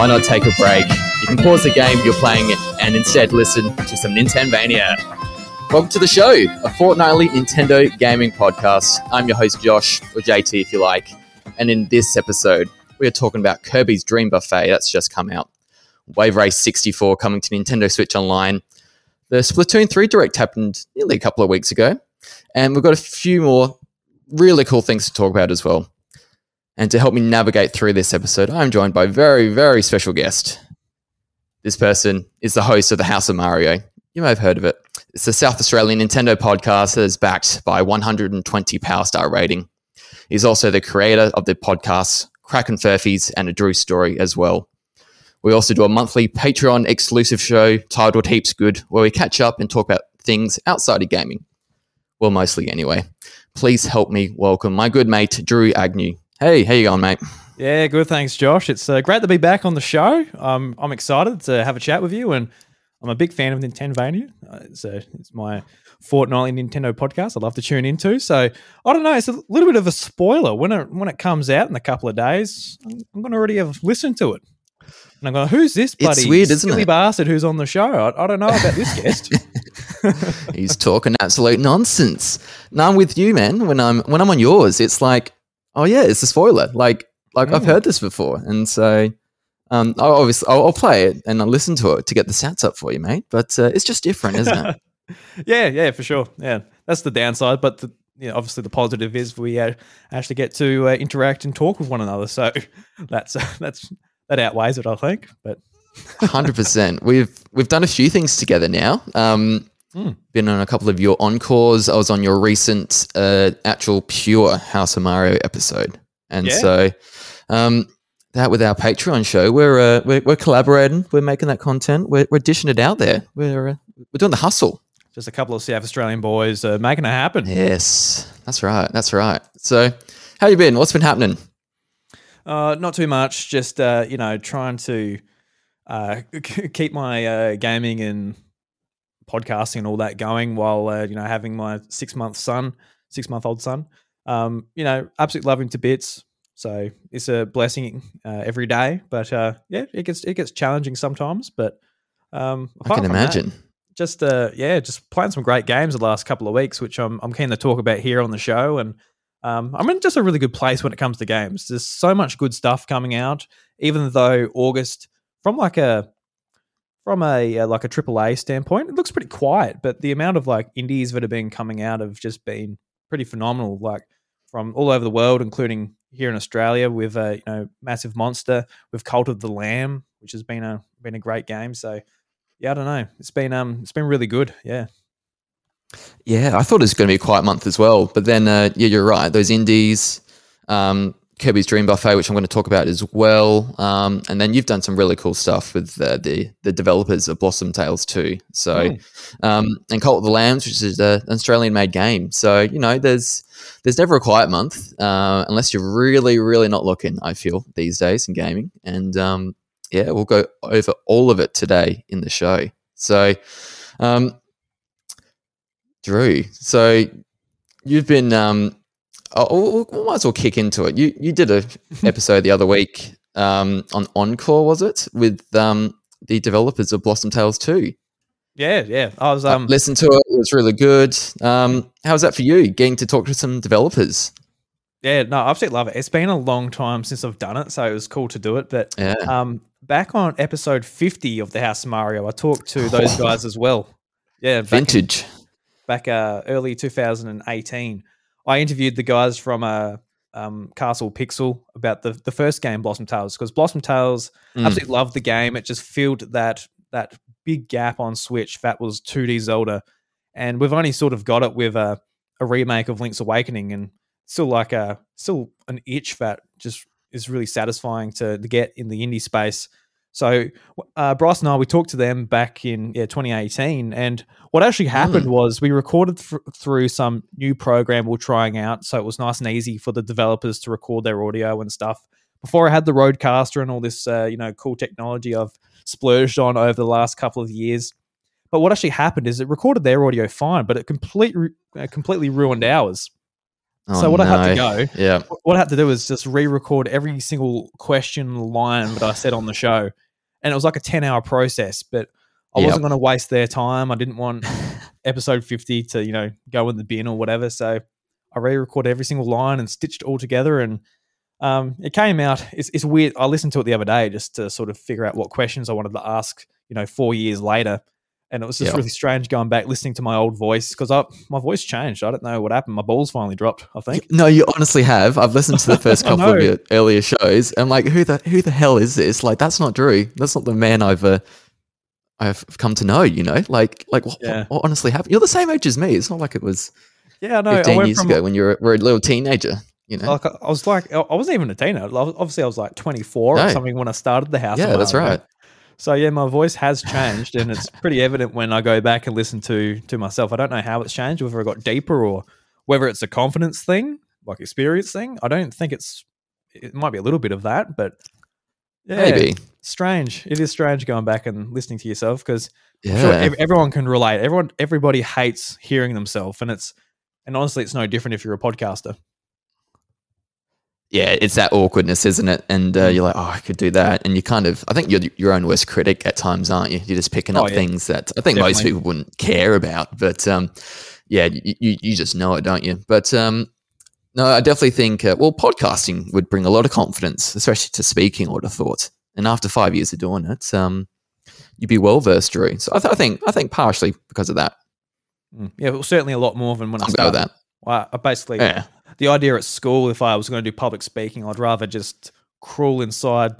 Why not take a break? You can pause the game you're playing and instead listen to some NintenVania. Welcome to the show, a fortnightly Nintendo gaming podcast. I'm your host Josh, or JT if you like, and in this episode, we are talking about Kirby's Dream Buffet that's just come out, Wave Race 64 coming to Nintendo Switch Online. The Splatoon 3 Direct happened nearly a couple of weeks ago, and we've got a few more really cool things to talk about as well. And to help me navigate through this episode, I'm joined by a very, very special guest. This person is the host of the House of Mario. You may have heard of it. It's a South Australian Nintendo podcast that is backed by 120 Power Star rating. He's also the creator of the podcasts Crack and Furfies and a Drew Story as well. We also do a monthly Patreon exclusive show titled Heaps Good, where we catch up and talk about things outside of gaming. Well, mostly anyway. Please help me welcome my good mate, Drew Agnew. Hey, how you going, mate? Yeah, good. Thanks, Josh. It's uh, great to be back on the show. Um, I'm excited to have a chat with you, and I'm a big fan of Nintendo. Uh, it's, uh, it's my fortnightly Nintendo podcast. I love to tune into. So I don't know. It's a little bit of a spoiler when it when it comes out in a couple of days. I'm, I'm going to already have listened to it, and I'm going, "Who's this bloody It's weird, isn't silly it? bastard who's on the show? I, I don't know about this guest." He's talking absolute nonsense. Now I'm with you, man. When I'm when I'm on yours, it's like, oh yeah, it's a spoiler. Like like I've Mm. heard this before, and so um, I'll obviously I'll, I'll play it and I'll listen to it to get the stats up for you, mate. But uh, it's just different, isn't it? yeah, yeah, for sure. Yeah, that's the downside, but the, you know, obviously the positive is we uh, actually get to uh, interact and talk with one another. So that's that's that outweighs it, I think. But Hundred percent. We've we've done a few things together now. Um, Hmm. Been on a couple of your encores. I was on your recent uh, actual pure House of Mario episode, and Yeah. so um, that with our Patreon show, we're, uh, we're we're collaborating. We're making that content. We're, we're dishing it out there. We're uh, we're doing the hustle. just a couple of South Australian boys uh, making it happen. Yes, that's right. That's right. So, how you been? What's been happening? Uh, not too much. Just uh, you know, trying to uh, keep my uh, gaming and podcasting and all that going while uh, you know having my six month son, six month old son. Um, you know, absolutely love him to bits. So it's a blessing uh, every day. But uh, yeah, it gets it gets challenging sometimes. But um, I can from that, imagine. just uh yeah, just playing some great games the last couple of weeks, which I'm I'm keen to talk about here on the show. And um, I'm in just a really good place when it comes to games. There's so much good stuff coming out, even though August, from like a from a uh, like a AAA standpoint, it looks pretty quiet. But the amount of like indies that have been coming out have just been pretty phenomenal. Like from all over the world, including here in Australia, with uh, you know Massive Monster, with Cult of the Lamb, which has been a been a great game. So yeah, I don't know. It's been um, it's been really good. Yeah, Yeah, I thought it was going to be a quiet month as well. But then, uh, yeah, you're right. Those indies, um, Kirby's Dream Buffet, which I'm going to talk about as well. Um, and then you've done some really cool stuff with uh, the the developers of Blossom Tales 2. So, um, and Cult of the Lambs, which is an Australian made game. So you know, there's there's never a quiet month uh, unless you're really, really not looking. I feel these days in gaming, and um, yeah, we'll go over all of it today in the show. So. Um, Drew, so you've been um oh, we might as well kick into it. You you did a episode the other week um on Encore, was it? With um the developers of Blossom Tales 2. yeah, yeah. I was Um, um, Listen to it, it was really good. Um how was that for you, getting to talk to some developers? yeah, no, I absolutely love it. It's been a long time since I've done it, so it was cool to do it. But Yeah. um, back on episode 50 of the House of Mario, I talked to those guys as well. Yeah, back in- Vintage. back uh, early 2018. I interviewed the guys from uh, um, Castle Pixel about the the first game, Blossom Tales, because Blossom Tales Mm. absolutely loved the game. It just filled that that big gap on Switch that was 2D Zelda, and we've only sort of got it with a, a remake of Link's Awakening, and still like a still an itch that just is really satisfying to, to get in the indie space. So uh, Bryce and I we talked to them back in yeah 2018, and what actually happened was we recorded th- through some new program we're trying out, so it was nice and easy for the developers to record their audio and stuff. Before I had the RODECaster and all this uh, you know cool technology I've splurged on over the last couple of years. But what actually happened is it recorded their audio fine, but it complete, uh, completely ruined ours. So Oh, what I had to go, Yeah. what I had to do was just re-record every single question line that I said on the show, and it was like a ten-hour process. But I Yep. wasn't going to waste their time. I didn't want episode fifty to you know go in the bin or whatever. So I re-recorded every single line and stitched it all together, and um, it came out. It's, it's weird. I listened to it the other day just to sort of figure out what questions I wanted to ask. You know, four years later. And it was just Yep. really strange going back listening to my old voice because I my voice changed. I don't know what happened. My balls finally dropped. I think. No, you honestly have. I've listened to the first couple of your earlier shows. I'm like, who the who the hell is this? Like, that's not Drew. That's not the man I've uh, I've come to know. You know, like like what, Yeah. what, what honestly happened? You're the same age as me. It's not like it was Yeah, I know. I 15 went years from ago when you were, were a little teenager. You know, like I was like I wasn't even a teenager. Obviously, I was like 24 No. or something when I started the house. yeah, that's right. So yeah, my voice has changed, and it's pretty evident when I go back and listen to to myself. I don't know how it's changed, whether I got deeper or whether it's a confidence thing, like experience thing. I don't think it's. It might be a little bit of that, but yeah, Maybe. strange. It is strange going back and listening to yourself because Yeah. sure ev- everyone can relate. Everyone, everybody hates hearing themselves, and it's and honestly, it's no different if you're a podcaster. Yeah, it's that awkwardness, isn't it? And Mm. uh, you're like, oh, I could do that, and you kind of, I think you're your own worst critic at times, aren't you? You're just picking Oh, up yeah. things that I think most people wouldn't care about, but um, yeah, you, you just know it, don't you? But um, no, I definitely think uh, well, podcasting would bring a lot of confidence, especially to speaking. I would have thought, and after five years of doing it, um, you'd be well versed, Drew. So I, th- I think I think partially because of that, Mm. Yeah, well, certainly a lot more than when I I'll with started. that. Well, I basically Yeah, the idea at school, if I was going to do public speaking, I'd rather just crawl inside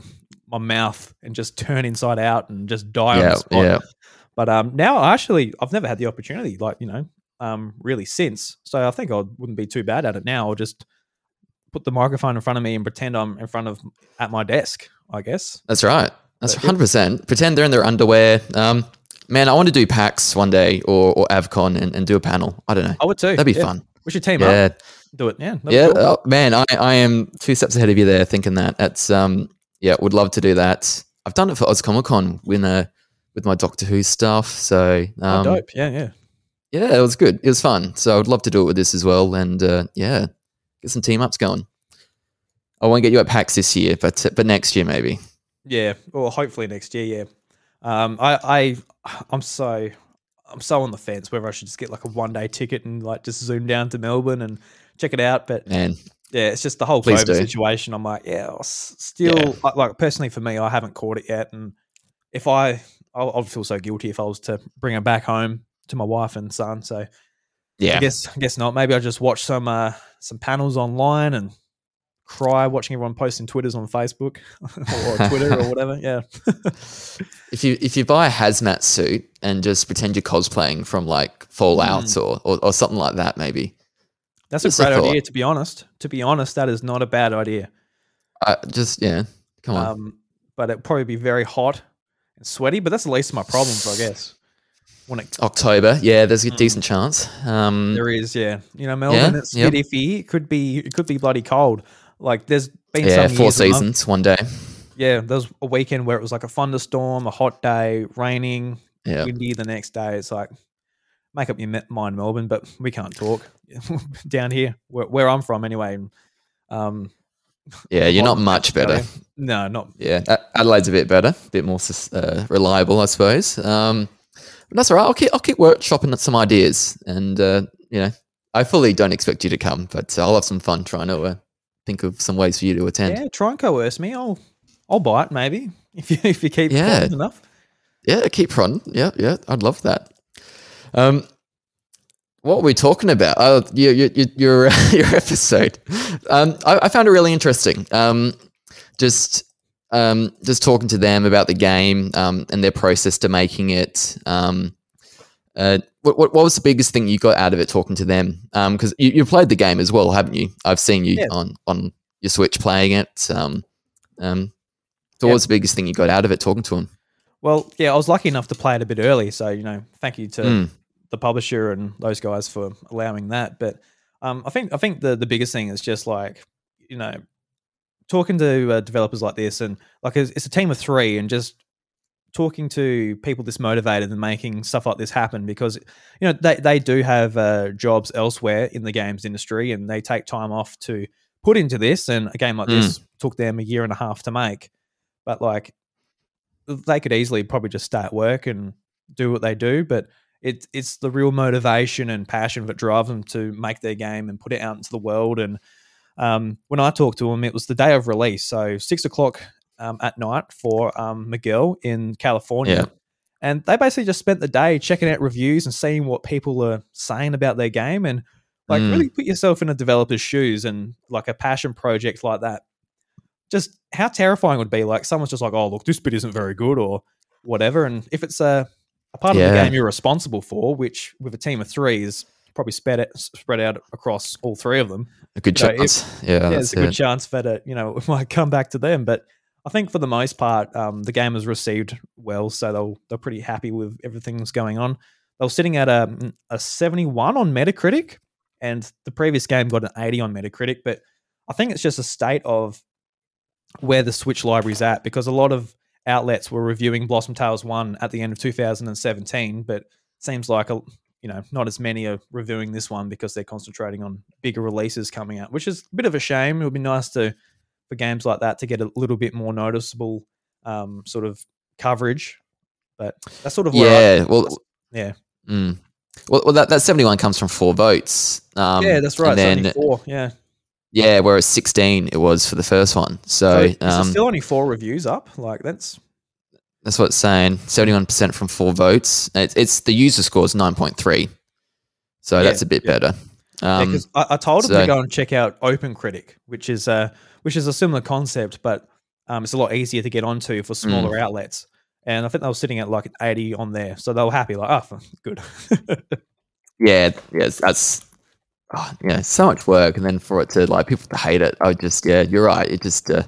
my mouth and just turn inside out and just die on yeah, the spot. yeah. But um, now actually I've never had the opportunity, like you know, um, really since. So I think I wouldn't be too bad at it now. I'll just put the microphone in front of me and pretend I'm in front of at my desk. I guess. That's right. That's hundred percent. Pretend they're in their underwear. Um, man, I want to do PAX one day or, or AVCon and, and do a panel. I don't know. I would too. That'd be Yeah. fun. We should team Yeah, up, do it. Yeah. yeah. cool. Oh, man, I, I am two steps ahead of you there, thinking that. That's um, yeah, would love to do that. I've done it for Oz Comic Con with uh, with my Doctor Who stuff. So Oh, um, dope. Yeah, yeah. yeah, it was good. It was fun. So I'd love to do it with this as well, and uh, yeah, get some team ups going. I won't get you at PAX this year, but but next year maybe. Yeah, well, hopefully next year. Yeah, um, I, I, I'm so, I'm so on the fence whether I should just get like a one day ticket and like just zoom down to Melbourne and check it out. But Man, yeah, it's just the whole Please COVID do. situation. I'm like, yeah, I'll still Yeah. like, like personally for me, I haven't caught it yet, and if I, I'll, I'd feel so guilty if I was to bring it back home to my wife and son. So yeah. I guess, I guess not. Maybe I'll just watch some, uh, some panels online and cry watching everyone posting twitters on Facebook or Twitter or whatever. Yeah. If you if you buy a hazmat suit and just pretend you're cosplaying from like Fallout Mm. or, or or something like that, maybe. That's a Just a great thought. idea, to be honest. To be honest, that is not a bad idea. Uh, just yeah, come on. Um, but it'd probably be very hot and sweaty. But that's the least of my problems, I guess. When it October, yeah, there's a Mm. decent chance. Um, there is, yeah, you know, Melbourne, it's a bit iffy. It could be, it could be bloody cold. Like there's been yeah, some four month- seasons, one day. Yeah, there was a weekend where it was like a thunderstorm, a hot day, raining, Yeah, windy the next day. It's like make up your mind, Melbourne, but we can't talk down here where, where I'm from anyway. Um, yeah, you're not much better. No, not Yeah, Adelaide's a bit better, a bit more uh, reliable, I suppose. Um, but that's all right. I'll keep I'll keep workshopping some ideas, and uh, you know, I fully don't expect you to come, but I'll have some fun trying to uh, think of some ways for you to attend. Yeah, try and coerce me. I'll I'll bite maybe if you if you keep Yeah. enough. Yeah, keep prodding. Yeah, yeah, I'd love that. Um, what were we talking about? Oh, your your your your, your episode. Um, I, I found it really interesting. Um, just um, just talking to them about the game um, and their process to making it. Um, uh, what, what what was the biggest thing you got out of it talking to them? Because you you played the game as well, haven't you? I've seen you Yeah. on on your Switch playing it. Um, um, so Yeah. what was the biggest thing you got out of it talking to them? Well, yeah, I was lucky enough to play it a bit early, so you know, thank you to Mm. the publisher and those guys for allowing that. But um, I think I think the the biggest thing is just like you know talking to uh, developers like this and like it's, it's a team of three and just talking to people this motivated and making stuff like this happen because you know they, they do have uh, jobs elsewhere in the games industry and they take time off to put into this and a game like Mm. this took them a year and a half to make. But like they could easily probably just stay at work and do what they do but it, it's the real motivation and passion that drive them to make their game and put it out into the world. And um, when I talked to them, it was the day of release, so six o'clock um, at night for um, Miguel in California. Yeah. And they basically just spent the day checking out reviews and seeing what people are saying about their game and like Mm. really put yourself in a developer's shoes and like a passion project like that. Just how terrifying would it be like someone's just like, oh look, this bit isn't very good or whatever. And if it's a, a part of the game you're responsible for, which with a team of three is probably spread out, spread out across all three of them, A good No, if- chance. yeah, yeah, there's a good it. chance that it, you know, it might come back to them. But I think for the most part, um, the game was received well, so they're they're pretty happy with everything that's going on. They were sitting at a a 71 on Metacritic, and the previous game got an 80 on Metacritic. But I think it's just a state of where the Switch library's at because a lot of outlets were reviewing Blossom Tales 1 at the end of 2017, but seems like a you know not as many are reviewing this one because they're concentrating on bigger releases coming out, which is a bit of a shame. It would be nice to for games like that to get a little bit more noticeable um, sort of coverage, but that's sort of where Yeah, well, yeah. mm. well, well, that, that seventy-one comes from four votes. Um, yeah, that's right. Then, four. Yeah, yeah, whereas sixteen it was for the first one. So, so um, still only four reviews up. Like that's that's what it's saying. Seventy-one percent from four votes. It's, it's the user score is nine point three. So Yeah, that's a bit yeah. better. Yeah, Um, 'cause I, I told him so- to go and check out Open Critic, which is uh which is a similar concept, but um, it's a lot easier to get onto for smaller Mm. outlets. And I think they were sitting at like an 80 on there, so they were happy. Like, oh, good. yeah, yes, that's oh, yeah, so much work, and then for it to like people to hate it, I just yeah, you're right. It just uh,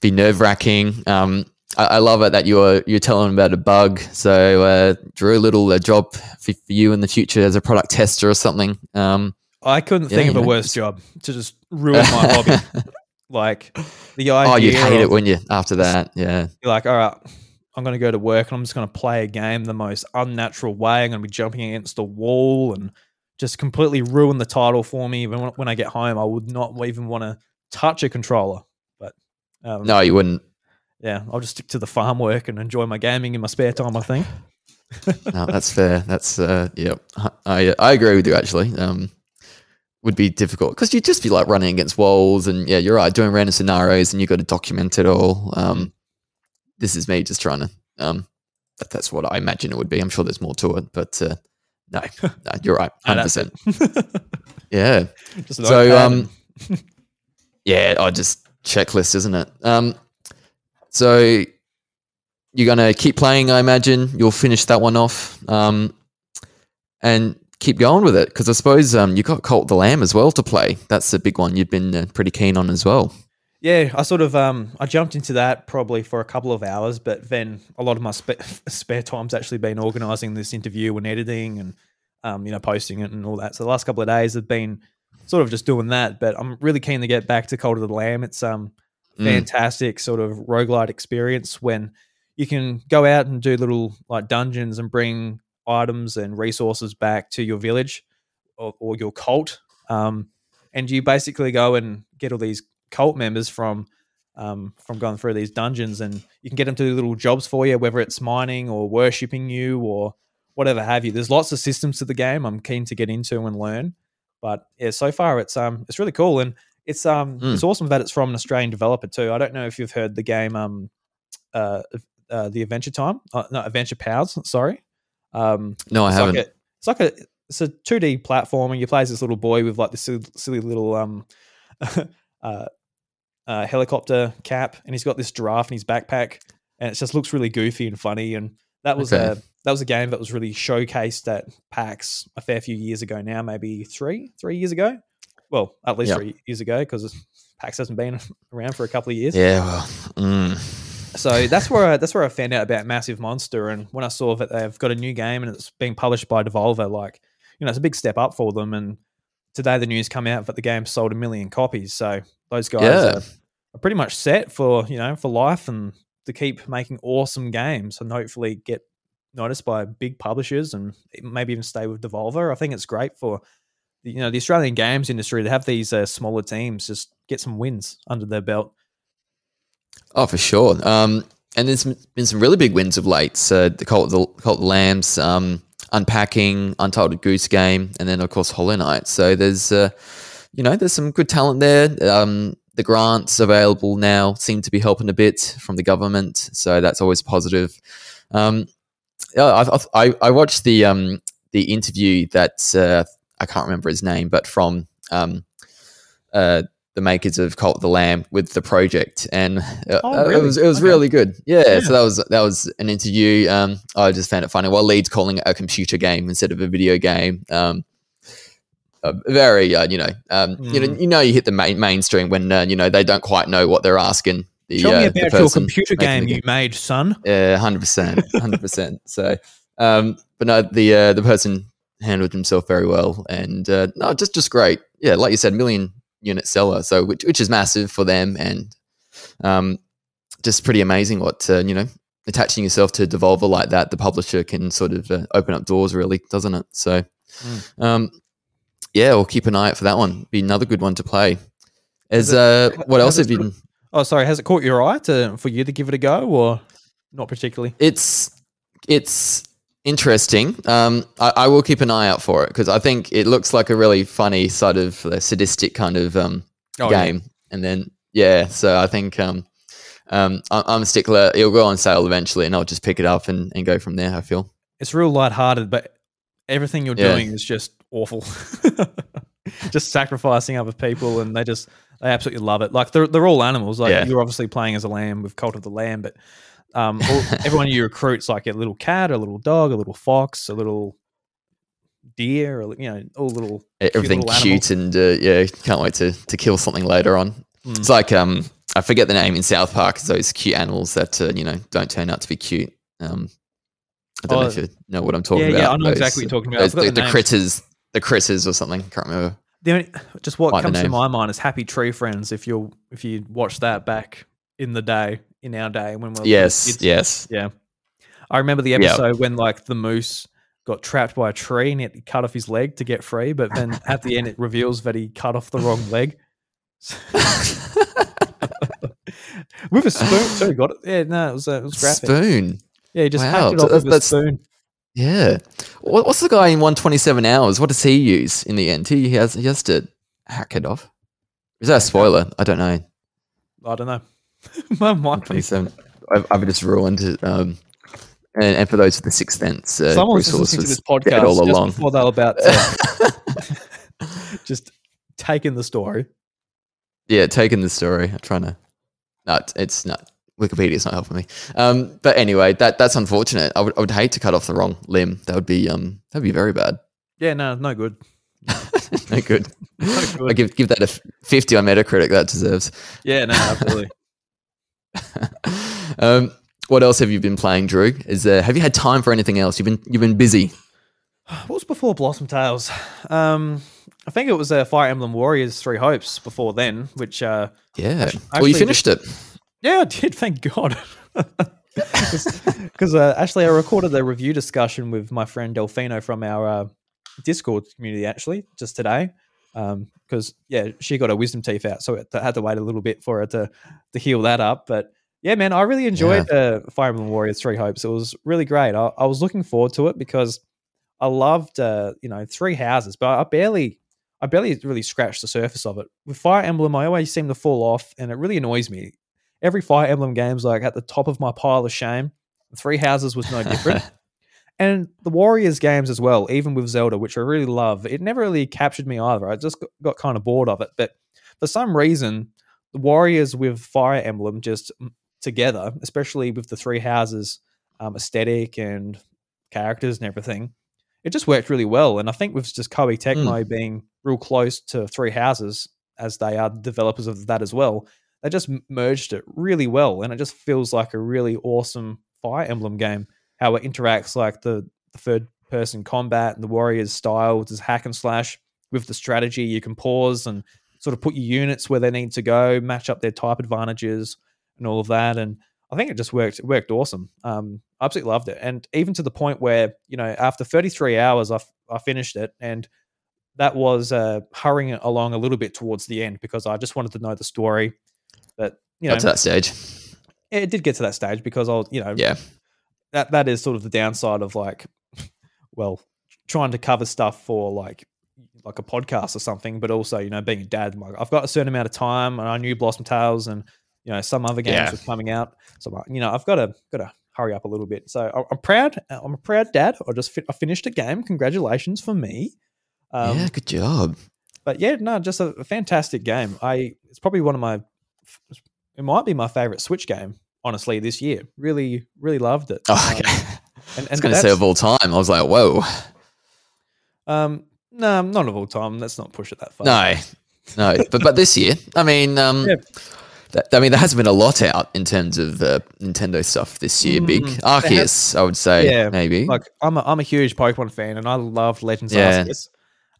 be nerve wracking. Um, I, I love it that you're you're telling them about a bug. So uh, Drew, a little uh, job for, for you in the future as a product tester or something. Um, I couldn't Yeah, think of you a worse just- job to just ruin my hobby. Like the idea. oh, you'd hate it, of- wouldn't you? After that, yeah, you're like, all right, I'm going to go to work and I'm just going to play a game the most unnatural way. I'm going to be jumping against a wall and just completely ruin the title for me. Even when, when I get home, I would not even want to touch a controller. But um, no, you wouldn't. yeah, I'll just stick to the farm work and enjoy my gaming in my spare time. I think. No, that's fair. That's uh, yeah. I I agree with you actually. Um, would be difficult because you'd just be like running against walls, and yeah, you're right, doing random scenarios, and you've got to document it all. Um, this is me just trying to. Um, that, that's what I imagine it would be. I'm sure there's more to it, but uh, no, no, you're right, And hundred that's percent. it. Yeah, just So, um, yeah. I just checklist, isn't it? Um, so you're gonna keep playing, I imagine. You'll finish that one off, um, and keep going with it because I suppose um, you got Cult of the Lamb as well to play. That's a big one you've been uh, pretty keen on as well. Yeah, I sort of um I jumped into that probably for a couple of hours, but then a lot of my spa- spare time's actually been organising this interview and editing and um you know posting it and all that. So the last couple of days have been sort of just doing that, but I'm really keen to get back to Cult of the Lamb. It's um Mm. fantastic sort of roguelite experience when you can go out and do little like dungeons and bring items and resources back to your village or, or your cult. Um, and you basically go and get all these cult members from um, from going through these dungeons, and you can get them to do little jobs for you, whether it's mining or worshipping you or whatever have you. There's lots of systems to the game. I'm keen to get into and learn, but yeah, so far it's um it's really cool and it's um Mm. it's awesome that it's from an Australian developer too. I don't know if you've heard the game um uh, uh the Adventure Time, uh, no Adventure Powers, sorry. Um, No, I it's haven't. Like a, it's like a it's a two D platform, and you play as this little boy with like this silly, silly little um uh, uh, helicopter cap, and he's got this giraffe in his backpack, and it just looks really goofy and funny. And that was Okay. a that was a game that was really showcased at PAX a fair few years ago now, maybe three three years ago. Well, at least Yeah. three years ago, because PAX hasn't been around for a couple of years. yeah, well, mm, So that's where I, that's where I found out about Massive Monster, and when I saw that they've got a new game and it's being published by Devolver, like you know, it's a big step up for them. And today the news come out that the game sold a million copies, so those guys Yeah. are, are pretty much set for you know for life and to keep making awesome games and hopefully get noticed by big publishers and maybe even stay with Devolver. I think it's great for you know the Australian games industry to have these uh, smaller teams just get some wins under their belt. Oh, for sure. Um, and there's been some really big wins of late. So the Cult the, Cult the Lambs, um, Unpacking, Untitled Goose Game, and then of course Hollow Knight. So there's, uh, you know, there's some good talent there. Um, the grants available now seem to be helping a bit from the government, so that's always positive. Um, I, I, I, watched the um, the interview that uh, I can't remember his name, but from um, uh, the makers of Cult the Lamb with the project, and uh, oh, really? it was it was okay. really good. Yeah, yeah, so that was that was an interview. Um, I just found it funny. Well, Leeds calling it a computer game instead of a video game. Um, uh, very, uh, you know, um, mm. you know, hmm. you know, you hit the main, mainstream when uh, you know they don't quite know what they're asking. The, Tell me uh, about your computer game you made, son. Yeah, hundred percent, hundred percent. So, um, but no, the uh, the person handled himself very well, and uh, no, just just great. Yeah, like you said, million unit seller, so which which is massive for them, and um, just pretty amazing what uh, you know attaching yourself to Devolver like that, the publisher can sort of uh, open up doors, really, doesn't it? So, mm. um, yeah, we'll keep an eye out for that one. Be another good one to play. As uh, what else have you? Oh, sorry. Has it caught your eye to for you to give it a go, or not particularly? It's it's interesting. Um, I, I, will keep an eye out for it because I think it looks like a really funny sort of uh, sadistic kind of um, oh, game. Yeah. And then yeah, so I think um, um, I, I'm a stickler. It'll go on sale eventually, and I'll just pick it up and, and go from there. I feel it's real lighthearted, but everything you're yeah. doing is just awful. just sacrificing other people, and they just they absolutely love it. Like they're they're all animals. Like yeah. you're obviously playing as a lamb with Cult of the Lamb, but um, all, everyone you recruit's like a little cat, a little dog, a little fox, a little deer, or you know, all little everything cute, cute and uh, yeah, can't wait to to kill something later on. Mm. It's like um, I forget the name in South Park. Those cute animals that uh, you know don't turn out to be cute. Um, I don't oh, know if you know what I'm talking yeah, about. Yeah, I know those, exactly what you're talking about. Those, the, the, the critters, the critters or something. I can't remember. The only, just what comes to my mind is Happy Tree Friends. If you if you watch that back in the day, in our day when we were yes, kids. yes, yeah. I remember the episode when like the moose got trapped by a tree and he had to cut off his leg to get free, but then at the end it reveals that he cut off the wrong leg. with a spoon too. Got it? Yeah, no, it was uh, it was graphic. Spoon. Yeah, he just wow. hacked it off that's, with a spoon. Yeah. What's the guy in 127 hours? What does he use in the end? He has he has to hack it off. Is that a spoiler? I don't know. I don't know. My mind. 27. I've, I've just ruined it. Um, and, and, for those with the Sixth Sense, uh, someone was listening to this podcast all along. before they were about to just taking the story. Yeah, taking the story. I'm trying to. No, it's not. Wikipedia's not helping me. Um, but anyway, that that's unfortunate. I would, I would hate to cut off the wrong limb. That would be um that would be very bad. Yeah, no, no good. no good. no good. I give give that a fifty on Metacritic. That deserves. Yeah, no, absolutely. um, what else have you been playing, Drew? Is there have you had time for anything else? You've been you've been busy. What was before Blossom Tales? Um, I think it was uh, Fire Emblem Warriors Three Hopes before then, which uh, yeah. Well, you finished it. Yeah, I did. Thank God. Because uh, actually, I recorded a review discussion with my friend Delfino from our uh, Discord community actually just today. Because um, yeah, she got her wisdom teeth out, so I had to wait a little bit for her to to heal that up. But yeah, man, I really enjoyed yeah. uh, Fire Emblem Warriors Three Hopes. It was really great. I, I was looking forward to it because I loved uh, you know three houses, but I barely I barely really scratched the surface of it. With Fire Emblem, I always seem to fall off, and it really annoys me every Fire Emblem game's like at the top of my pile of shame. Three Houses was no different. and the Warriors games as well, even with Zelda, which I really love, it never really captured me either. I just got, got kind of bored of it. But for some reason, the Warriors with Fire Emblem just together, especially with the Three Houses um, aesthetic and characters and everything, it just worked really well. And I think with just Koei Tecmo mm. being real close to Three Houses, as they are developers of that as well, they just merged it really well, and it just feels like a really awesome Fire Emblem game. How it interacts like the, the third person combat and the warriors style with this hack and slash with the strategy. You can pause and sort of put your units where they need to go, match up their type advantages and all of that. And I think it just worked it worked awesome. Um, I absolutely loved it, and even to the point where you know after 33 hours, I, f- I finished it, and that was uh, hurrying it along a little bit towards the end because I just wanted to know the story. But you know, Got to that stage. it did get to that stage because I was, you know, Yeah. That that is sort of the downside of like, well, trying to cover stuff for like like a podcast or something, but also you know being a dad. Like, I've got a certain amount of time, and I knew Blossom Tales and you know some other games Yeah. were coming out, so I'm you know I've got to got to hurry up a little bit. So I'm proud. I'm a proud dad. I just fi- I finished a game. Congratulations for me. Um, yeah, good job. but yeah, no, just a, a fantastic game. I it's probably one of my it might be my favorite Switch game. Honestly, this year, really, really loved it. Oh, Um, okay. and, I was going to say of all time. I was like, whoa. Um, no, not of all time. Let's not push it that far. No, no. but but this year, I mean, um, Yeah. that, I mean, there hasn't been a lot out in terms of uh, Nintendo stuff this year. Big Mm, Arceus, I would say, Yeah, maybe. like I'm a, I'm a huge Pokemon fan, and I love Legends Yeah. Arceus.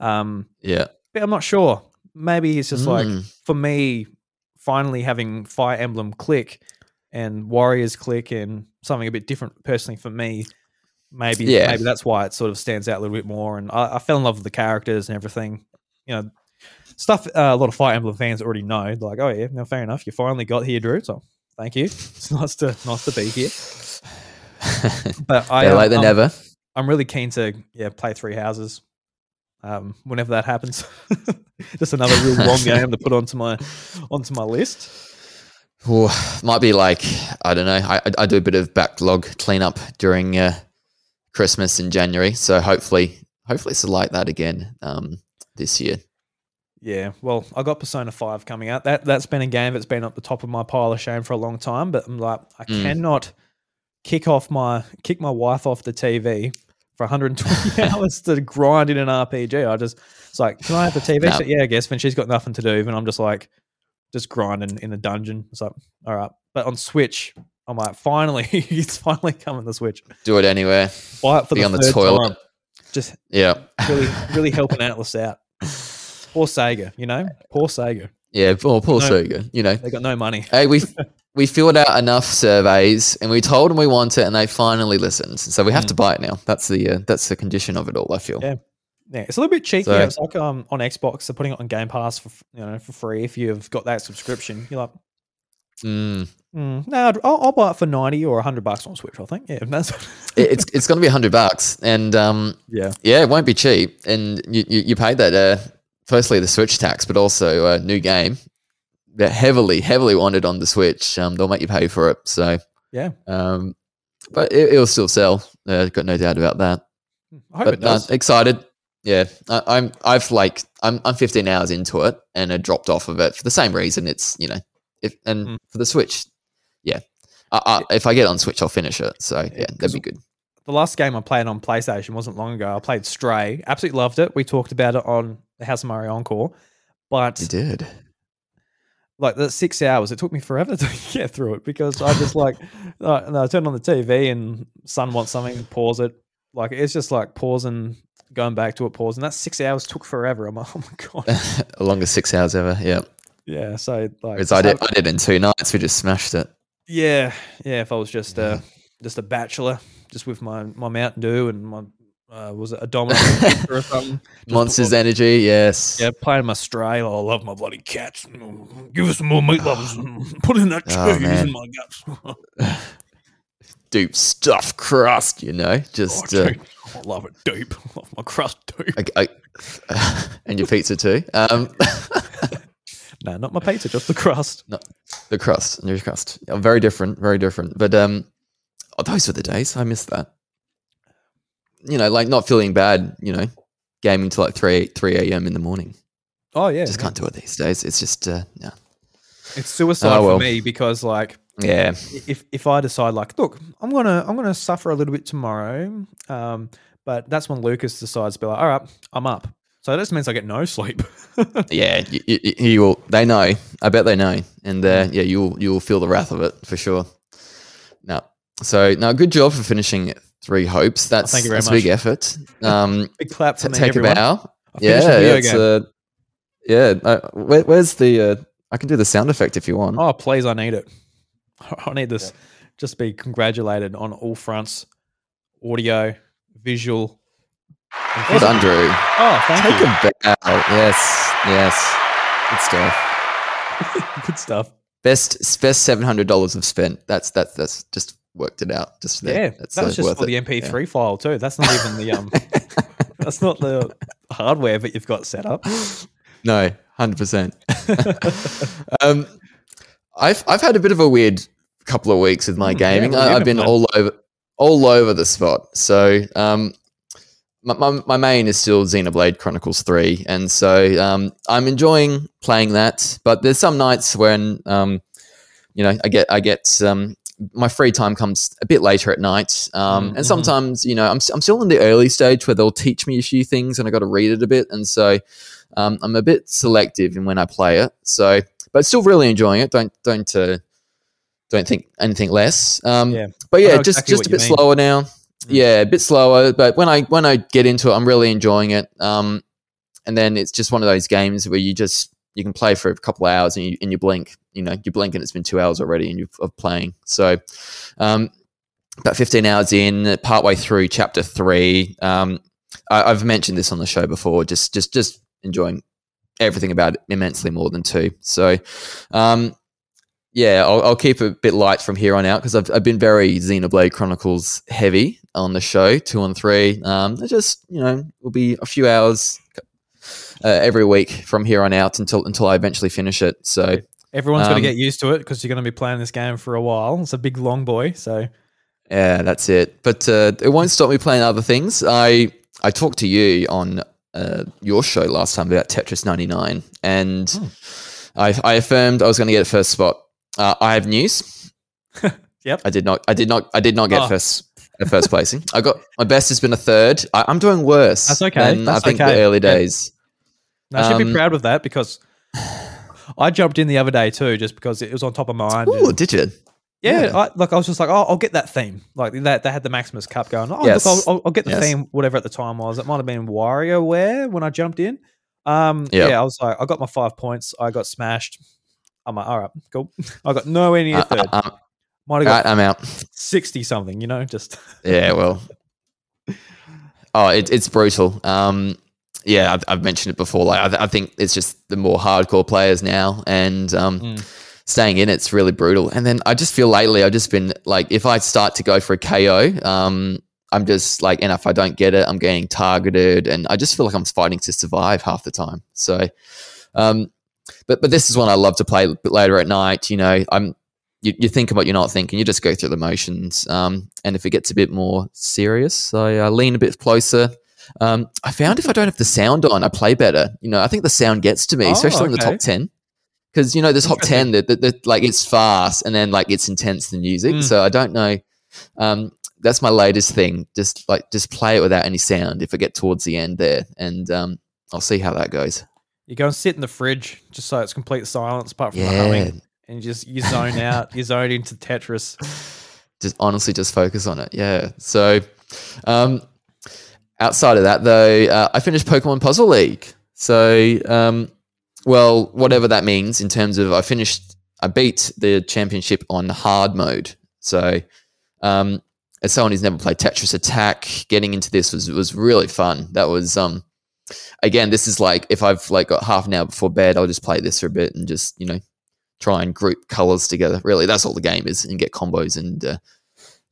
Um, yeah, but I'm not sure. Maybe it's just like Mm. for me, finally having Fire Emblem click and Warriors click and something a bit different personally for me. Maybe Yeah. maybe that's why it sort of stands out a little bit more. And I, I fell in love with the characters and everything. You know, stuff uh, a lot of Fire Emblem fans already know. They're like, oh yeah, no, fair enough. You finally got here, Drew. So thank you. It's nice to nice to be here. But I um, late than I'm- never. I'm really keen to yeah play Three Houses. Um, whenever that happens, just another real long game to put onto my onto my list. Ooh, might be like I don't know. I, I- do a bit of backlog cleanup during uh, Christmas in January, so hopefully, hopefully it's like that again um, this year. Yeah, well, I got Persona Five coming out. That that's been a game that's been up the top of my pile of shame for a long time. But I'm like, I Mm. cannot kick off my kick my wife off the TV for 120 hours to grind in an RPG. I just it's like, can I have the TV? No. So, yeah, I guess. When she's got nothing to do, and I'm just like, just grinding in a dungeon. It's like, all right. But on Switch, I'm like, finally, it's finally coming to Switch. Do it anywhere. Buy it for Be the on the toilet. time. Just Yeah, really, really helping Atlus out. Poor Sega, you know, poor Sega. yeah. Well, Paul No. Suga, you know. They got no money. Hey, we we filled out enough surveys and we told them we want it, and they finally listened. So we have to buy it now. That's the uh, that's the condition of it all. I feel. Yeah. Yeah, it's a little bit cheeky. So- it's like um on Xbox, they're putting it on Game Pass for you know for free if you've got that subscription. You're like, Mm. mm, no, I'd- I'll, I'll buy it for ninety or hundred bucks on Switch. I think. Yeah, that's It- it's it's going to be a hundred bucks, and um, yeah, yeah, it won't be cheap. And you you, you paid that uh, firstly the Switch tax, but also a new game that heavily heavily wanted on the Switch. Um, they'll make you pay for it. So yeah. um, but it, it'll still sell. Uh, got no doubt about that. I hope but it does. Uh, excited. Yeah, I, I'm. I've like I'm. I'm 15 hours into it, and I dropped off of it for the same reason. It's you know, if and Mm. for the Switch, yeah. I, I, if I get on Switch, I'll finish it. So yeah, that'd be good. the last game I played on PlayStation wasn't long ago. I played Stray. Absolutely loved it. We talked about it on the House of Mario Encore. But You did. like the six hours, it took me forever to get through it because I just like uh, no, I turned on the TV and son wants something, pause it. Like it's just like pausing, going back to it, pause, and That six hours took forever. I'm like, oh my god. the longest six hours ever. Yeah, Yeah. So like, because I did. I did in two nights. We just smashed it. yeah, yeah. If I was just uh just a bachelor, just with my my Mountain Dew and my uh, was it a Domino's pizza or something? Monsters Energy. Yes. Yeah, playing my stray. Oh, I love my bloody cats. Give us some more meat lovers. Put in that Oh, cheese man. in my guts. Deep stuff crust. You know, just. Oh, uh, I love it deep. I love my crust deep. I, I, and your pizza too. Um, No, not my pizza, just the crust. No, the crust, your crust. Yeah, very different, very different. But um, oh, those were the days. I miss that. You know, like not feeling bad. You know, gaming till like three three a.m. in the morning. Oh yeah, Just can't do it these days. It's just uh, yeah, it's suicide Oh, well. for me because like yeah, if if I decide like, look, I'm gonna I'm gonna suffer a little bit tomorrow, um, but that's when Lucas decides to be like, all right, I'm up. So that just means I get no sleep. yeah. You, you, you will. They know. I bet they know. And uh, yeah, you'll you'll feel the wrath of it for sure. No. So no, good job for finishing three hopes. That's thank you very that's a big effort. Um, Big clap for t- me, take everyone. a bow. Yeah, the video that's, game. uh, yeah. Uh, where, where's the? Uh, I can do the sound effect if you want. Oh please, I need it. I need this. just be congratulated on all fronts audio, visual. and Well done, physical. Drew. Oh, thank Take you. a bow. Yes, yes. Good stuff. Good stuff. Best best seven hundred dollars I've spent. That's that's that's just worked it out. Just there. Yeah, that's that was just worth for it. the MP3 file too. That's not even the um. that's not the hardware that you've got set up. No, hundred percent. Um, I've I've had a bit of a weird couple of weeks with my Hmm, yeah, gaming. what I, I've been all over all over the spot. So um, my, my, my main is still Xenoblade Chronicles Three, and so um, I'm enjoying playing that. But there's some nights when um, you know I get I get um, my free time comes a bit later at night, um, Mhm. and sometimes you know I'm I'm still in the early stage where they'll teach me a few things, and I got to read it a bit, and so um, I'm a bit selective in when I play it. So, but still really enjoying it. Don't don't uh, don't think anything less. Um, Yeah. But yeah, just exactly just a bit mean. slower now. Mm. Yeah, a bit slower. But when I when I get into it, I'm really enjoying it. Um, and then it's just one of those games where you just you can play for a couple of hours and you and you blink. You know, you blink and it's been two hours already and you're of playing. So, um, about 15 hours in, partway through chapter three. Um, I, I've mentioned this on the show before. Just just just enjoying everything about it immensely more than two. So, um, yeah, I'll, I'll keep it a bit light from here on out because I've, I've been very Xenoblade Chronicles heavy on the show, two and three. Um, just you know will be a few hours uh, every week from here on out until until I eventually finish it. So Everyone's got to Um, get used to it because you're going to be playing this game for a while. It's a big long boy, so yeah, that's it. But uh, it won't stop me playing other things. I I talked to you on uh, your show last time about Tetris 99, and Hmm. I, I affirmed I was going to get first spot. Uh, I have news. Yep. I did not. I did not. I did not get Oh. first. A first placing. I got my best has been a third. I, I'm doing worse. That's okay. Than That's I think okay. the early days. no, I should be Um, proud of that because I jumped in the other day too, just because it was on top of mind. Oh, did you? Yeah, yeah. I, like I was just like, oh, I'll get that theme. Like that, they had the Maximus Cup going. Oh, Yes. look, I'll, I'll, get the Yes. theme, whatever at the time was. It might have been WarioWare when I jumped in. Um, Yep. yeah, I was like, I got my five points. I got smashed. I'm like, all right, cool. I got nowhere near Uh, third. uh, um, Might have right, got I'm out. sixty something. You know, just Yeah, well. Oh, it, it's brutal. Um, yeah, I've, I've mentioned it before. Like, I, th- I think it's just the more hardcore players now, and um, Mm. Staying in it's really brutal. And then I just feel lately I've just been like, if I start to go for a KO, um, I'm just like, and if I don't get it, I'm getting targeted, and I just feel like I'm fighting to survive half the time. So, um, but but this is one I love to play later at night. You know, I'm you, you think about you're not thinking, you just go through the motions. Um, and if it gets a bit more serious, I uh, lean a bit closer. Um, I found if I don't have the sound on, I play better. You know, I think the sound gets to me, Oh, especially in the top ten. Because you know, the top ten, that that that, like it's fast and then like it's intense the music. Mm. So I don't know. Um, that's my latest thing. Just like just play it without any sound. If I get towards the end there, and um, I'll see how that goes. you go and sit in the fridge just so it's complete silence apart from the Yeah, humming, and you just you zone out, you zone into Tetris. just honestly just focus on it. Yeah. So, um, outside of that, though, uh, I finished Pokemon Puzzle League. So, um, well, whatever that means in terms of I finished, I beat the championship on hard mode. So, um, as someone who's never played Tetris Attack, getting into this was was really fun. That was um, again, this is like if I've like got half an hour before bed, I'll just play this for a bit and just you know try and group colors together. Really, that's all the game is, and get combos and uh,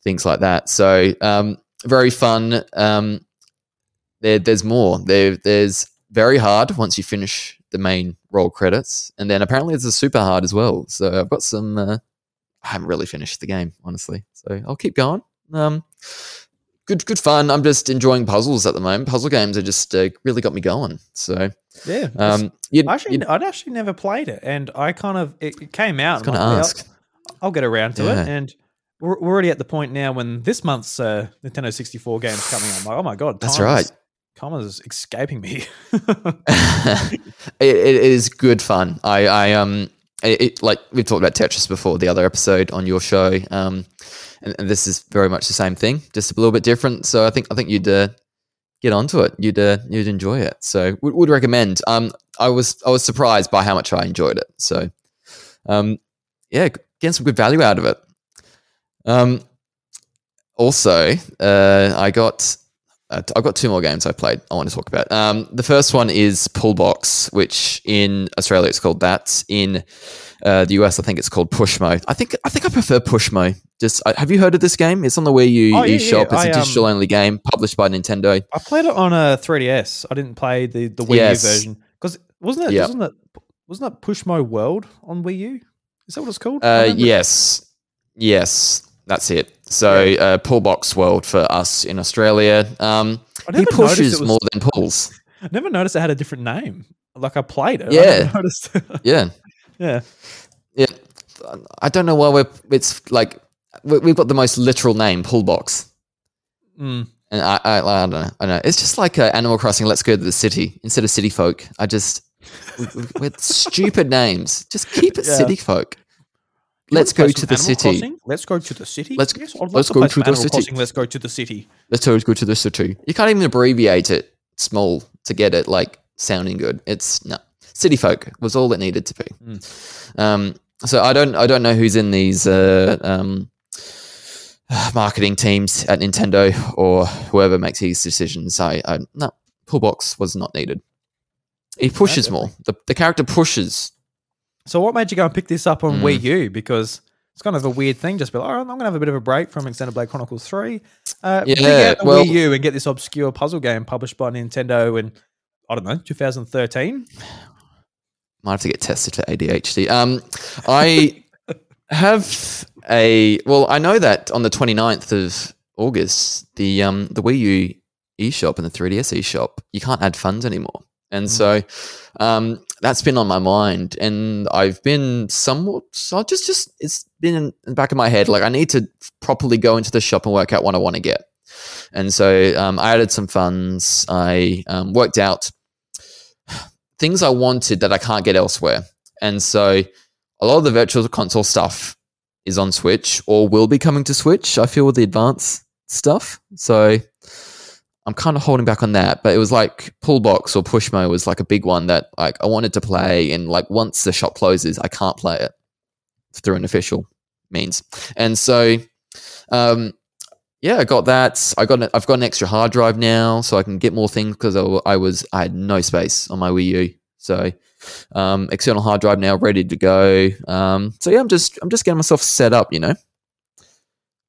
things like that. So um, very fun. Um, there, there's more. There, there's very hard once you finish the main roll credits, and then apparently it's a super hard as well. So I've got some. Uh, I haven't really finished the game honestly, so I'll keep going. Um, good, good fun. I'm just enjoying puzzles at the moment. Puzzle games are just uh, really got me going. So Yeah, um, you, I actually, I'd actually never played it, and I kind of it, it came out. Gonna like, ask. I'll, I'll get around to Yeah. it, and we're, we're already at the point now when this month's uh, Nintendo 64 game's coming out. I'm like, oh my god, That's right. Time is escaping me. it, it is good fun. I, I um, it, it- like we've talked about Tetris before, the other episode on your show. Um, and, and this is very much the same thing, just a little bit different. So I think I think you'd uh, get onto it. You'd uh, you'd enjoy it. So would, would recommend. Um, I was I was surprised by how much I enjoyed it. So, um, yeah, getting some good value out of it. Um, also, uh, I got uh, I've got two more games I played. I want to talk about. Um, the first one is Pullbox, which in Australia it's called that. In uh, the US, I think it's called Pushmo. I think I think I prefer Pushmo. Just uh, have you heard of this game? It's on the Wii U Oh, yeah, eShop. yeah. It's I, a um, digital only game published by Nintendo. I played it on a 3DS. I didn't play the the Wii Yes. U version because wasn't it Yeah. wasn't it wasn't that Pushmo World on Wii U? Is that what it's called? Uh, yes, yes, that's it. So uh, Pullbox World for us in Australia. Um, he pushes it was- more than pulls. I never noticed it had a different name. Like I played it. Yeah. Yeah. yeah. Yeah, I don't know why we're. It's like we- we've got the most literal name, Pullbox, Mm. and I, I, I don't know. I don't know. It's just like uh, Animal Crossing. Let's go to the city instead of City Folk. I just we- we- with stupid names. Just keep it Yeah. City Folk. Let's go to the Animal city. Crossing? Let's go to the city. Let's- yes, let's go to the Animal city. Crossing, Let's go to the city. Let's go go to the city. You can't even abbreviate it small to get it like sounding good. It's no City Folk was all it needed to be. Mm. Um, so I don't I don't know who's in these uh, um, marketing teams at Nintendo or whoever makes these decisions. I, I no pullbox was not needed. He pushes more. The the character pushes. So what made you go and pick this up on Mm. Wii U? Because it's kind of a weird thing. Just be like, all right, I'm going to have a bit of a break from Xenoblade Chronicles 3. Uh, Yeah, the well- Wii U and get this obscure puzzle game published by Nintendo in, I don't know, 2013. Might have to get tested for ADHD. Um, I have a well. I know that on the 29th of August, the um the Wii U eShop and the 3DS eShop, you can't add funds anymore, and so um that's been on my mind, and I've been somewhat. So just just it's been in the back of my head. Like I need to properly go into the shop and work out what I want to get, and so um, I added some funds. I um, worked out things I wanted that I can't get elsewhere. And so a lot of the virtual console stuff is on Switch or will be coming to Switch, I feel, with the advanced stuff. So I'm kind of holding back on that. But it was like Pullbox or Pushmo was like a big one that like I wanted to play. And like once the shop closes, I can't play it through an official means. And so um yeah, I got that. I got an, I've got an extra hard drive now, so I can get more things because I was I had no space on my Wii U. So um, external hard drive now ready to go. Um, so yeah, I'm just I'm just getting myself set up, you know.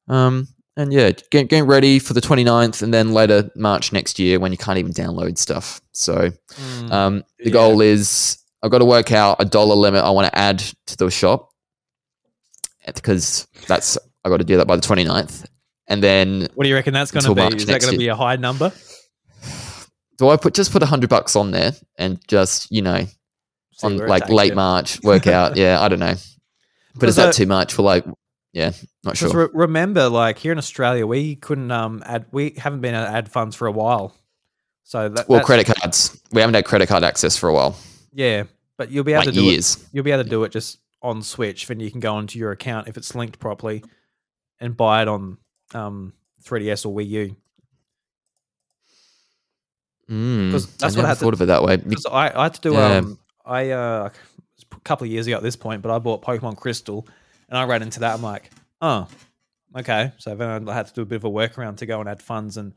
Um, and yeah, get, getting ready for the 29th and then later March next year when you can't even download stuff. So Mm. um, the Yeah. goal is I've got to work out a dollar limit I want to add to the shop because that's I got to do that by the 29th. And then what do you reckon that's going to be? March Is that going to be a high number? do I put just put a hundred bucks on there and just you know See on like late you. March work out? yeah, I don't know. But is that too much for like? Yeah, not sure. re- remember, like here in Australia, we couldn't um add, we haven't been able to add funds for a while. So that, well, credit cards. We haven't had credit card access for a while, yeah, but you'll be able like to do it years. you'll be able to do it just on Switch, then you can go onto your account if it's linked properly and buy it on um 3DS or Wii U. Mm, 'Cause that's I what I never had to- thought of it that way. Because I, I had to do Yeah. um I uh a couple of years ago at this point, but I bought Pokemon Crystal and I ran into that. I'm like, oh, okay. So then I had to do a bit of a workaround to go and add funds and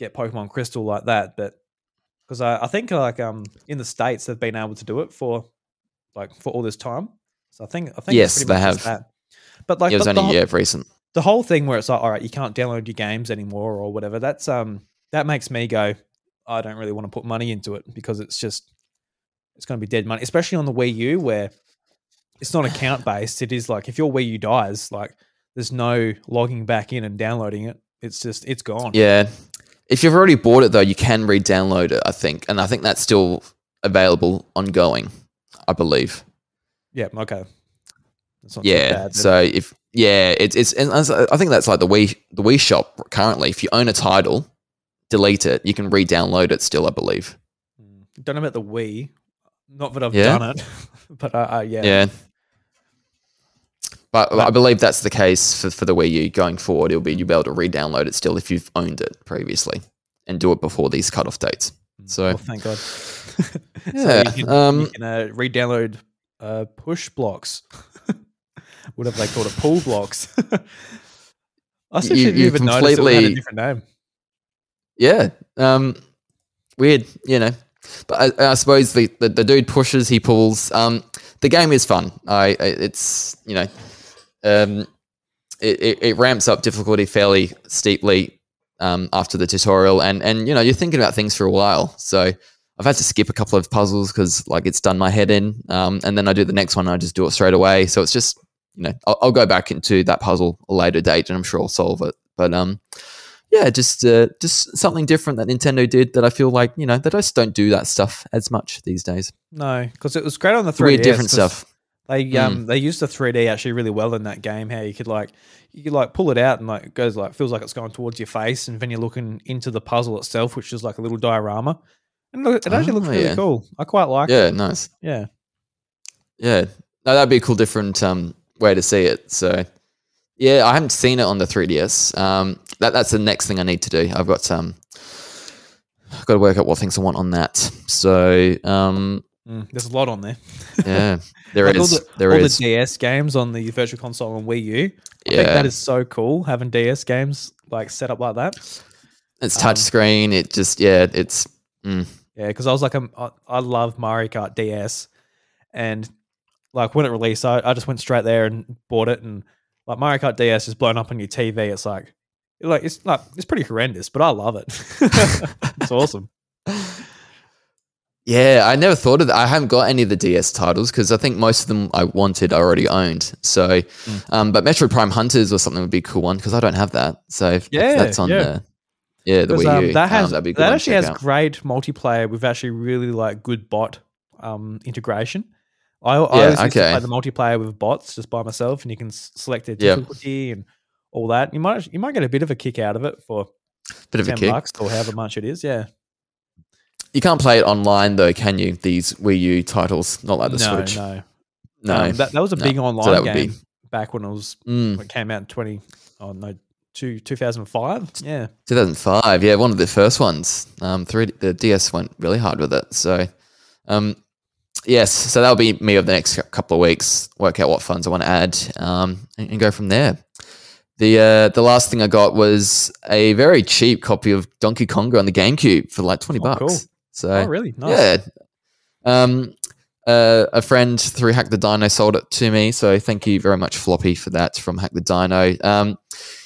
get Pokemon Crystal like that. But because I, I think like um in the states they've been able to do it for like for all this time. So I think I think Yes, pretty they have. That. But like it was the, the, only whole- yeah, recent. the whole thing where it's like, all right, you can't download your games anymore or whatever. That's um that makes me go, I don't really want to put money into it because it's just it's going to be dead money, especially on the Wii U where it's not account based. It is like if your Wii U dies, like there's no logging back in and downloading it. It's just it's gone. Yeah, if you've already bought it though, you can re-download it. I think, and I think that's still available ongoing. I believe. Yeah. Okay. That's not too Yeah. bad. So if yeah, it's it's and I think that's like the Wii the Wii shop currently. If you own a title, delete it. You can re-download it still. I believe. Mm. don't know about the Wii. Not that I've Yeah? done it, but uh, uh, yeah. Yeah. But, But- I believe that's the case for, for the Wii U going forward. It'll be you'll be able to re-download it still if you've owned it previously, and do it before these cutoff dates. So Well, thank God. Yeah, so you can, um, you can uh, re-download uh, push blocks, what have they called it, pull blocks. I still You- didn't you even notice it had a completely- different name. Yeah. Um, weird, you know. But I, I suppose the, the, the dude pushes, he pulls. Um, the game is fun. I, I it's you know, um, it, it, it ramps up difficulty fairly steeply um, after the tutorial, and and you know you're thinking about things for a while. So I've had to skip a couple of puzzles because like it's done my head in, um, and then I do the next one, and I just do it straight away. So it's just you know I'll, I'll go back into that puzzle a later date, and I'm sure I'll solve it. But um, yeah, just uh, just something different that Nintendo did that I feel like you know they just don't do that stuff as much these days. No, because it was great on the 3DS. Weird, different stuff. They Mm. um they used the 3D actually really well in that game. How you could like you could like pull it out and like it goes like feels like it's going towards your face, and then you're looking into the puzzle itself, which is like a little diorama. And look, it actually looks Oh, really yeah. cool. I quite like Yeah, it. Yeah, nice. Yeah. Yeah, no, that'd be a cool, different um, way to see it. So, yeah, I haven't seen it on the 3DS. Um, that that's the next thing I need to do. I've got um, I've got to work out what things I want on that. So, um, Mm, there's a lot on there. yeah, there Like is, all the, there all is. the DS games on the Virtual Console and Wii U. I yeah, think that is so cool having DS games like set up like that. it's um, touchscreen. It just, yeah, it's. Mm, Yeah, because I was like, um, I, I love Mario Kart DS, and like when it released, I, I just went straight there and bought it, and like Mario Kart DS is blown up on your TV. It's like, like it's like it's pretty horrendous, but I love it. it's awesome. Yeah, I never thought of that. I haven't got any of the DS titles because I think most of them I wanted I already owned. So, Mm. um, but Metroid Prime Hunters or something would be a cool one because I don't have that. So if, if Yeah, that's on yeah. the yeah the 'Cause, Wii um, U. that um, has that'd be good that actually has out. great multiplayer with actually really like good bot um integration. I, I Yeah, always used to play the multiplayer with bots just by myself, and you can select the Yep. difficulty and all that. You might you might get a bit of a kick out of it for Bit of a kick. bucks or however much it is. Yeah. You can't play it online though, can you? These Wii U titles, not like the no, Switch. no, No, Um, that, that was a No. big So online that would game be- back when it was Mm, when it came out in twenty oh no two two thousand five. Yeah. 2005. Yeah, one of the first ones. Um, three the DS went really hard with it. So, um, yes, so that'll be me over the next couple of weeks. Work out what funds I want to add, um, and, and go from there. The uh, the last thing I got was a very cheap copy of Donkey Konga on the GameCube for like twenty Oh, bucks. cool. So oh really? Nice. yeah. Um, uh, a friend through Hack the Dino sold it to me, so thank you very much, Floppy, for that from Hack the Dino. Um,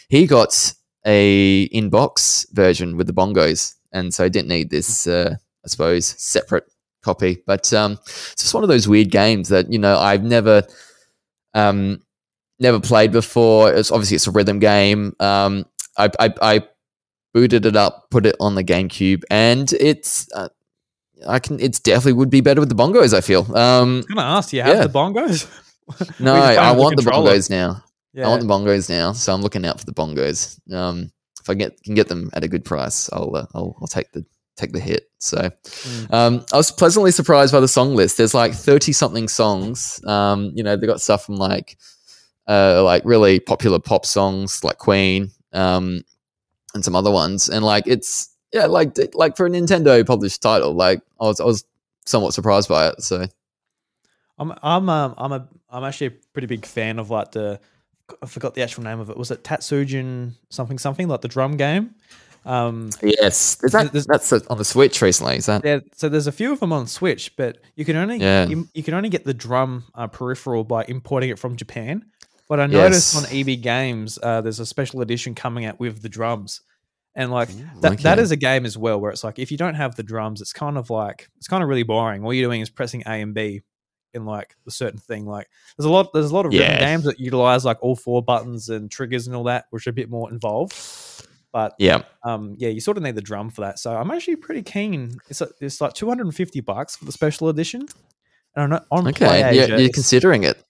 he got a inbox version with the bongos, and so I didn't need this, uh, I suppose, separate copy. But um, it's just one of those weird games that you know I've never, um, never played before. It's obviously it's a rhythm game. Um, I, I, I booted it up, put it on the GameCube, and it's. Uh, I can. It's definitely would be better with the bongos. I feel. Um, I was gonna ask, do you have Yeah. the bongos? no, Or you just play I want the controller? bongos now. Yeah. I want the bongos now, so I'm looking out for the bongos. Um, if I get can get them at a good price, I'll uh, I'll, I'll take the take the hit. So, Mm. um, I was pleasantly surprised by the song list. There's like thirty something songs. Um, you know, they got stuff from like uh like really popular pop songs like Queen, um, and some other ones, and like it's yeah like like for a Nintendo published title, like I was I was somewhat surprised by it. So I'm I'm um, I'm a I'm actually a pretty big fan of like the I forgot the actual name of it. Was it Tatsujin something something like the drum game? Um, yes, is that that's on the Switch recently? Is that yeah, so there's a few of them on Switch, but you can only Yeah. you, you can only get the drum uh, peripheral by importing it from Japan. But I noticed Yes. on EB Games, uh, there's a special edition coming out with the drums, and like that, that okay. is a game as well where it's like if you don't have the drums, it's kind of like it's kind of really boring. All you're doing is pressing A and B in like a certain thing. Like there's a lot there's a lot of Yeah. games that utilize like all four buttons and triggers and all that, which are a bit more involved. But yeah? um, yeah, you sort of need the drum for that. So I'm actually pretty keen. It's like, it's like 250 bucks for the special edition. And I'm not on Okay, PlayAsia, yeah, you're considering it.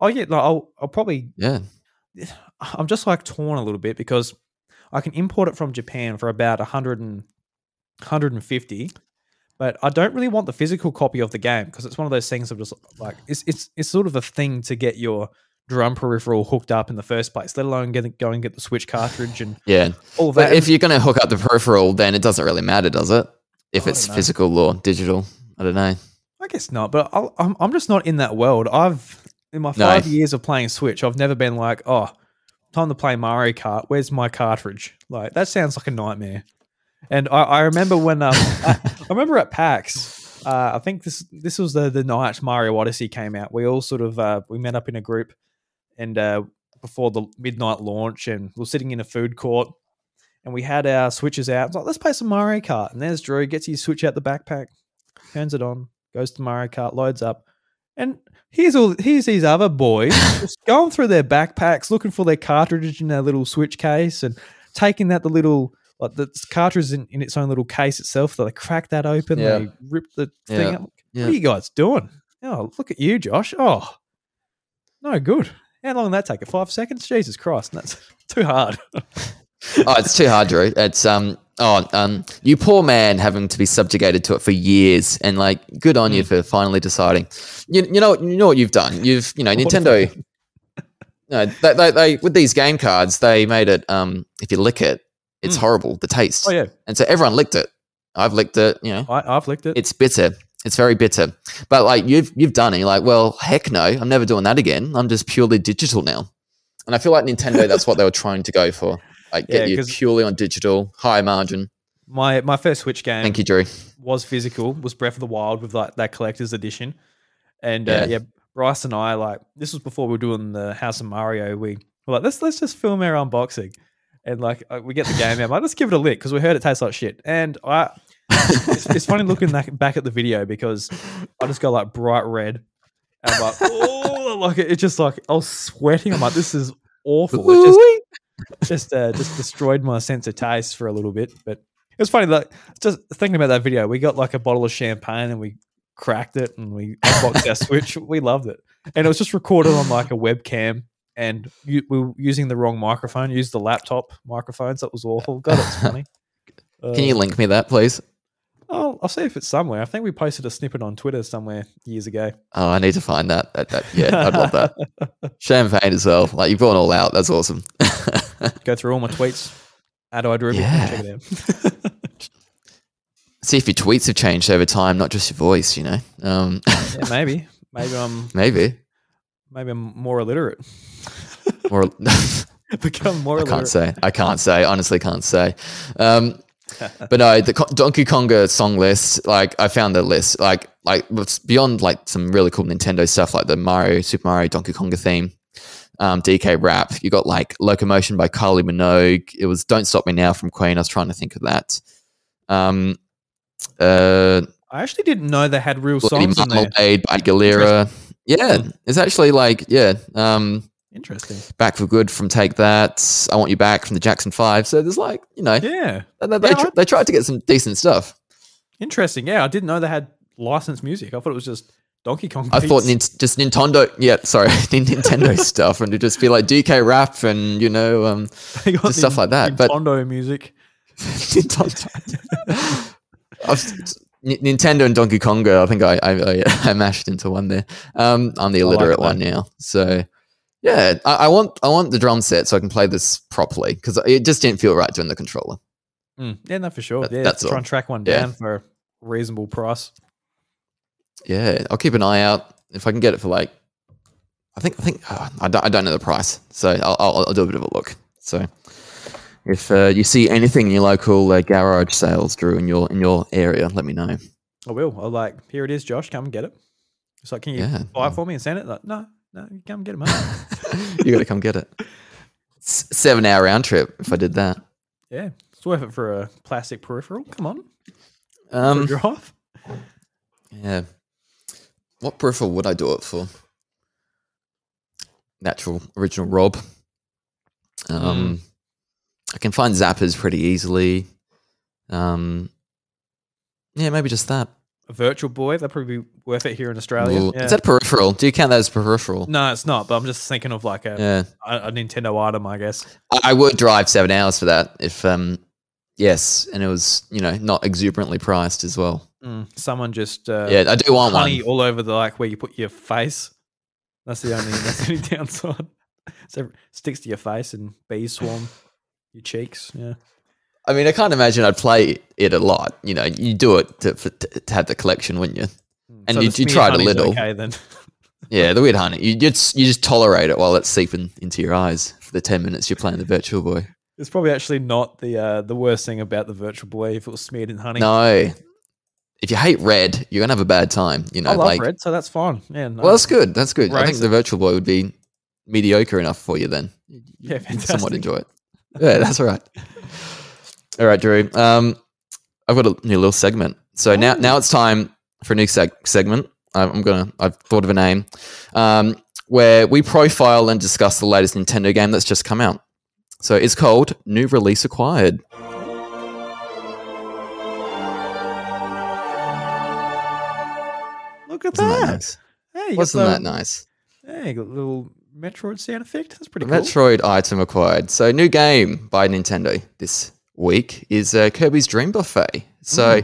oh yeah, like, I'll I'll probably Yeah, I'm just like torn a little bit because I can import it from Japan for about 100 and 150, but I don't really want the physical copy of the game because it's one of those things of just like it's it's it's sort of a thing to get your drum peripheral hooked up in the first place, let alone get go and get the Switch cartridge and yeah. all that. But if you're going to hook up the peripheral, then it doesn't really matter, does it? If I it's physical or digital, I don't know. I guess not, but I'll, I'm I'm just not in that world. I've in my No. five years of playing Switch, I've never been like, oh, time to play Mario Kart. Where's my cartridge? Like that sounds like a nightmare. And I, I remember when um, I, I remember at PAX, uh, I think this this was the the night Mario Odyssey came out. We all sort of uh, we met up in a group, and uh, before the midnight launch, and we are sitting in a food court, and we had our switches out. It's like let's play some Mario Kart. And there's Drew gets his switch out the backpack, turns it on, goes to Mario Kart, loads up, and here's all here's these other boys just going through their backpacks looking for their cartridge in their little switch case and taking that the little like the cartridge in, in its own little case itself. They crack that open, Yeah. they rip the thing Yeah. up. Yeah. What are you guys doing? Oh, look at you, Josh. Oh, no good. How long did that take? Five seconds? Jesus Christ, that's too hard. oh, it's too hard, Drew. It's um oh um you poor man having to be subjugated to it for years and like good on Mm. you for finally deciding. You, you know you know what you've done. You've you know have Nintendo. No, they, they, they with these game cards they made it um if you lick it it's Mm. horrible the taste Oh yeah, and so everyone licked it. I've licked it. You know I, I've licked it. it's bitter. It's very bitter. But like you've you've done it. You're like, well, heck no, I'm never doing that again. I'm just purely digital now. And I feel like Nintendo, that's what they were trying to go for. Like Yeah, get you purely on digital, high margin. my my first Switch game Thank you, Drew. was physical, was Breath of the Wild with like that collector's edition. And uh, Yeah. yeah, Bryce and I like this was before we were doing the House of Mario. We were like, let's let's just film our unboxing, and like uh, we get the game out. Like, let's give it a lick because we heard it tastes like shit. And I, it's, it's funny looking back, back at the video because I just go like bright red. And I'm like, oh, like it, it's just like I was sweating. I'm like, this is awful. It just just uh, just destroyed my sense of taste for a little bit. But it was funny that just thinking about that video, we got like a bottle of champagne and we cracked it and we unboxed our Switch. We loved it, and it was just recorded on like a webcam. And you, we were using the wrong microphone. Used the laptop microphones. That was awful. God, it's funny. Can you Uh, link me that, please? I'll, I'll see if it's somewhere. I think we posted a snippet on Twitter somewhere years ago. Oh, I need to find that. that, that yeah, I'd love that. Champagne as well. Like you've gone all out. That's awesome. Go through all my tweets. Add iDrewby. Yeah. Check it out. See if your tweets have changed over time, not just your voice. You know, um, yeah, maybe. Maybe I'm maybe. maybe I'm more illiterate. Or Become more I illiterate. can't say. I can't say. Honestly, can't say. Um, but no, the Donkey Konga song list. Like I found the list. Like like beyond like some really cool Nintendo stuff, like the Mario Super Mario Donkey Konga theme. Um, DK rap. You got like Locomotion by Kylie Minogue. It was Don't Stop Me Now from Queen. I was trying to think of that. Um, uh, I actually didn't know they had real Bloody songs. Marmalade by Galera. Yeah, it's actually like yeah. Um, Interesting. Back for Good from Take That. I Want You Back from the Jackson Five. So there's like you know Yeah. they, they, Yeah, tr- I- they tried to get some decent stuff. Interesting. Yeah, I didn't know they had licensed music. I thought it was just Donkey Kong. I thought nin- just Nintendo, yeah, sorry, Nintendo stuff, and it'd just be like DK rap and you know, um, They got just stuff like that, but- Nintendo music. Nintendo. N- Nintendo and Donkey Konga. I think I I, I, mashed into one there. Um, I'm the I like illiterate one now, so yeah, I, I want I want the drum set so I can play this properly because it just didn't feel right doing the controller. Mm, yeah, no, for sure. That- yeah, that's try all. and track one Yeah. down for a reasonable price. Yeah, I'll keep an eye out if I can get it for like. I think I think uh, I don't I don't know the price, so I'll, I'll I'll do a bit of a look. So if uh, you see anything in your local uh, garage sales, Drew, in your in your area, let me know. I will. I'll like, here it is, Josh. Come and get it. It's like, can you Yeah. buy it for me and send it? Like, no, no, you come get it, mate. you got to come get it. S- seven hour round trip if I did that. yeah, it's worth it for a plastic peripheral. Come on, Um, you're off. yeah. What peripheral would I do it for? Natural original Rob. Um, I can find zappers pretty easily. Um, yeah, maybe just that. A virtual boy, that'd probably be worth it here in Australia. Ooh, Yeah. Is that peripheral? Do you count that as peripheral? no, it's not. But I'm just thinking of like a, Yeah, a, a Nintendo item, I guess. I, I would drive seven hours for that if, um, yes, and it was you know not exuberantly priced as well. Mm, someone just uh, yeah, I do want honey one. all over the like where you put your face. That's the only that's the only downside. So it sticks to your face and bees swarm your cheeks. Yeah. I mean, I can't imagine I'd play it a lot. You know, you do it to, for, to, to have the collection, wouldn't you? And So you- you tried a little. Okay, then. Yeah, the weird honey. You just you just tolerate it while it's seeping into your eyes for the ten minutes you're playing the Virtual Boy. It's probably actually not the uh, the worst thing about the Virtual Boy if it was smeared in honey. No, if you hate red, you're gonna have a bad time. You know, I love like red, so that's fine. Yeah, no. well, that's good. That's good. I think the Virtual Boy would be mediocre enough for you then. yeah, fantastic. somewhat enjoy it. Yeah, that's all right. All right, Drew. Um, I've got a new little segment. So now, now it's time for a new seg- segment. I'm gonna. I've thought of a name, um, where we profile and discuss the latest Nintendo game that's just come out. So it's called New Release Acquired. Look at Wasn't that. that nice? Hey, Wasn't the- that nice? Hey, got a little Metroid sound effect. That's pretty cool. Metroid item acquired. So, new game by Nintendo this week is uh, Kirby's Dream Buffet. So,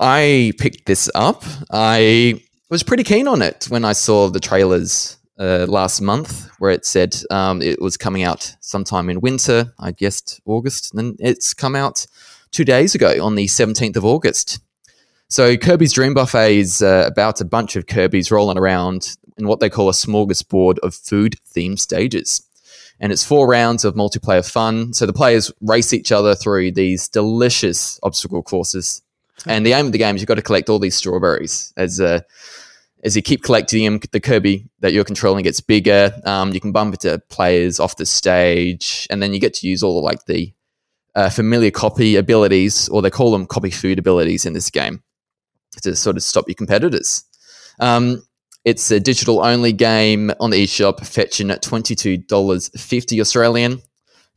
I picked this up. I was pretty keen on it when I saw the trailers uh, last month, where it said um, it was coming out sometime in winter. I guessed August, and it's come out two days ago on the 17th of August. So, Kirby's Dream Buffet is uh, about a bunch of Kirby's rolling around in what they call a smorgasbord of food themed stages. And it's four rounds of multiplayer fun. So the players race each other through these delicious obstacle courses. And the aim of the game is you've got to collect all these strawberries. As uh, as you keep collecting them, the Kirby that you're controlling gets bigger. Um, you can bump into players off the stage, and then you get to use all the, like the uh, familiar copy abilities, or they call them copy food abilities in this game, to sort of stop your competitors. Um, it's a digital only game on the eShop, fetching at $22.50 Australian.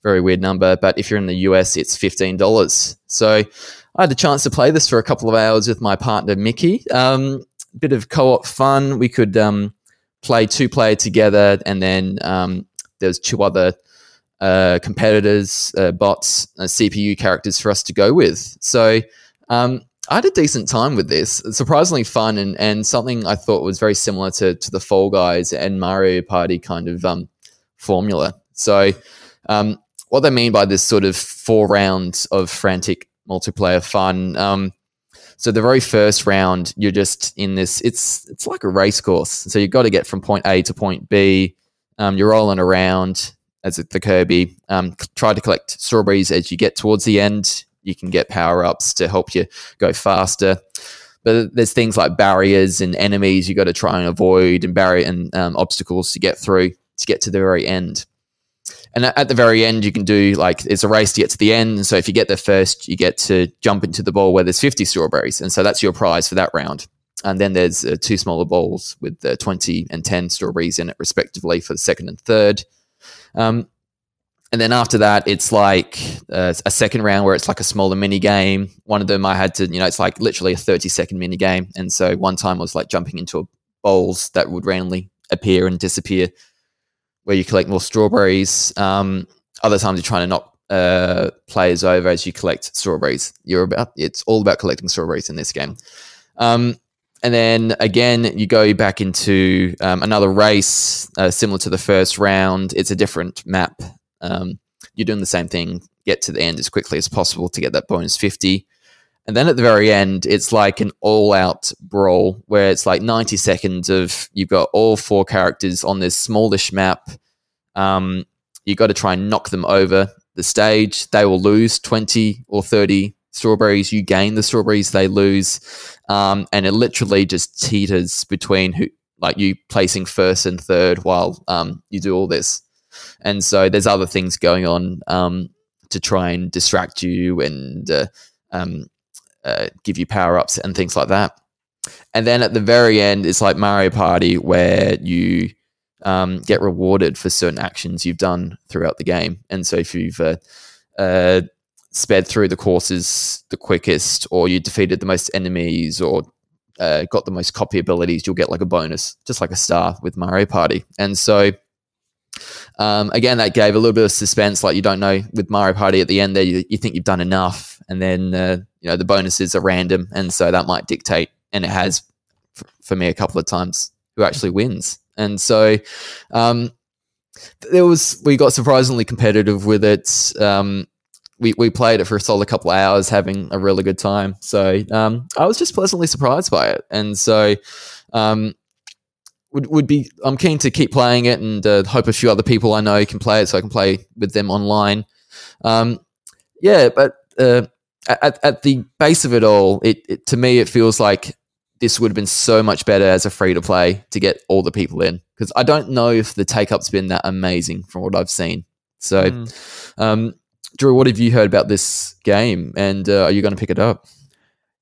Very weird number, but if you're in the US, it's $15. So I had a chance to play this for a couple of hours with my partner, Mickey. Um, bit of co op fun. We could um, play two player together, and then um, there's two other uh, competitors, uh, bots, uh, CPU characters for us to go with. So um, I had a decent time with this. Surprisingly fun and, and something I thought was very similar to, to the Fall Guys and Mario Party kind of um, formula. So, um, what they mean by this sort of four rounds of frantic multiplayer fun. Um, so the very first round, you're just in this. It's it's like a race course. So you've got to get from point A to point B. Um, you're rolling around as the Kirby. Um, try to collect strawberries as you get towards the end. You can get power ups to help you go faster. But there's things like barriers and enemies you got to try and avoid, and barrier and um, obstacles to get through to get to the very end. And at the very end, you can do like it's a race to get to the end. And so if you get there first, you get to jump into the ball where there's 50 strawberries, and so that's your prize for that round. And then there's uh, two smaller bowls with uh, 20 and 10 strawberries in it, respectively, for the second and third. Um, and then after that, it's like uh, a second round where it's like a smaller mini game. One of them I had to, you know, it's like literally a 30 second mini game. And so one time was like jumping into bowls that would randomly appear and disappear where you collect more strawberries. Um, other times you're trying to knock uh, players over as you collect strawberries. You're about, it's all about collecting strawberries in this game. Um, and then again, you go back into um, another race uh, similar to the first round. It's a different map. Um, you're doing the same thing. Get to the end as quickly as possible to get that bonus 50. And then at the very end, it's like an all out brawl where it's like 90 seconds of you've got all four characters on this smallish map. Um, you got to try and knock them over the stage. They will lose 20 or 30 strawberries. You gain the strawberries, they lose. Um, and it literally just teeters between who, like you placing first and third while um, you do all this. And so there's other things going on um, to try and distract you and uh, um, uh, give you power ups and things like that. And then at the very end, it's like Mario Party where you um, get rewarded for certain actions you've done throughout the game. And so if you've uh, uh, sped through the courses the quickest, or you defeated the most enemies, or uh, got the most copy abilities, you'll get like a bonus, just like a star with Mario Party. And so um, again, that gave a little bit of suspense. Like you don't know with Mario Party at the end there, you, you think you've done enough, and then uh, you know the bonuses are random, and so that might dictate. And it has f- for me a couple of times who actually wins. And so um, there was we got surprisingly competitive with it. Um, we, we played it for a solid couple of hours, having a really good time. So um, I was just pleasantly surprised by it, and so um, would would be I'm keen to keep playing it and uh, hope a few other people I know can play it so I can play with them online. Um, yeah, but uh, at at the base of it all, it, it to me it feels like this would have been so much better as a free to play to get all the people in because I don't know if the take up's been that amazing from what I've seen. So, Mm. um, Drew, what have you heard about this game, and uh, are you going to pick it up?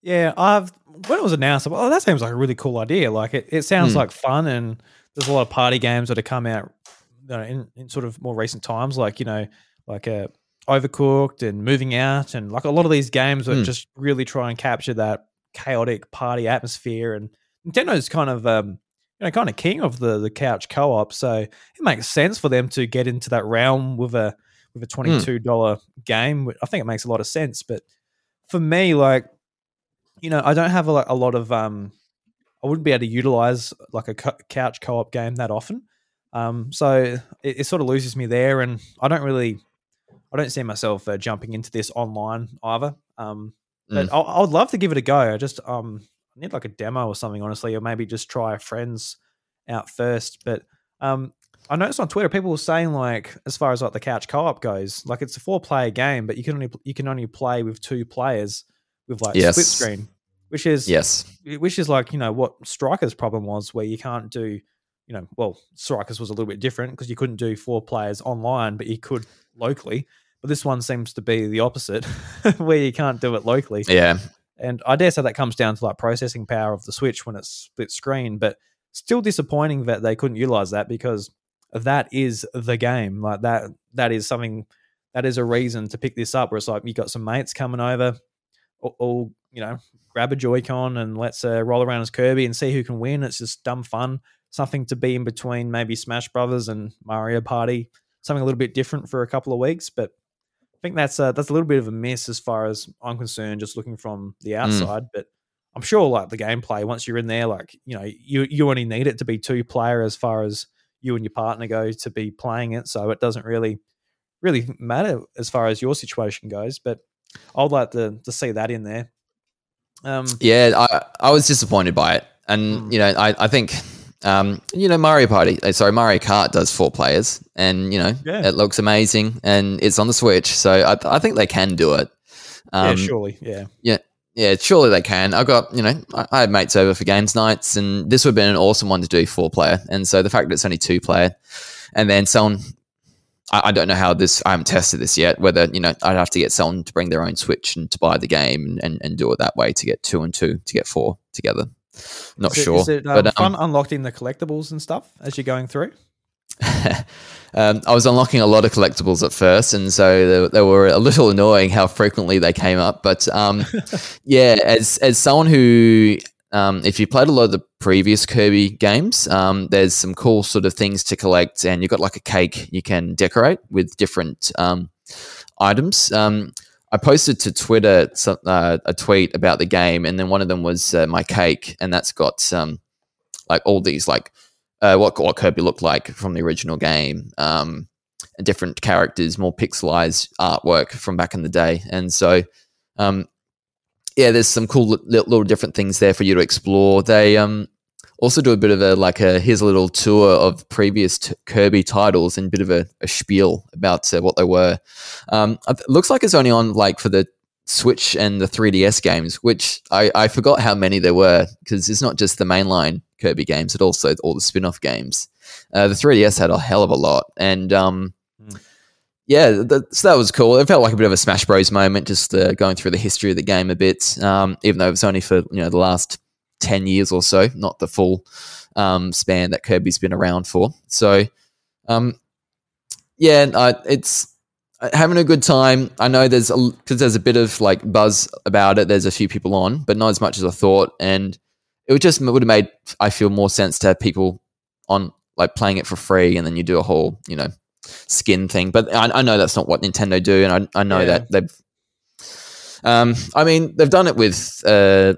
Yeah, I've when it was announced, oh, that seems like a really cool idea. Like it, it sounds Hmm. like fun, and there's a lot of party games that have come out you know, in, in sort of more recent times, like you know, like uh, Overcooked and Moving Out, and like a lot of these games that Hmm. just really try and capture that chaotic party atmosphere. And Nintendo's kind of um, you know kind of king of the the couch co-op, so it makes sense for them to get into that realm with a with a twenty two dollar game. I think it makes a lot of sense, but for me, like you know, I don't have a, a lot of um, I wouldn't be able to utilize like a co- couch co-op game that often. Um, so it, it sort of loses me there, and I don't really, I don't see myself uh, jumping into this online either. Um, but I, I would love to give it a go. I just um, need like a demo or something, honestly, or maybe just try friends out first. But um, I noticed on Twitter people were saying like, as far as like the couch co-op goes, like it's a four-player game, but you can only you can only play with two players with like Yes. split screen, which is Yes. which is like you know what Strikers' problem was, where you can't do, you know, well, Strikers was a little bit different because you couldn't do four players online, but you could locally. But this one seems to be the opposite, where you can't do it locally. Yeah. And I dare say that comes down to like processing power of the Switch when it's split screen, but still disappointing that they couldn't utilize that because that is the game. Like that, that is something that is a reason to pick this up. Where it's like you got some mates coming over, all, all you know, grab a Joy-Con and let's uh, roll around as Kirby and see who can win. It's just dumb fun. Something to be in between maybe Smash Brothers and Mario Party. Something a little bit different for a couple of weeks, but I think that's a, that's a little bit of a miss as far as I'm concerned. Just looking from the outside, but I'm sure like the gameplay once you're in there, like you know, you you only need it to be two player as far as you and your partner go to be playing it, so it doesn't really really matter as far as your situation goes. But I'd like to to see that in there. Um, Yeah, I, I was disappointed by it, and Hmm. you know, I, I think, um, you know, Mario Party, uh, sorry, Mario Kart does four players, and you know, Yeah. it looks amazing, and it's on the Switch, so I, I think they can do it. yeah, Um, surely, yeah, Yeah, surely they can. I got, you know, I, I had mates over for games nights, and this would have been an awesome one to do four player. And so the fact that it's only two player, and then someone, I, I don't know how this, I haven't tested this yet, whether, you know, I'd have to get someone to bring their own Switch and to buy the game and, and, and do it that way to get two and two, to get four together. Not is it, sure. Is it um, but, um, fun unlocking the collectibles and stuff as you're going through? um, I was unlocking a lot of collectibles at first, and so they, they were a little annoying how frequently they came up. But um, yeah, as as someone who, um, if you played a lot of the previous Kirby games, um, there's some cool sort of things to collect, and you've got like a cake you can decorate with different um, items. Um, I posted to Twitter some, uh, a tweet about the game, and then one of them was uh, my cake, and that's got um, like all these like uh, what what Kirby looked like from the original game, um, different characters, more pixelized artwork from back in the day, and so um, yeah, there's some cool li- little different things there for you to explore. They um, also do a bit of a like a here's a little tour of previous t- Kirby titles and a bit of a, a spiel about uh, what they were. Um, it looks like it's only on like for the Switch and the 3DS games, which I, I forgot how many there were because it's not just the mainline Kirby games, but also all the spin off games. Uh, the 3DS had a hell of a lot. And um. Yeah, th- so that was cool. It felt like a bit of a Smash Bros moment, just uh, going through the history of the game a bit, um, even though it was only for you know the last 10 years or so, not the full um, span that Kirby's been around for. So, um, yeah, it's uh, having a good time. I know there's because there's a bit of like buzz about it. There's a few people on, but not as much as I thought, and it would just would have made I feel more sense to have people on like playing it for free, and then you do a whole you know skin thing. But I, I know that's not what Nintendo do, and I, I know Yeah. that they've. Um, I mean, they've done it with uh,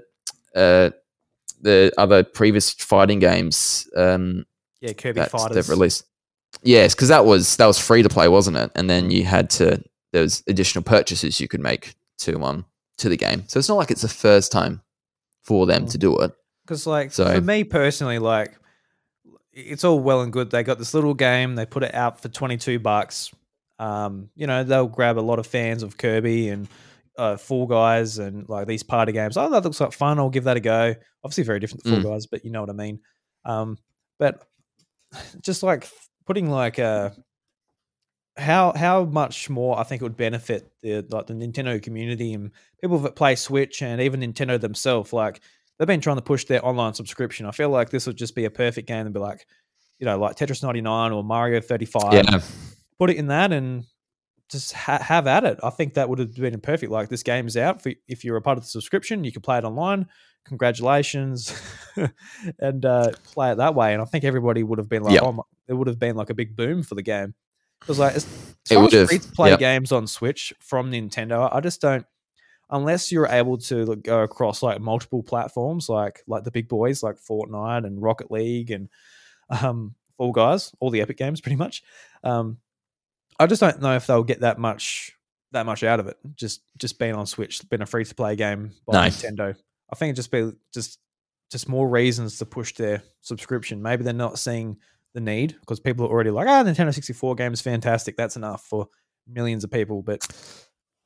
uh, the other previous fighting games. Um, Yeah, Kirby that Fighters. they've released. Yes, because that was that was free to play, wasn't it? And then you had to there was additional purchases you could make to um to the game. So it's not like it's the first time for them Mm. to do it. Because, like, So- for me personally, like, it's all well and good. They got this little game. They put it out for twenty two bucks. Um, you know, they'll grab a lot of fans of Kirby and uh, Fall Guys and like these party games. Oh, that looks like fun. I'll give that a go. Obviously, very different to Fall Mm. Guys, but you know what I mean. Um, but just like putting like a how how much more I think it would benefit the like the Nintendo community and people that play Switch and even Nintendo themselves. Like they've been trying to push their online subscription. I feel like this would just be a perfect game and be like, you know, like Tetris ninety nine or Mario thirty five. Yeah. Put it in that and just ha- have at it. I think that would have been perfect. Like this game is out for if you're a part of the subscription, you can play it online. Congratulations, and uh, play it that way. And I think everybody would have been like, Yep. oh, my, it would have been like a big boom for the game. Because like, as, as It far would as free to play yep. games on Switch from Nintendo, I just don't. Unless you're able to go across like multiple platforms, like like the big boys, like Fortnite and Rocket League and um, Fall Guys, all the Epic games, pretty much. Um, I just don't know if they'll get that much that much out of it. Just just being on Switch, being a free to play game by. Nintendo. I think it just be just just more reasons to push their subscription. Maybe they're not seeing the need because people are already like, ah, Nintendo 64 game is fantastic. That's enough for millions of people. But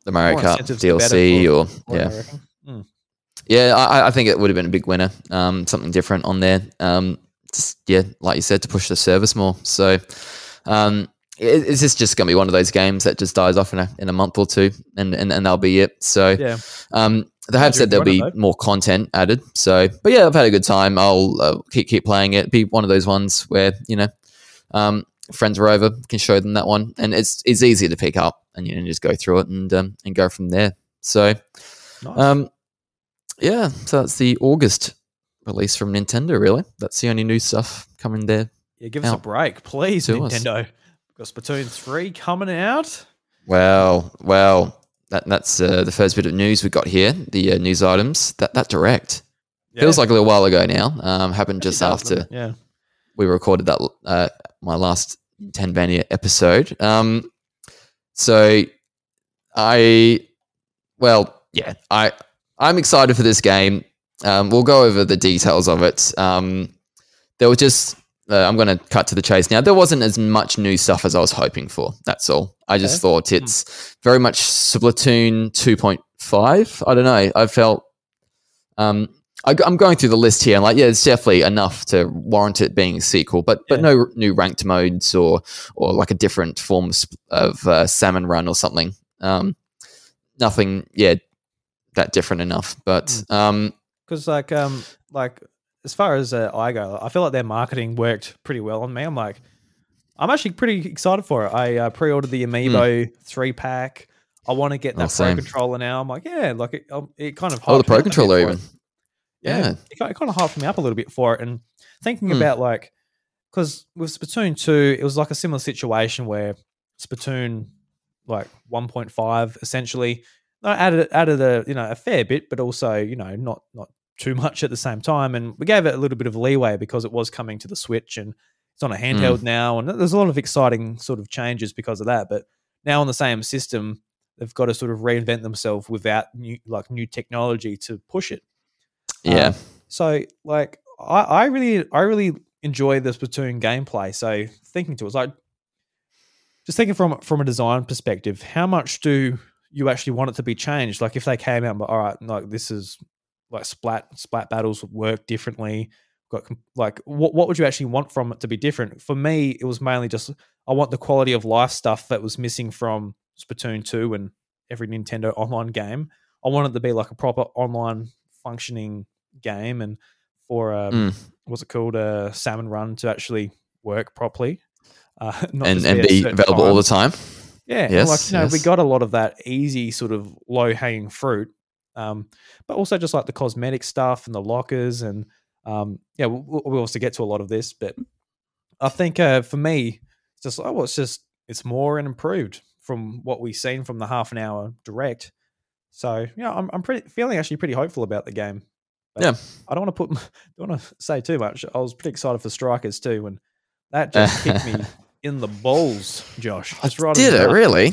The Mario Kart incentives the better DLC or what yeah. I. Mm. Yeah, I, I think it would have been a big winner. Um, something different on there. Um, just yeah, like you said, to push the service more. So, um, it, is this just going to be one of those games that just dies off in a in a month or two, and and, and that'll be it? So, Yeah. um, they have said there'll be more content added. So, but yeah, I've had a good time. I'll uh, keep keep playing it. Be one of those ones where you know, um, friends are over, can show them that one, and it's it's easy to pick up and you know just go through it and um, and go from there. So. Nice. Um, yeah, so that's the August release from Nintendo. Really, that's the only new stuff coming there. yeah, give us a break, please. Nintendo. We've got Splatoon 3 coming out. Well, well, that that's uh, the first bit of news we got here. The uh, news items that that direct feels like a little while ago now. Um, happened just after Yeah. we recorded that uh, my last NintenVania episode. Um, so I, well, yeah, I I'm excited for this game. Um, we'll go over the details of it. Um, there was just uh, I'm going to cut to the chase now. There wasn't as much new stuff as I was hoping for. That's all. I just Okay. thought it's very much Splatoon 2.5. I don't know. I felt um, I, am going through the list here, and like, yeah, it's definitely enough to warrant it being a sequel, but but Yeah. no new ranked modes or or like a different form of, uh, salmon run or something. Um, nothing, yeah, that different enough. But Mm. um, because like um like as far as uh, I go, I feel like their marketing worked pretty well on me. I'm like, I'm actually pretty excited for it. I uh, pre-ordered the Amiibo three pack. I want to get Hmm. Oh, that pro controller now. I'm like, yeah, like it, um, it kind of oh, the Pro up a bit controller even, it. Yeah, it, ki- it kind of hyped me up a little bit for it. And thinking Hmm. about like, because with Splatoon two, it was like a similar situation where Splatoon like 1.5 essentially I added added a you know a fair bit, but also you know not not too much at the same time. And we gave it a little bit of leeway because it was coming to the Switch and it's on a handheld now, and there's a lot of exciting sort of changes because of that. But now on the same system, they've got to sort of reinvent themselves without new like new technology to push it. Yeah. Um, so like I, I really I really enjoy the Splatoon gameplay. So thinking to it, it's like just thinking from from a design perspective, how much do you actually want it to be changed? Like if they came out, and all right, like this is like splat splat battles work differently. Got like what what would you actually want from it to be different? For me, it was mainly just I want the quality of life stuff that was missing from Splatoon two and every Nintendo online game. I want it to be like a proper online functioning game and for um, Mm. what's it called a salmon run to actually work properly uh, not and and be available all the time. yeah Yes, like you know we got a lot of that easy sort of low hanging fruit um, but also just like the cosmetic stuff and the lockers and um, yeah we'll, we'll also get to a lot of this but i think uh, for me it's just oh well, it's just it's more and improved from what we've seen from the half an hour direct so yeah i'm, I'm pretty feeling actually pretty hopeful about the game But Yeah. i don't want to put don't want to say too much i was pretty excited for strikers too and that just kicked me in the balls josh I Just right did it really?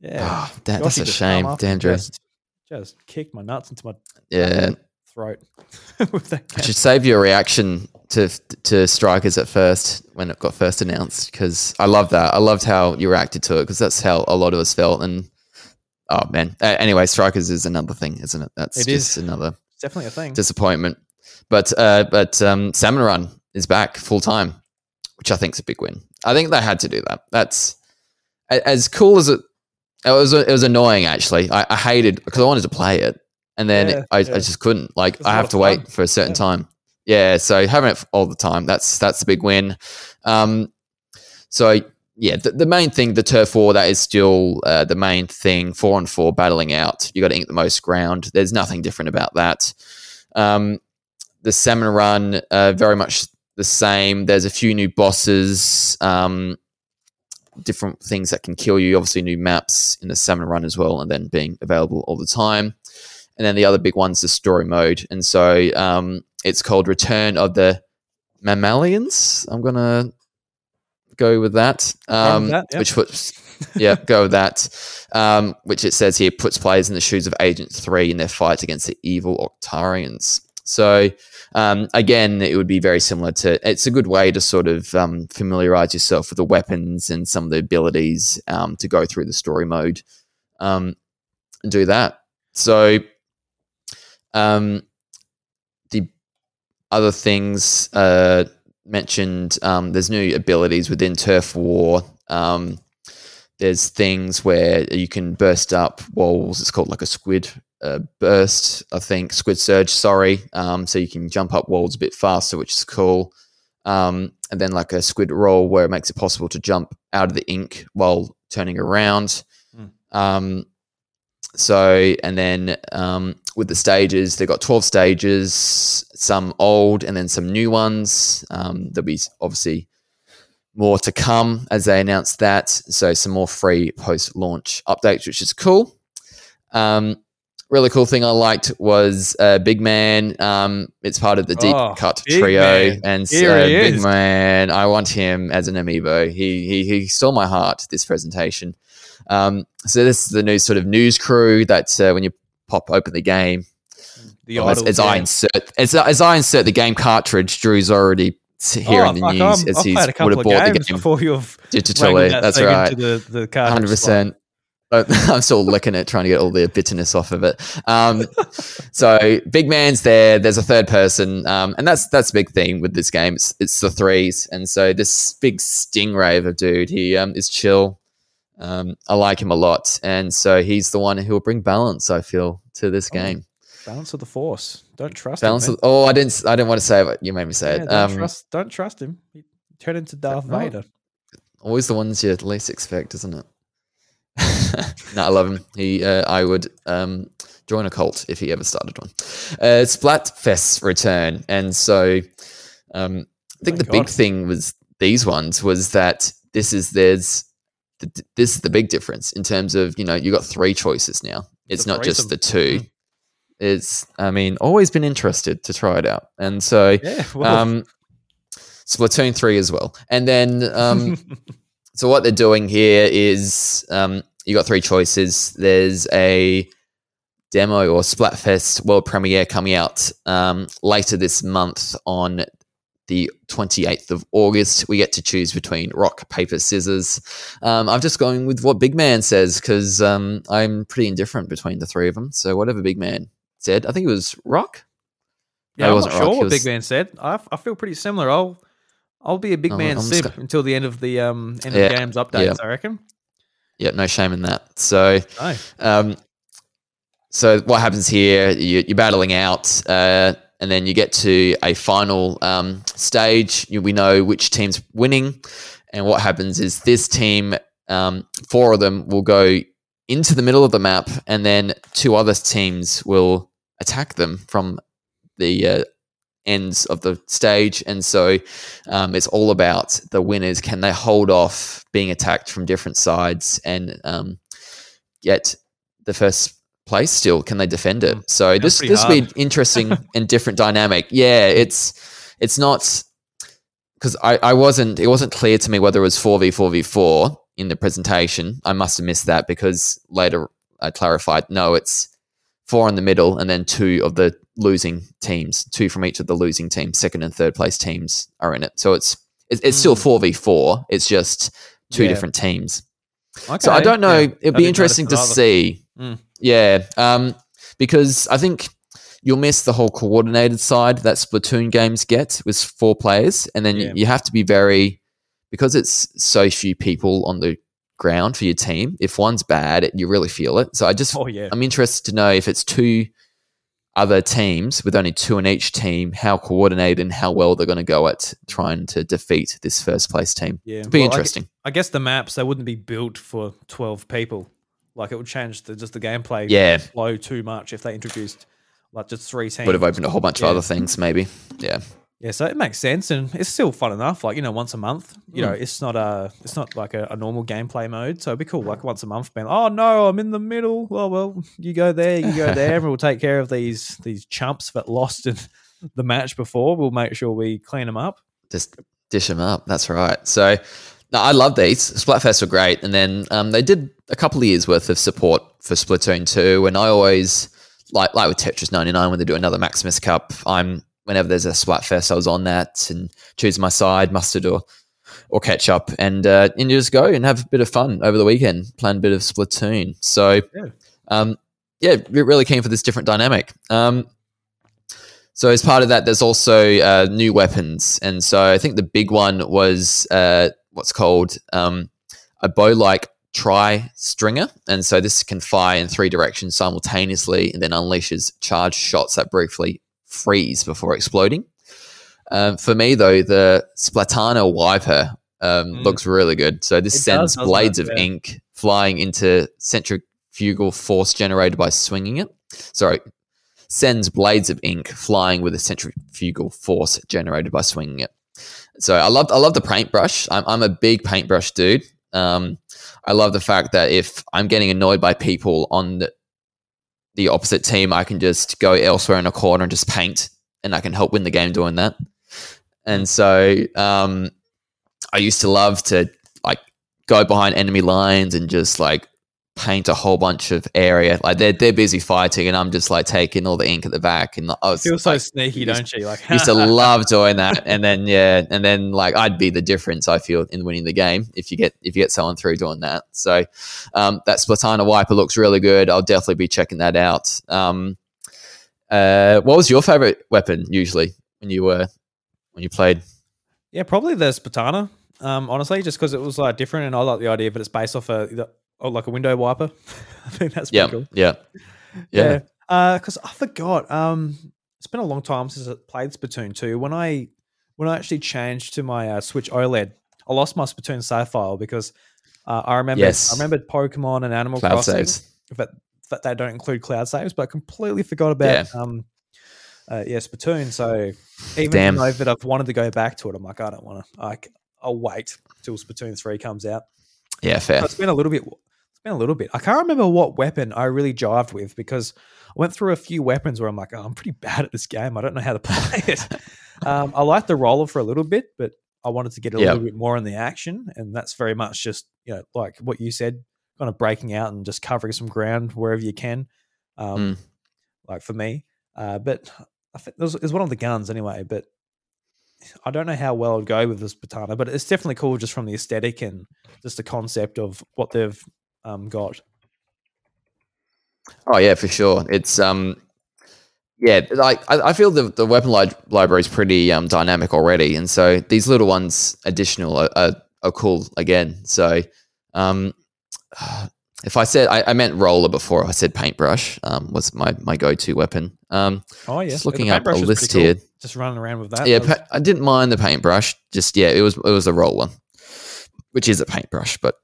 yeah Oh, that, that's a shame, Dandre. Just, just kicked my nuts into my Yeah, throat with that I should save your reaction to to strikers at first when it got first announced because I love that. I loved how you reacted to it because that's how a lot of us felt. And oh man, uh, anyway, strikers is another thing, isn't it? That's It just is. another definitely a thing. disappointment. But uh, but um, Salmon Run is back full time, which I think is a big win. I think they had to do that. That's as cool as it. It was it was annoying actually. I, I hated because I wanted to play it, and then Yeah, I, yeah. I just couldn't. Like I have to wait fun. for a certain Yeah. time. Yeah, so having it all the time that's that's the big win. Um, so yeah, the, the main thing, the turf war, that is still uh, the main thing. Four and four battling out. You got to ink the most ground. There's nothing different about that. Um, the salmon run, uh, very much the same. There's a few new bosses, um, different things that can kill you. Obviously, new maps in the salmon run as well, and then being available all the time. And then the other big one's the story mode, and so um, it's called Return of the Mammalians. I'm gonna go with that, um, that, yeah. which puts yeah, go with that. Um, which it says here puts players in the shoes of Agent Three in their fight against the evil Octarians. So um, again, it would be very similar to. It's a good way to sort of um, familiarize yourself with the weapons and some of the abilities um, to go through the story mode um, and do that. So um, the other things uh, mentioned, um, there's new abilities within Turf War. Um, there's things where you can burst up walls. It's called like a squid uh, burst, I think, squid surge. Sorry, um, so you can jump up walls a bit faster, which is cool. Um, and then like a squid roll where it makes it possible to jump out of the ink while turning around. Mm. Um, so and then um, with the stages, they've got twelve stages, some old and then some new ones. Um, there'll be obviously more to come as they announce that. So some more free post launch updates, which is cool. Um, really cool thing I liked was uh, Big Man. Um, it's part of the Deep Oh, Cut Big trio, Man. and he Big is. Man. I want him as an amiibo. He he he stole my heart. This presentation. Um, so this is the new sort of news crew that uh, when you pop open the game, The well, as, as I insert as, as I insert the game cartridge, Drew's already here Oh, in the news I'm- as I've he's played a would couple have bought the game before you've digitally. that That's right, the, hundred percent. I'm still licking it, trying to get all the bitterness off of it. Um, so big man's there. There's a third person, um, and that's that's a big theme with this game. It's, it's the threes, and so this big stingray of a dude. He um, is chill. Um, I like him a lot, and so he's the one who will bring balance. I feel to this Oh, game. Balance of the force. Don't trust Balance. him. Of, oh, I didn't. I didn't want to say it. But you made me say man. it. Don't, Um, trust, don't trust him. He turned into Darth. Vader. always the ones you least expect, isn't it? no, I love him. He, uh, I would um, join a cult if he ever started one. Uh, Splatfest's return, and so um, I think My the big thing was these ones was that this is there's the, this is the big difference in terms of you know you got three choices now. It's, It's not just threesome. the two. Mm. It's I mean always been interested to try it out, and so Yeah. Well, um, Splatoon three as well, and then um, so what they're doing here is um, you got three choices. There's a demo or Splatfest world premiere coming out um, later this month on the 28th of August. We get to choose between rock, paper, scissors. Um, I'm just going with what Big Man says because um, I'm pretty indifferent between the three of them. So whatever Big Man said, I think it was rock. yeah, it I'm wasn't not sure rock, what was- Big Man said. I, I feel pretty similar. I'll I'll be a Big Oh, Man I'm just sib go- until the end of the um end Yeah, of the game's updates. yeah. I reckon. Yeah, no shame in that. So No. Um, so what happens here? You, you're battling out, uh, and then you get to a final um, stage. You, we know which team's winning, and what happens is this team, um, four of them, will go into the middle of the map, and then two other teams will attack them from the uh, ends of the stage. And so um, it's all about the winners. Can they hold off being attacked from different sides and um, get the first place still? Can they defend it? Mm. So Sounds this this will be interesting and different dynamic. Yeah, it's it's not because I, I wasn't it wasn't clear to me whether it was four v four v four in the presentation. I must have missed that because later I clarified no, it's four in the middle, and then two of the losing teams, two from each of the losing teams, second and third place teams are in it. So it's it's, it's still Mm. four v four. It's just two Yeah. different teams. Okay. So I don't know. yeah. It'd be interesting to see. Mm. Yeah, um, because I think you'll miss the whole coordinated side that Splatoon games get with four players, and then Yeah. you have to be very because it's so few people on the ground for your team. If one's bad, you really feel it. So I just Oh yeah. I'm interested to know if it's two other teams with only two in each team, how coordinated and how well they're going to go at trying to defeat this first place team. Yeah. It'll be Well, I interesting. I guess the maps they wouldn't be built for twelve people. Like it would change the, just the gameplay yeah, flow too much if they introduced like just three teams. would have opened a whole bunch Yeah. of other things, maybe. Yeah. Yeah, so it makes sense, and it's still fun enough. Like you know, once a month. You know, hmm. it's not a it's not like a, a normal gameplay mode. So it'd be cool, like once a month, being oh no, I'm in the middle. Well, well, you go there, you go there, and we'll take care of these these chumps that lost in the match before. We'll make sure we clean them up. just dish them up. That's right. So no, I love these. Splatfest were great, and then um, they did a couple of years worth of support for Splatoon two. And I always like like with Tetris ninety nine when they do another Maximus Cup. I'm whenever there's a Splatfest, I was on that and choose my side, mustard or or ketchup, and uh, and you just go and have a bit of fun over the weekend, playing a bit of Splatoon. So Yeah. um, yeah, re- really keen for this different dynamic. Um, so as part of that, there's also uh, new weapons, and so I think the big one was uh, what's called um, a bow-like tri stringer, and so this can fire in three directions simultaneously, and then unleashes charged shots that briefly freeze before exploding. Um, for me, though, the Splatana wiper um, Mm. looks really good. So this It sends doesn't blades of Yeah. ink flying into centrifugal force generated by swinging it. Sorry, sends blades of ink flying with a centrifugal force generated by swinging it. So I love I love the paintbrush. I'm I'm a big paintbrush dude. Um, I love the fact that if I'm getting annoyed by people on the, the opposite team, I can just go elsewhere in a corner and just paint, and I can help win the game doing that. And so um, I used to love to like go behind enemy lines and just like paint a whole bunch of area. Like they're they're busy fighting, and I'm just like taking all the ink at the back. And I was Feel so like, sneaky, used- don't you? Like used to love doing that and then yeah and then like i'd be the difference i feel in winning the game if you get if you get someone through doing that so um, that splatana wiper looks really good i'll definitely be checking that out um, uh, what was your favorite weapon usually when you were when you played Yeah, probably the Splatana. Um, honestly, just because it was like different, and I like the idea, but it's based off a the- oh, like a window wiper. I think that's pretty yeah cool. yeah yeah Yeah. Because I forgot. Um, it's been a long time since I played Splatoon 2. When I when I actually changed to my uh, Switch OLED, I lost my Splatoon save file because uh, I remember Yes. I remembered Pokemon and Animal cloud Crossing. saves That, that they don't include cloud saves, but I completely forgot about um, uh, yeah, Splatoon. So even Damn. though that I've wanted to go back to it, I'm like, I don't want to. Like, I'll wait till Splatoon 3 comes out. Yeah fair it's been a little bit. It's been a little bit. I can't remember what weapon I really jived with because I went through a few weapons where I'm like, oh, I'm pretty bad at this game. I don't know how to play it. um, I liked the roller for a little bit, but I wanted to get a Yeah. little bit more in the action, and that's very much just you know like what you said, kind of breaking out and just covering some ground wherever you can. Um, Mm. Like for me, uh, but I think it was, it was one of the guns anyway. But I don't know how well I'd go with this Patana, but it's definitely cool just from the aesthetic and just the concept of what they've um, got. Oh yeah, for sure. It's um, yeah, like I, I feel the the weapon li- library is pretty um dynamic already, and so these little ones additional are, are, are cool again. So um, if I said I, I meant roller before, I said paintbrush um was my my go to weapon. Um, Oh yeah, just looking up a list cool. here. Just running around with that. Yeah, pa- I didn't mind the paintbrush. Just yeah, it was it was a roller, which is a paintbrush, but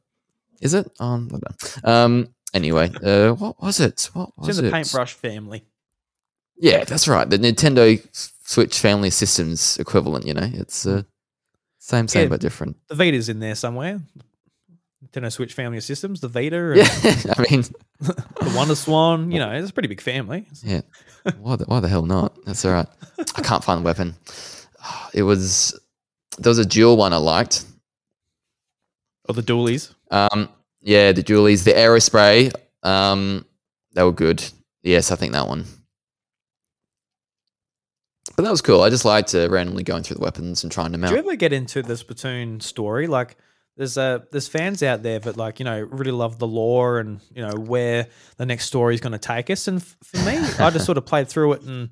is it? Um, I don't know. um. Anyway, uh, what was it? What it's was in the it? paintbrush family. Yeah, that's right. The Nintendo Switch Family Systems equivalent. You know, it's uh, same, same Yeah. but different. The Vita's in there somewhere. Nintendo Switch family of systems. The Vita, Yeah, I mean, the Wonder Swan. You know, it's a pretty big family. yeah. Why the, why the hell not? That's all right. I can't find the weapon. It was there was a dual one I liked. Oh, the dualies. Um, yeah, the dualies, the aerospray. Um, they were good. Yes, I think that one. But that was cool. I just liked uh, randomly going through the weapons and trying them Do you ever get into the Splatoon story? Like, there's uh, there's fans out there that like you know really love the lore and you know where the next story is going to take us. And f- for me, I just sort of played through it and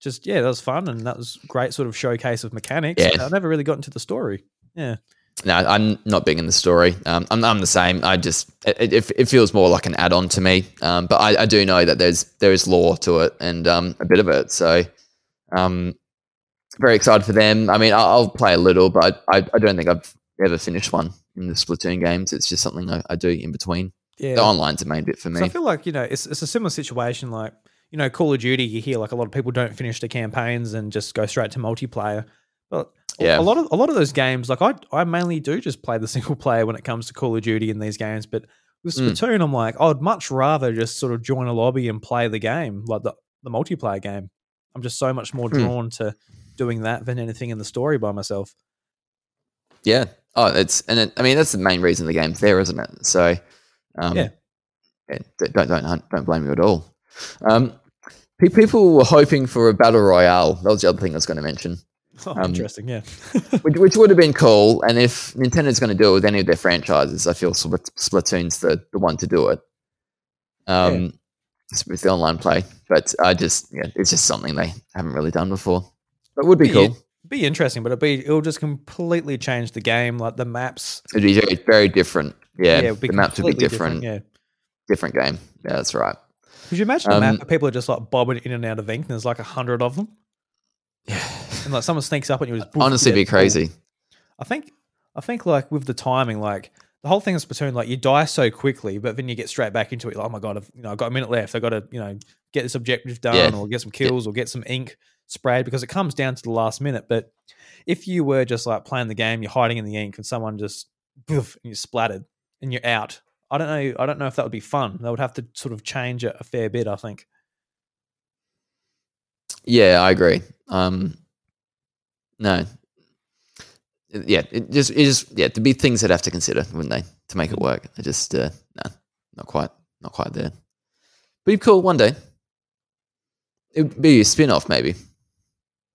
just yeah, that was fun and that was great sort of showcase of mechanics. Yeah. I never really got into the story. Yeah, No, I'm not big in the story. Um, I'm, I'm the same. I just it, it, it feels more like an add-on to me. Um, but I, I do know that there's there is lore to it and um, a bit of it. So um, very excited for them. I mean, I'll, I'll play a little, but I, I don't think I've ever finished one in the Splatoon games. It's just something I, I do in between. yeah. The online's the main bit for me. So I feel like you know it's it's a similar situation. Like you know, Call of Duty, you hear like a lot of people don't finish the campaigns and just go straight to multiplayer. But a- Yeah. a lot of a lot of those games, like I I mainly do just play the single player when it comes to Call of Duty in these games. But with Mm. Splatoon, I'm like I'd much rather just sort of join a lobby and play the game, like the the multiplayer game. I'm just so much more Hmm. drawn to doing that than anything in the story by myself. Yeah. Oh, it's and it, I mean that's the main reason the game's there, isn't it? So, um, Yeah. yeah, don't don't don't blame you at all. Um, pe- people were hoping for a battle royale. That was the other thing I was going to mention, Oh, Um, interesting, yeah. which, which would have been cool. And if Nintendo's going to do it with any of their franchises, I feel Splatoon's the the one to do it. Um, s- with the online play, but I just yeah, it's just something they haven't really done before. But it would be Be- cool. Be interesting, but it'll be it'll just completely change the game. Like the maps, It'd be very, very different. Yeah, it'll the maps would be completely different. Yeah. Different game. Yeah, that's right. Could you imagine a map Um, where people are just like bobbing in and out of ink and there's like a hundred of them? Yeah, and like someone sneaks up on you and just Honestly, be crazy. I think I think like with the timing, like the whole thing is Splatoon, like you die so quickly, but then you get straight back into it. Like, oh my god, I've you know, I've got a minute left. I've got to, you know, get this objective done Yeah. or get some kills or get some ink sprayed because it comes down to the last minute. But if you were just like playing the game, you're hiding in the ink and someone just boof, and you're splattered and you're out. I don't know. I don't know if that would be fun. They would have to sort of change it a fair bit, I think. Yeah, I agree. Um, no, yeah, it just, it just, yeah, to be things that have to consider, wouldn't they, to make it work? They just, uh, no, not quite, not quite there. But it'd be cool one day. It'd be a spin off, maybe.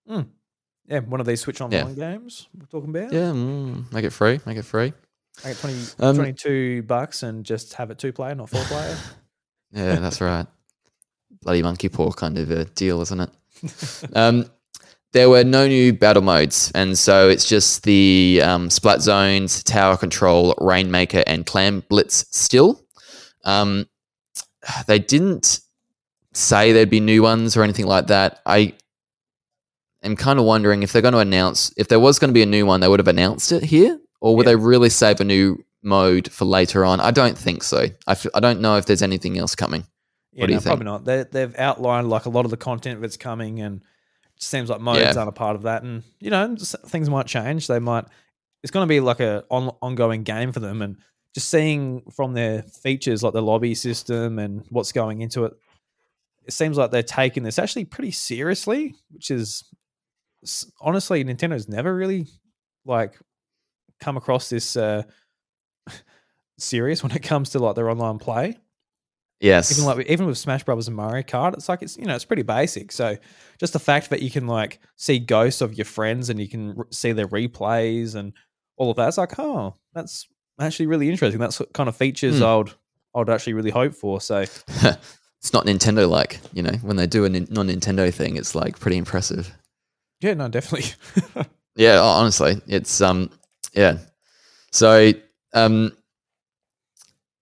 Yeah, one of these Switch Online games we're talking about. Yeah, mm, make it free, make it free. I get 20, Um, 22 bucks and just have it two player, not four player. Yeah, that's right. Bloody monkey paw kind of a deal, isn't it? um, there were no new battle modes, and so it's just the um, splat zones, tower control, rainmaker, and clam blitz still. Um, they didn't say there'd be new ones or anything like that. I am kind of wondering if they're going to announce if there was going to be a new one, they would have announced it here, or would Yeah. they really save a new mode for later on? I don't think so. I f- I don't know if there's anything else coming. Yeah, What do no, you think? probably not. They, they've outlined like a lot of the content that's coming, and it seems like modes Yeah. aren't a part of that. And you know, things might change. They might. It's going to be like a on, ongoing game for them, and just seeing from their features like the lobby system and what's going into it, it seems like they're taking this actually pretty seriously, which is honestly Nintendo's never really like come across this uh serious when it comes to like their online play Yes. even like even with Smash Brothers and Mario Kart, it's like it's you know it's pretty basic. So just the fact that you can like see ghosts of your friends and you can r- see their replays and all of that, it's like oh, that's actually really interesting. That's what kind of features Hmm. I'd I'd actually really hope for. So it's not Nintendo like, you know, when they do a non Nintendo thing, it's like pretty impressive. Yeah, no, definitely. Yeah, honestly, it's um, yeah. So um,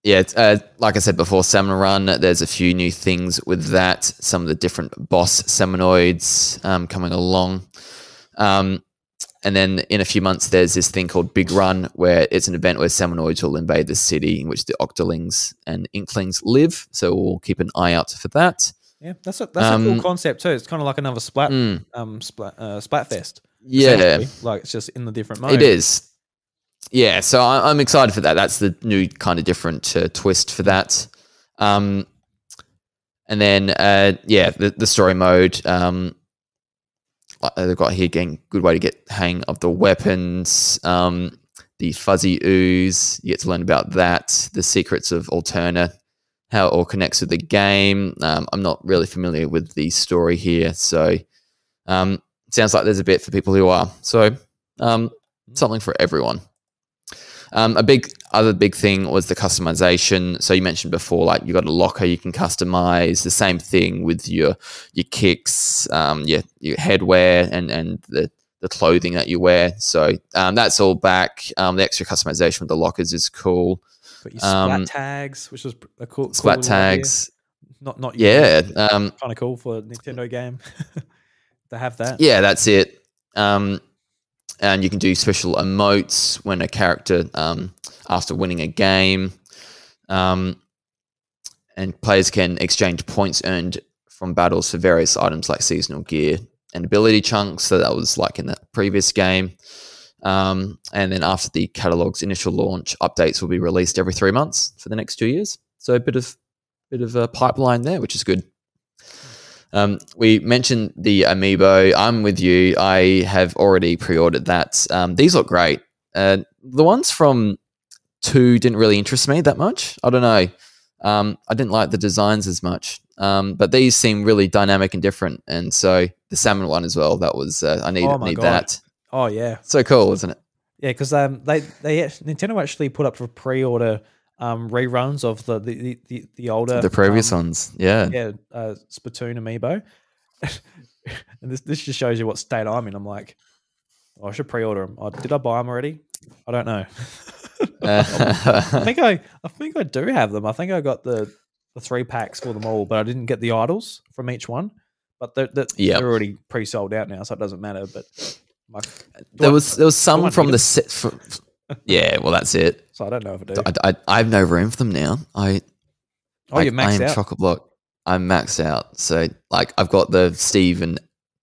yeah, uh, like I said before, Salmon Run. There's a few new things with that. Some of the different boss Salmonids um, coming along. Um, and then in a few months, there's this thing called Big Run, where it's an event where Salmonids will invade the city in which the Octolings and Inklings live. So we'll keep an eye out for that. Yeah, that's a that's a Um, cool concept too. It's kind of like another Splat Mm, um Splat uh, Splatfest. yeah, like it's just in the different mode. It is. Yeah, so I, I'm excited for that. That's the new kind of different uh, twist for that. Um, and then, uh, yeah, the, the story mode. Um, they've got here getting good way to get hang of the weapons. Um, the fuzzy ooze, you get to learn about that. The secrets of Alterna, how it all connects with the game. Um, I'm not really familiar with the story here, so um, sounds like there's a bit for people who are. So um, something for everyone. Um, a big other big thing was the customization. So you mentioned before, like you got a locker you can customize. The same thing with your your kicks, um, your your headwear, and and the the clothing that you wear. So um, that's all back. The extra customization with the lockers is cool. But your splat Um, tags, which was a cool cool Splat idea. tags, Not not yeah, um, kind of cool for a Nintendo game to have that. yeah, that's it. Um, and you can do special emotes when a character um, after winning a game. Um, and players can exchange points earned from battles for various items like seasonal gear and ability chunks. So that was like in the previous game. Um, and then after the catalog's initial launch, updates will be released every three months for the next two years. So a bit of bit of a pipeline there, which is good. Um, we mentioned the amiibo. I'm with you. I have already pre-ordered that. Um, these look great. Uh, the ones from two didn't really interest me that much. I don't know. Um, I didn't like the designs as much, um, but these seem really dynamic and different. And so the salmon one as well. That was uh, I need Oh need God. that. Oh yeah, So cool, isn't it? yeah. Because um, they they Nintendo actually put up for pre-order um reruns of the the the, the, the older the previous um, ones, yeah. yeah, uh, Splatoon amiibo. and this this just shows you what state I'm in. I'm like, oh, I should pre-order them. Oh, did I buy them already? I don't know. I think I I think I do have them. I think I got the the three packs for them all, but I didn't get the idols from each one. But they're, they're, Yep. they're already pre-sold out now, so it doesn't matter. But my, there I- was there was some from the set. For, yeah, well, that's it. so I don't know if I do. I, I, I have no room for them now. I oh, like, you're I am out. chock a block. I'm maxed out. So like I've got the Steve and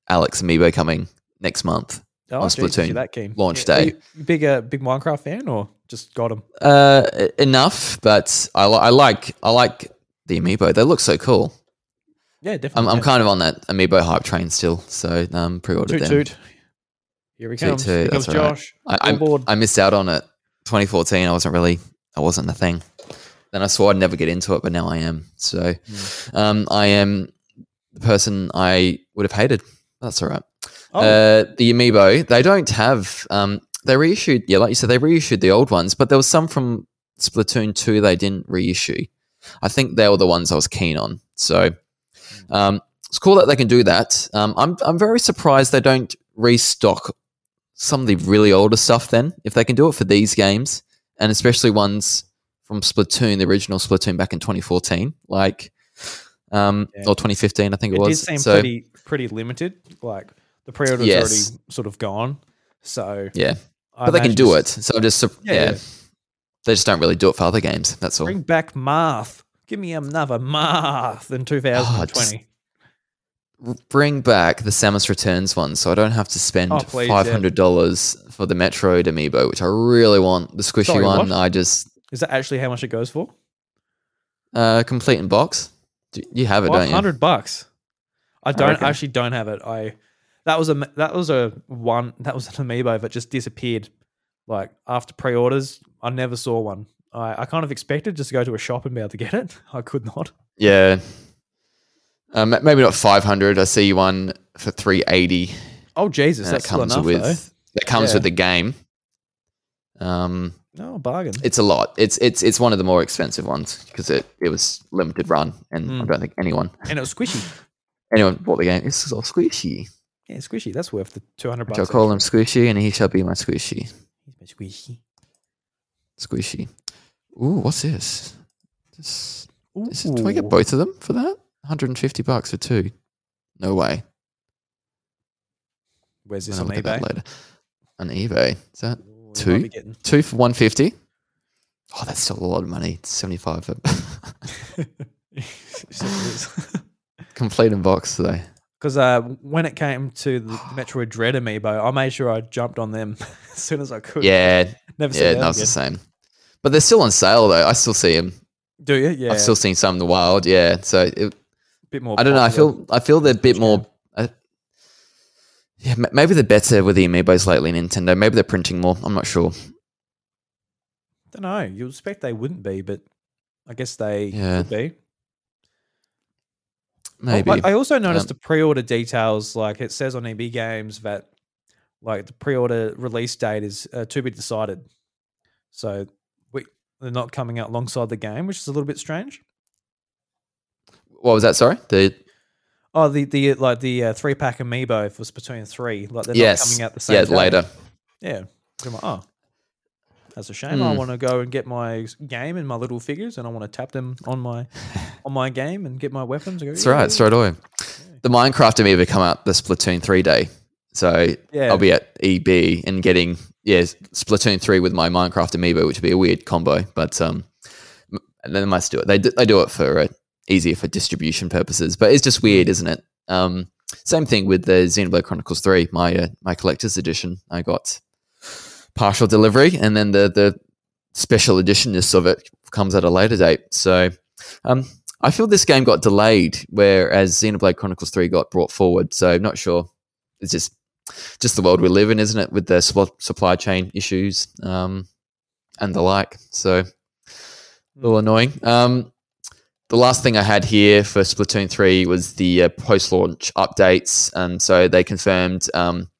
Alex amiibo coming next month. oh, on geez, you're Splatoon that keen. launch Are day. you you big uh, big Minecraft fan or just got them? Uh, enough, but I, I like I like the amiibo. They look so cool. Yeah, I'm, definitely. I'm kind of on that amiibo hype train still. So um, pre-ordered toot them. toot. Here comes. toot, Here comes that's all right. Josh. I, I. I missed out on it. 2014. I wasn't really. I wasn't a thing. Then I swore I'd never get into it, but now I am. So Hmm. um, I am the person I would have hated. That's all right. Oh, Uh, the amiibo, they don't have. Um, they reissued. Yeah, like you said, they reissued the old ones, but there was some from Splatoon two they didn't reissue. I think they were the ones I was keen on. So um, it's cool that they can do that. Um, I'm I'm very surprised they don't restock some of the really older stuff. Then, if they can do it for these games, and especially ones from Splatoon, the original Splatoon back in 2014, like um, Yeah. or 2015, I think it, was. it did seem so pretty pretty limited. Like the pre-order's Yes. already sort of gone. So yeah, I but they can do it. So just Yeah, yeah, yeah. they just don't really do it for other games. That's all. Bring back Marth. Give me another Marth in 2020. R- Bring back the Samus Returns one, so I don't have to spend Oh, five hundred dollars for the Metroid amiibo, which I really want. The squishy Sorry, one, what? I just Is that actually how much it goes for? uh, complete in box. You have it, don't you? hundred bucks. I don't reckon. actually don't have it. I that was a that was a one that was an amiibo that just disappeared. Like after pre-orders, I never saw one. I, I kind of expected just to go to a shop and be able to get it. I could not. Yeah. Um, maybe not five hundred. I see one for three eighty. Oh Jesus, that's comes enough with that comes Yeah. with the game. Um, though. Oh, bargain. it's a lot. It's it's it's one of the more expensive ones because it, it was limited run, and I Mm. don't think anyone and it was squishy. anyone bought the game. This is all squishy. Yeah, squishy. That's worth the two hundred bucks. I'll call him squishy, and he shall be my squishy. extra. Squishy. Squishy. Ooh, what's this? This, this is, do I get both of them for that? 150 bucks for two. No way. Where's this on look at that eBay? later. On eBay. Is that Ooh, Two? two for 150? Oh, that's still a lot of money. It's 75 for complete in box today. Because uh, when it came to the Metroid Dread amiibo, I made sure I jumped on them as soon as I could. Yeah, never yeah, that that was the same. But they're still on sale though. I still see them. Do you? Yeah, I've still seen some in the wild. Yeah, so it, bit more. I don't know. I feel I feel they're a bit more. Uh, yeah, maybe they're better with the amiibos lately. Nintendo. Maybe they're printing more. I'm not sure. don't know. You would expect they wouldn't be, but I guess they Yeah. could be. Oh, Maybe. I, I also noticed Um, the pre-order details. Like it says on EB Games that like the pre-order release date is uh, to be decided. So we they're not coming out alongside the game, which is a little bit strange. What was that? Sorry. The Oh, the the like the uh, three pack amiibo for Splatoon three, like they're yes. not coming out the same. yeah. day. Later. Yeah. I'm like, oh, that's a shame. I Hmm. want to go and get my game and my little figures, and I want to tap them on my on my game and get my weapons. go, That's "Yeah, right. Straight away. yeah." The Minecraft amiibo come out the Splatoon three day, so Yeah. I'll be at EB and getting yeah Splatoon three with my Minecraft amiibo, which would be a weird combo, but um, and they must do it. They do, they do it for uh, easier for distribution purposes, but it's just weird, isn't it? Um, same thing with the Xenoblade Chronicles three, my uh, my collector's edition. I got partial delivery, and then the the special editionness of it comes at a later date. So um, I feel this game got delayed, whereas Xenoblade Chronicles Three got brought forward. So I'm not sure. It's just just the world we live in, isn't it? With the supp- supply chain issues um, and the like. So a little annoying. Um, the last thing I had here for Splatoon 3 was the uh, post launch updates. And so they confirmed um,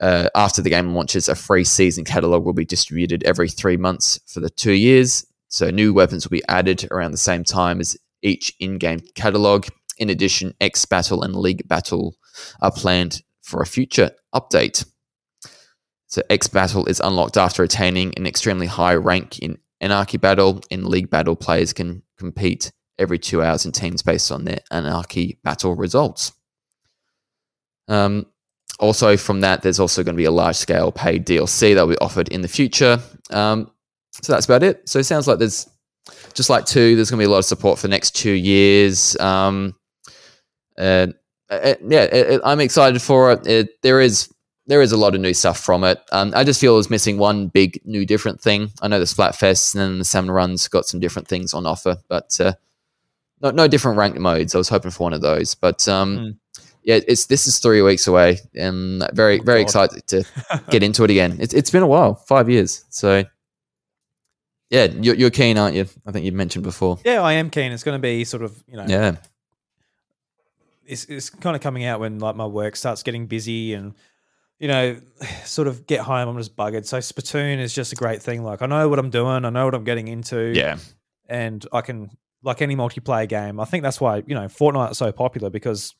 uh, after the game launches, a free season catalog will be distributed every three months for the two years. So new weapons will be added around the same time as each in game catalog. In addition, X Battle and League Battle are planned for a future update. So X Battle is unlocked after attaining an extremely high rank in Anarchy Battle. In League Battle, players can compete every two hours in teams based on their Anarchy Battle results. Um, also, from that, there's also going to be a large scale paid DLC that will be offered in the future. Um, so that's about it. So it sounds like there's just like two, there's going to be a lot of support for the next two years. Um, and uh, yeah, it, it- I'm excited for it. it. There is there is a lot of new stuff from it. Um, I just feel it was missing one big new different thing. I know the Splatfest and then the Salmon Runs got some different things on offer, but uh, no, no different ranked modes. I was hoping for one of those, but um, Hmm. yeah, it's this is three weeks away, and very Oh, very God. excited to get into it again. It's it's been a while, five years. So yeah, you're, you're keen, aren't you? I think you mentioned before. yeah, I am keen. It's going to be sort of you know Yeah, it's, it's kind of coming out when like my work starts getting busy and you know sort of get home i'm just buggered so splatoon is just a great thing like i know what i'm doing i know what i'm getting into yeah, and i can like any multiplayer game i think that's why you know fortnite is so popular because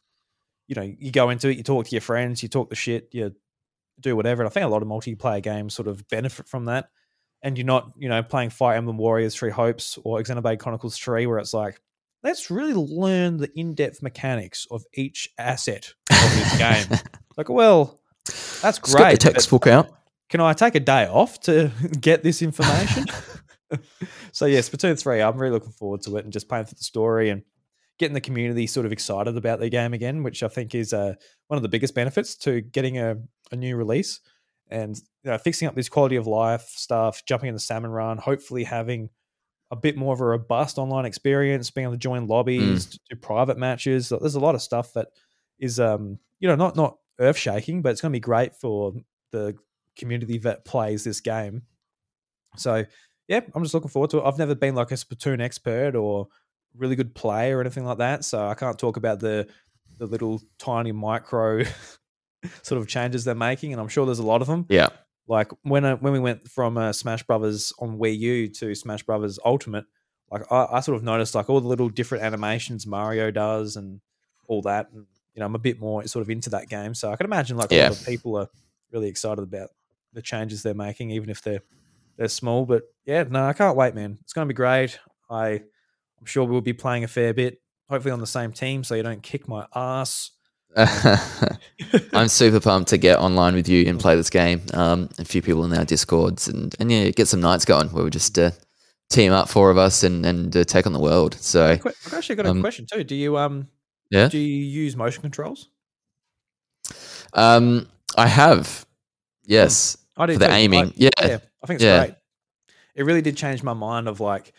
you know you go into it you talk to your friends you talk the shit you do whatever and i think a lot of multiplayer games sort of benefit from that and you're not you know playing fire emblem warriors three hopes or xenoblade chronicles 3 where it's like let's really learn the in-depth mechanics of each asset of this game like well that's Let's get great the textbook out. can I take a day off to get this information? so yeah, Splatoon three. I'm really looking forward to it and just playing for the story and getting the community sort of excited about the game again, which I think is uh, one of the biggest benefits to getting a, a new release and you know, fixing up this quality of life stuff, jumping in the salmon run, hopefully having a bit more of a robust online experience, being able to join lobbies, to do private matches. There's a lot of stuff that is um, you know not not earth shaking, but it's going to be great for the community that plays this game. So yeah, I'm just looking forward to it. I've never been like a Splatoon expert or really good player or anything like that, so I can't talk about the the little tiny micro sort of changes they're making, and I'm sure there's a lot of them. Yeah, Like when uh, when we went from uh, Smash Brothers on Wii U to Smash Brothers Ultimate, like I, I sort of noticed like all the little different animations Mario does and all that. And you know, I'm a bit more sort of into that game, so I can imagine like a lot of people are really excited about the changes they're making, even if they're they're small. But yeah, no, I can't wait, man. It's going to be great. I I'm sure we'll be playing a fair bit, hopefully on the same team, so you don't kick my ass. I'm super pumped to get online with you and play this game. Um, a few people in our discords and and yeah, get some nights going where we just uh, team up four of us and and uh, take on the world. So I've actually got a um, question too. Do you um yeah, do you use motion controls? um, I have yes I do for the too. I- aiming. Yeah, yeah, I think it's Yeah. great. It really did change my mind of like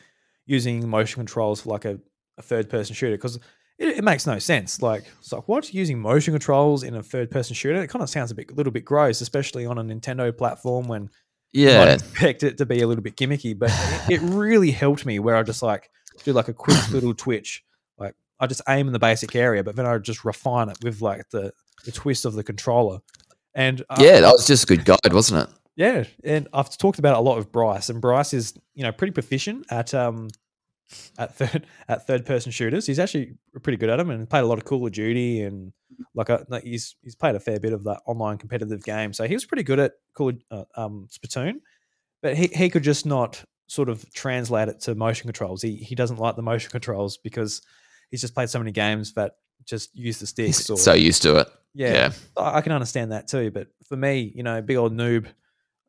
using motion controls for like a, a third person shooter because it, it makes no sense. Like it's like what using motion controls in a third person shooter? It kind of sounds a bit little bit gross, especially on a Nintendo platform when Yeah. expect it to be a little bit gimmicky, but it, it really helped me where I just like do like a quick little twitch. Like I just aim in the basic area, but then I just refine it with like the, the twist of the controller. And uh, Yeah, that was just a good guide, wasn't it? Yeah, and I've talked about a lot of Bryce, and Bryce is you know pretty proficient at um at third at third person shooters. He's actually pretty good at them, and played a lot of Call of Duty, and like, a, like he's he's played a fair bit of that online competitive game. So he was pretty good at Call of, uh, um Splatoon, but he he could just not sort of translate it to motion controls. He he doesn't like the motion controls because he's just played so many games that just use the sticks. He's Or, so used to it. yeah, yeah. I can understand that too. But for me, you know, big old noob,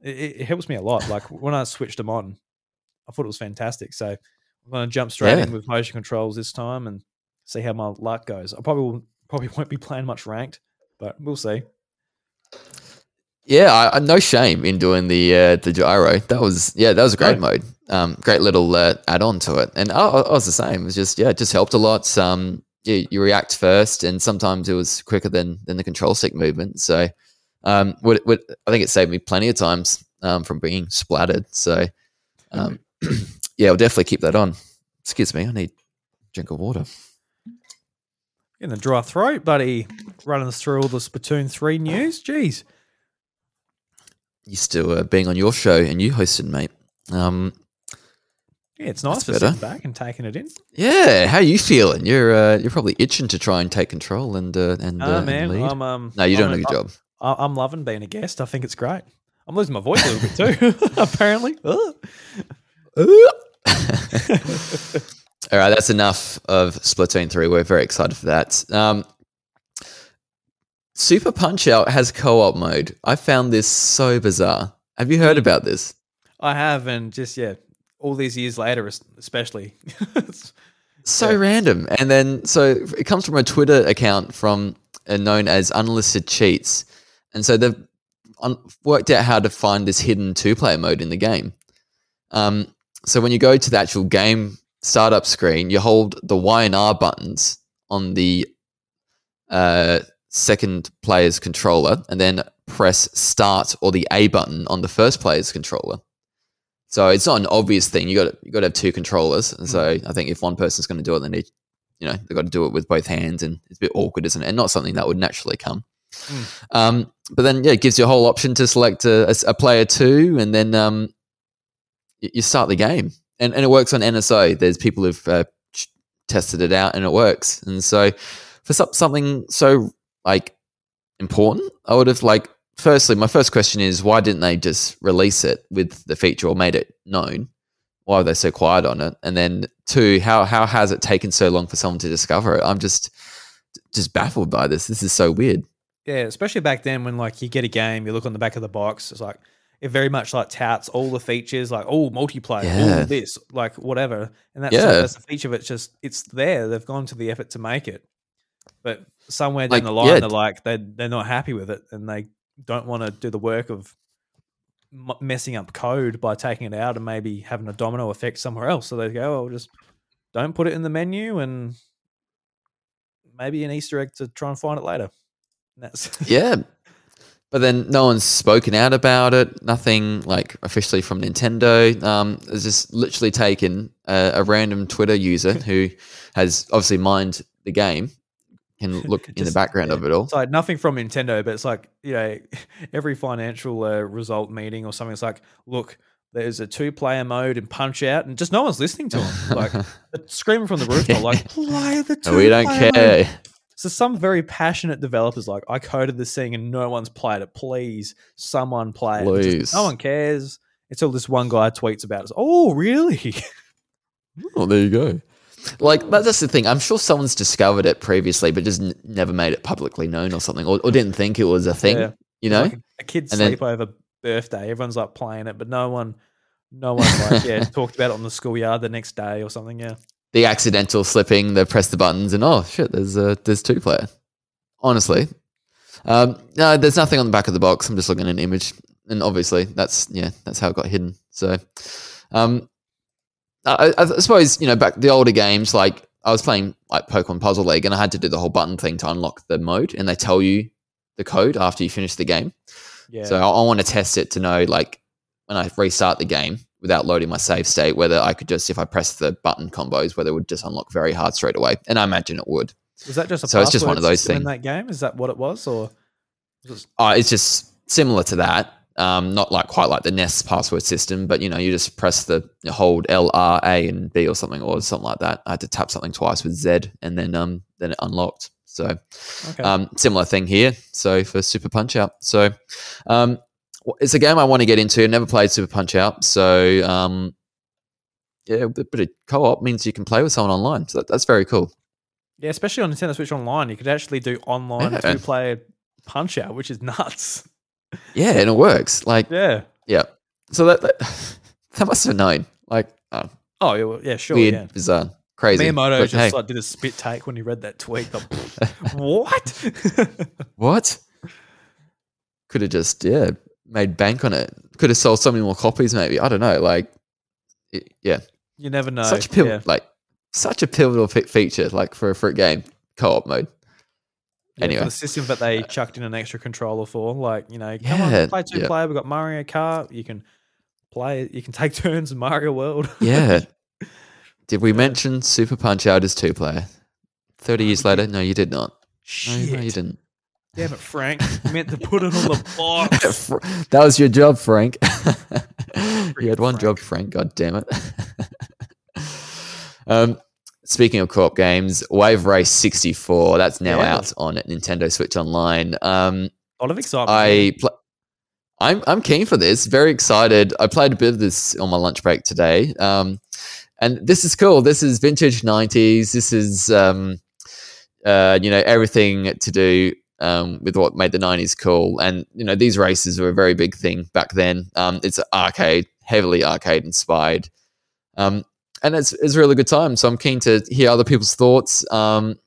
it, it helps me a lot. Like when I switched them on, I thought it was fantastic. So I'm going to jump straight Yeah. in with motion controls this time and see how my luck goes. I probably will, probably won't be playing much ranked, but we'll see. Yeah, I, I, no shame in doing the uh, the gyro. That was yeah, that was a great mode. Um, great little uh, add on to it, and I, I was the same. It was just yeah, it just helped a lot. Um, you, you react first, and sometimes it was quicker than than the control stick movement. So, um, would, would, I think it saved me plenty of times um, from being splattered. So, um, yeah, I'll definitely keep that on. Excuse me, I need a drink of water. In the dry throat, buddy, running us through all the Splatoon 3 news. Jeez. Used to uh, being on your show, and you hosted, mate. Um, Yeah, it's nice better. sitting back and taking it in. Yeah, how you feeling? You're uh, you're probably itching to try and take control and uh, and, uh, and man, lead. I'm um. no, you're I'm doing a good job. I- I'm loving being a guest. I think it's great. I'm losing my voice a little bit too, apparently. All right, that's enough of Splatoon three. We're very excited for that. Um, Super Punch Out has co-op mode. I found this so bizarre. Have you heard Hmm. about this? I have, and just yeah, all these years later, especially. So Yeah. random. And then so it comes from a Twitter account from uh, known as Unlisted Cheats, and so they've un- worked out how to find this hidden two-player mode in the game. Um, so when you go to the actual game startup screen, you hold the Y and R buttons on the uh, second player's controller, and then press Start or the A button on the first player's controller. So it's not an obvious thing. You got you got to have two controllers, and so I think if one person's going to do it, then they, you know, they've got to do it with both hands, and it's a bit awkward, isn't it? And not something that would naturally come. Mm. Um, but then yeah, it gives you a whole option to select a player two, and then um, you start the game, and and it works on NSO. There's people who've uh, tested it out, and it works. And so for some, something so like important, I would have like. Firstly, my first question is why didn't they just release it with the feature or made it known? Why were they so quiet on it? And then two, how how has it taken so long for someone to discover it? I'm just just baffled by this. This is so weird. Yeah, especially back then when like you get a game, you look on the back of the box, it's like it very much like touts all the features, like oh multiplayer, oh, Yeah. all this, like whatever, and that's Yeah. that's the feature. But it's just it's there. They've gone to the effort to make it, but somewhere down Like, the line, yeah. they're like they they're not happy with it, and they don't want to do the work of m- messing up code by taking it out and maybe having a domino effect somewhere else. So they go, oh, just don't put it in the menu and maybe an Easter egg to try and find it later. And that's Yeah. But then no one's spoken out about it. Nothing like officially from Nintendo. Um, it's just literally taken a, a random Twitter user who has obviously mined the game can look in the background yeah. of it all. It's like nothing from Nintendo, but it's like you know, every financial uh, result meeting or something. It's like, look, there's a two-player mode in Punch Out, and just no one's listening to them. Like screaming from the rooftop, like play the two. we don't care. So some very passionate developers like, I coded this thing and no one's played it. Please, someone play it. And just Please. no one cares until this one guy tweets about it. Oh, really? Oh, there you go. Like that- that's the thing. I'm sure someone's discovered it previously, but just n- never made it publicly known or something, or, or didn't think it was a thing. Yeah. You know? Like a, a kid's And then- sleepover birthday. Everyone's like playing it, but no one, no one like yeah talked about it on the schoolyard the next day or something. Yeah. The accidental slipping, the press the buttons, and oh shit, there's uh, there's two player. Honestly, um, no, there's nothing on the back of the box. I'm just looking at an image, and obviously that's yeah, that's how it got hidden. So, um, I, I I suppose you know back the older games, like I was playing like Pokemon Puzzle League, and I had to do the whole button thing to unlock the mode, and they tell you the code after you finish the game. Yeah. So I, I want to test it to know like when I restart the game without loading my save state, whether I could just if I press the button combos, whether it would just unlock very hard straight away. And I imagine it would. Was that just a So it's just one of those things in that game? Is that what it was, or was it- Uh, it's just similar to that. Um, not like quite like the NES password system, but you know, you just press the hold L R A and B or something or something like that. I had to tap something twice with Z, and then um, then it unlocked. So okay? um, similar thing here. So for Super Punch Out, so um, it's a game I want to get into. I never played Super Punch Out, so um, yeah, but a bit of co-op means you can play with someone online. So that, that's very cool. yeah, especially on Nintendo Switch Online, you could actually do online Yeah. two-player Punch Out, which is nuts. Yeah, and it works. Like Yeah. yeah, so that that, that must have known. Like oh, Oh, yeah, well, yeah, sure. weird, Yeah. bizarre, crazy. Miyamoto But just hey, like did a spit take when he read that tweet. Like, what? what? Could have just yeah made bank on it. Could have sold so many more copies. Maybe I don't know. Like it- yeah, you never know. such a pivotal, yeah. like such a pivotal fe- feature, like for a for a game co-op mode. Yeah, Anyway. the system that they chucked in an extra controller for, like you know, come Yeah, on, play two yeah. player. We've got Mario Kart. You can play. You can take turns in Mario World. Yeah. Did we mention Super Punch Out as two player? Thirty years later, no, you did not. No, no, you didn't. Damn it, Frank! Meant to put it on the box. That was your job, Frank. you had one Frank. job, Frank. God damn it. um, speaking of co-op games, Wave Race 64. That's now Yeah. out on Nintendo Switch Online. Um, A lot of excitement. I pl- I'm I'm keen for this. Very excited. I played a bit of this on my lunch break today. Um, and this is cool. This is vintage '90s. This is um, uh, you know everything to do um, with what made the '90s cool. And you know these races were a very big thing back then. Um, it's arcade, heavily arcade inspired. Um, and it's, it's a really good time. So I'm keen to hear other people's thoughts um,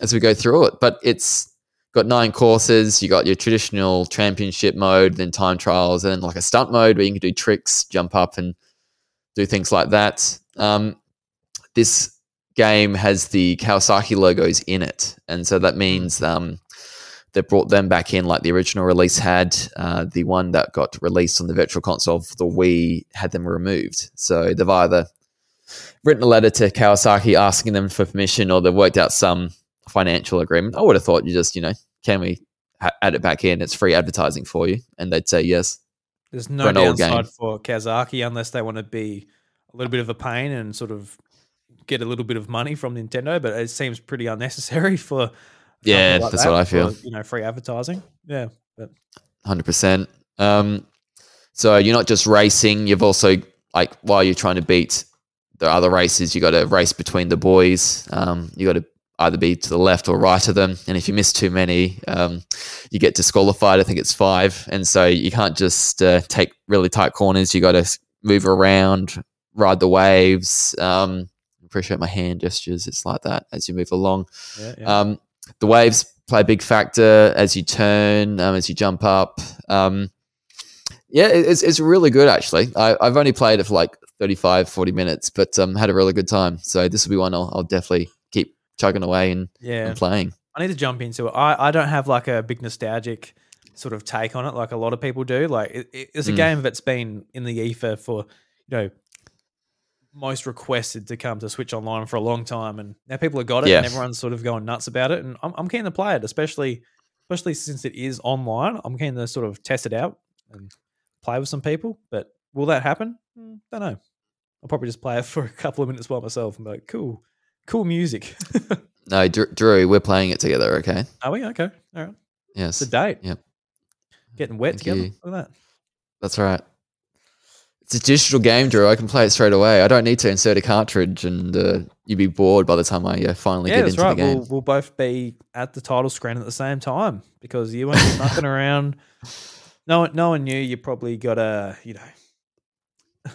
as we go through it. But it's got nine courses. You got your traditional championship mode, then time trials, and then like a stunt mode where you can do tricks, jump up, and do things like that. Um, this game has the Kawasaki logos in it, and so that means um, they brought them back in like the original release had. Uh, the one that got released on the Virtual Console for the Wii had them removed. So they've either written a letter to Kawasaki asking them for permission, or they've worked out some financial agreement. I would have thought you just, you know, can we ha- add it back in? It's free advertising for you, and they'd say yes. There's no old downside game. for Kawasaki unless they want to be a little bit of a pain and sort of get a little bit of money from Nintendo. But it seems pretty unnecessary for. Yeah, like that's that what I feel. you know, free advertising. Yeah, but Hundred percent. Um, so you're not just racing; you've also like while you're trying to beat the other races, you got to race between the buoys. Um, you got to either be to the left or right of them, and if you miss too many, um, you get disqualified. I think it's five, and so you can't just uh, take really tight corners. You got to move around, ride the waves. Um, appreciate my hand gestures. It's like that as you move along. yeah, yeah. The waves play a big factor as you turn, um, as you jump up. Um, yeah, it's, it's really good actually. I, I've only played it for like 35, 40 minutes, but um, had a really good time. So this will be one I'll, I'll definitely keep chugging away and, yeah. and playing. I need to jump into it. I, I don't have like a big nostalgic sort of take on it like a lot of people do. Like it- it's a Mm. game that's been in the ether for you know most requested to come to Switch Online for a long time, and now people have got it, Yeah. and everyone's sort of going nuts about it. And I'm, I'm keen to play it, especially especially since it is online. I'm keen to sort of test it out and play with some people. But will that happen? Mm, don't know. I'll probably just play it for a couple of minutes by myself and be like, cool, cool music. No, Drew, we're playing it together. Okay. Are we okay? All right. Yes, It's a date. Yep. Getting wet Thank together. you. Look at that. that's right. It's a digital game, Drew. I can play it straight away. I don't need to insert a cartridge, and uh, you'd be bored by the time I uh, finally yeah, get that's into right. the game. We'll, we'll both be at the title screen at the same time because you won't be knocking around. No one, no one knew you probably got a, you know,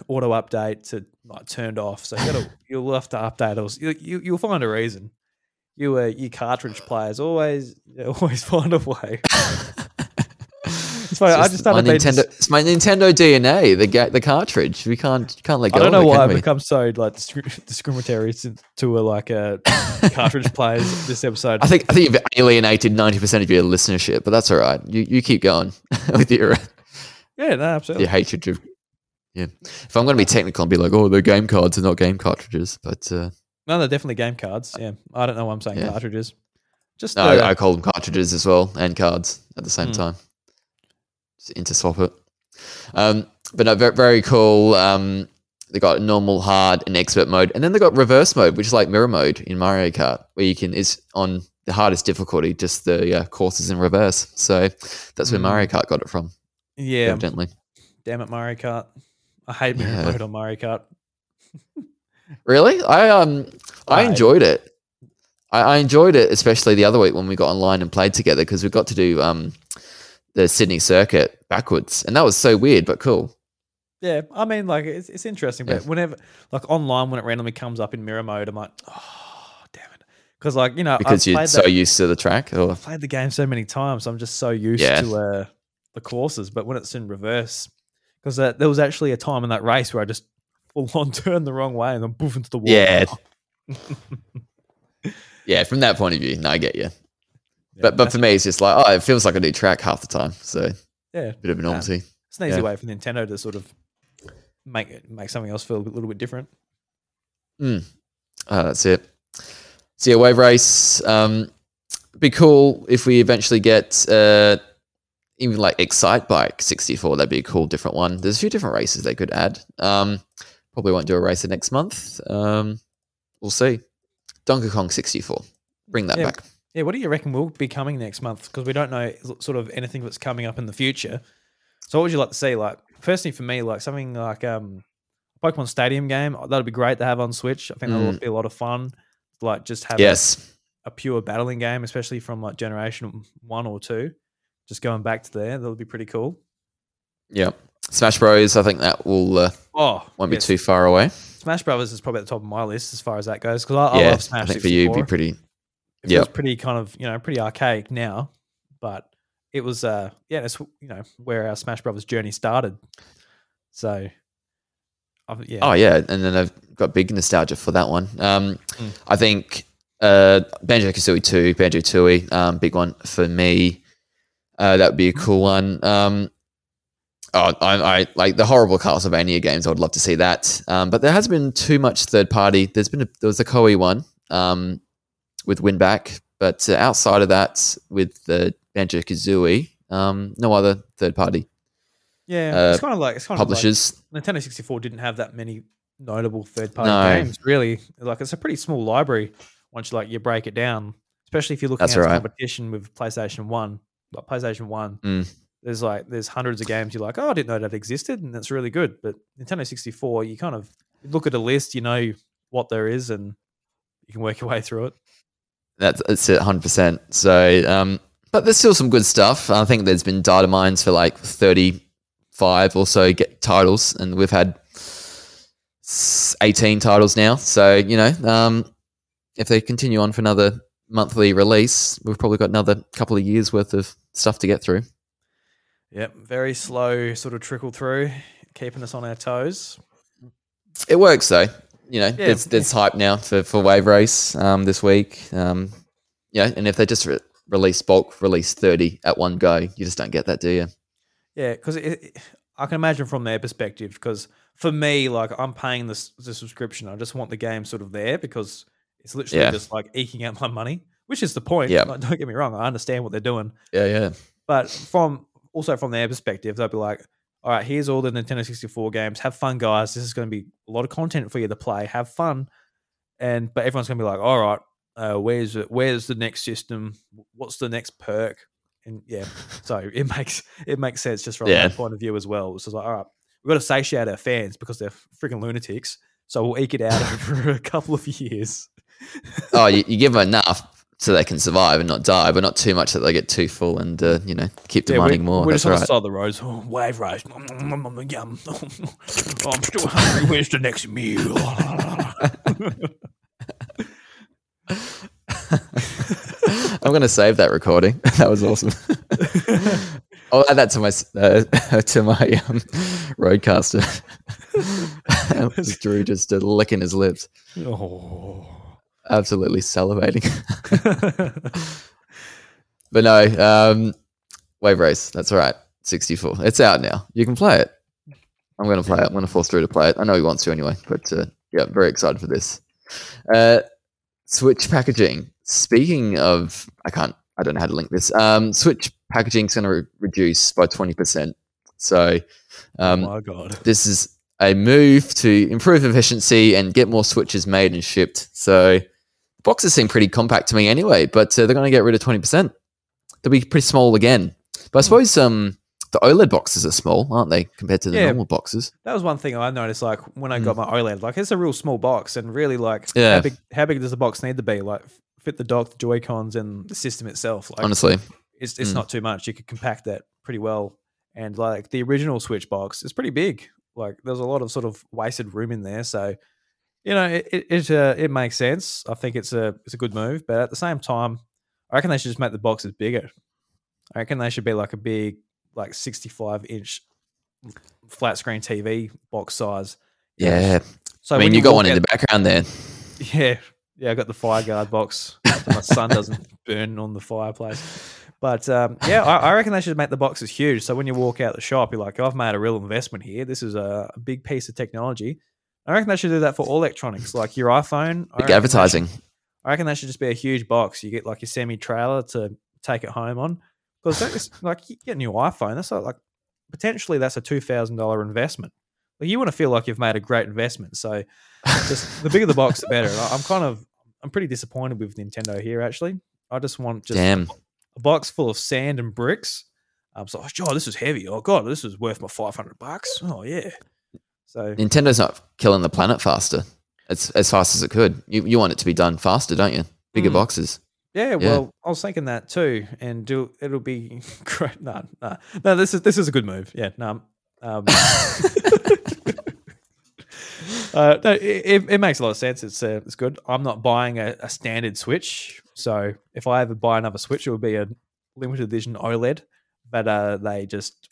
auto update to like turned off. So you gotta, you'll have to update us. You, you, you'll find a reason. You, uh, you cartridge players always, always find a way. It's. I just my Nintendo. It's my Nintendo DNA. The ga- the cartridge. We can't can't let go. I don't know why I've become so like discri- discriminatory to, a, like a cartridge players this episode. I think I think you've alienated ninety percent of your listenership, but that's all right. You you keep going with your yeah, no, absolutely. your hatred of Yeah. If I'm going to be technical, I'll be like, oh, they're game cards and not game cartridges. But uh, No, they're definitely game cards. Yeah, I don't know why I'm saying Yeah. cartridges. Just no, uh, I, I call them cartridges as well and cards at the same Hmm. time. Just interswap it. Um, but no, very, very cool. Um, they got normal, hard, and expert mode, and then they got reverse mode, which is like mirror mode in Mario Kart, where you can is on the hardest difficulty, just the uh, courses in reverse. So that's where Hmm. Mario Kart got it from, yeah. evidently. Damn it, Mario Kart. I hate mirror Yeah. mode on Mario Kart. Really, I um, I I- enjoyed it. I, I enjoyed it, especially the other week when we got online and played together because we got to do um, the Sydney circuit backwards, and that was so weird but cool. Yeah, I mean, like it's, it's interesting, but Yeah. whenever, like online, when it randomly comes up in mirror mode, I'm like, oh, damn it, because like you know, because I've you're so that, used to the track. Or I've played the game so many times, I'm just so used Yeah. to uh, the courses. But when it's in reverse, because uh, there was actually a time in that race where I just full on turned the wrong way and then poof into the wall. Yeah. yeah, from that point of view, no, I get you. Yeah, But but for me, it's just like oh, it feels like a new track half the time. So yeah, bit of a novelty. it's an easy yeah. way for Nintendo to sort of make it make something else feel a little bit different. Oh, that's it. So yeah, wave race. Um, be cool if we eventually get uh, even like Excitebike 64. That'd be a cool different one. There's a few different races they could add. Um, probably won't do a racer next month. Um, we'll see. Donkey Kong 64. Bring that Yeah. back. Yeah, what do you reckon will be coming next month? Because we don't know sort of anything that's coming up in the future. So, what would you like to see? Like, firstly, for me, like something like um, Pokemon Stadium game. That'd be great to have on Switch. I think that would be a lot of fun. Like, just have a- Yes. a, pure battling game, especially from like Generation One or Two. Just going back to there, that would be pretty cool. Yeah. Smash Bros. I think that will uh, Oh, won't be too far away. Smash Brothers is probably at the top of my list as far as that goes because I, I love Smash. I think for you, it'd be pretty. It feels Yep. pretty kind of you know pretty archaic now, but it was uh yeah that's you know where our Smash Brothers journey started. So, yeah, Oh yeah, and then I've got big nostalgia for that one. Um, Mm. I think uh, Banjo Kazooie two, Banjo Tooie, um, big one for me. Uh, that would be a cool one. Um, oh, I, I like the horrible Castlevania games. I would love to see that, um, but there has been too much third party. There's been a, there was a Koei one um, with Winback, but uh, outside of that, with the Banjo Kazooie, um, no other third party yeah, uh, it's kind of like it's kind publishers. of like Nintendo sixty four didn't have that many notable third party No. games really. Like it's a pretty small library once you like you break it down, especially if you're looking That's at right. competition with PlayStation One. Like PlayStation One, Mm. there's like there's hundreds of games you're like, oh, I didn't know that existed, and that's really good. But Nintendo 64, you kind of look at a list, you know what there is, and you can work your way through it. That's that's it, hundred percent. So, um, but there's still some good stuff. I think there's been data mines for like thirty-five or so get titles, and we've had eighteen titles now. So you know, um, if they continue on for another monthly release, we've probably got another couple of years worth of stuff to get through. Yep, very slow sort of trickle through, keeping us on our toes. It works though. You know, Yeah, there's there's hype now for for Wave Race um, this week. Um, yeah, and if they just re- release bulk release thirty at one go, you just don't get that, do you? Yeah, because I can imagine from their perspective. Because for me, like I'm paying this the subscription, I just want the game sort of there because it's literally Yeah. just like eking out my money, which is the point. Yeah. Like, don't get me wrong, I understand what they're doing, Yeah, yeah. but from also from their perspective, they'll be like, "All right, here's all the Nintendo 64 games. Have fun, guys. This is going to be a lot of content for you to play. Have fun." And but everyone's going to be like, "All right, uh, where's? Where's the next system? What's the next perk?" And yeah, so it makes it makes sense just from Yeah. that point of view as well. It's just like, all right, we've got to satiate our fans because they're freaking lunatics. So we'll eke it out for a couple of years. oh, you, you give them enough so they can survive and not die, but not too much that they get too full and uh, you know keep demanding we're, more. We're That's just on right. the side of the roads. Oh, wave race. Yum. I'm still hungry. Where's the next meal? I'm going to save that recording. that was awesome. I'll add that to my uh, to my um, RODECaster. Drew just uh, licking his lips, oh. Absolutely salivating. but no, um, wave race. That's all right. 64. It's out now. You can play it. I'm going to play it. I'm going to force through to play it. I know he wants to anyway, but uh, yeah, very excited for this. Uh, Switch packaging. Speaking of, I can't, I don't know how to link this. Um, Switch packaging is going to re- reduce by 20%. So um, oh my god. this is a move to improve efficiency and get more Switches made and shipped. So boxes seem pretty compact to me anyway, but uh, they're going to get rid of 20%. They'll be pretty small again. But I suppose um, the OLED boxes are small, aren't they, compared to the Yeah. normal boxes? That was one thing I noticed. Like when I got my OLED, like it's a real small box, and really, like Mm. Yeah. how big how big does the box need to be? Like fit the dock, the Joy Cons, and the system itself. Like Honestly, it's it's Mm. not too much. You could compact that pretty well. And like the original Switch box is pretty big. Like there's a lot of sort of wasted room in there. So you know it it it, uh, it makes sense. I think it's a it's a good move. But at the same time, I reckon they should just make the boxes bigger. I reckon they should be like a big like 65 inch flat screen TV box size. yeah. So I mean, when you got one in the background there. yeah, yeah, I got the fire guard box so my son doesn't burn on the fireplace. But um, yeah, I, I reckon they should make the boxes huge. So when you walk out the shop, you're like, I've made a real investment here. This is a, a big piece of technology. I reckon they should do that for all electronics, like your iPhone. I Big reckon advertising. should- I reckon that should just be a huge box. You get like your semi trailer to take it home on. Because like you get a new iPhone, that's like, like potentially that's a two thousand dollar investment. Like you want to feel like you've made a great investment. So just the bigger the box, the better. I'm kind of I'm pretty disappointed with Nintendo here. Actually, I just want just Damn. a box full of sand and bricks. Um, I'm like, oh, this is heavy. Oh god, this is worth my five hundred bucks. Oh yeah. So Nintendo's not killing the planet faster. It's as fast as it could. You, you want it to be done faster, don't you? Bigger Mm. boxes. yeah, well, I was thinking that too, and do it'll be great. No, no, no. This is this is a good move. Yeah, no. Um, uh, no, it, it, it makes a lot of sense. It's uh, it's good. I'm not buying a, a standard Switch, so if I ever buy another Switch, it will be a limited edition OLED. But uh, they just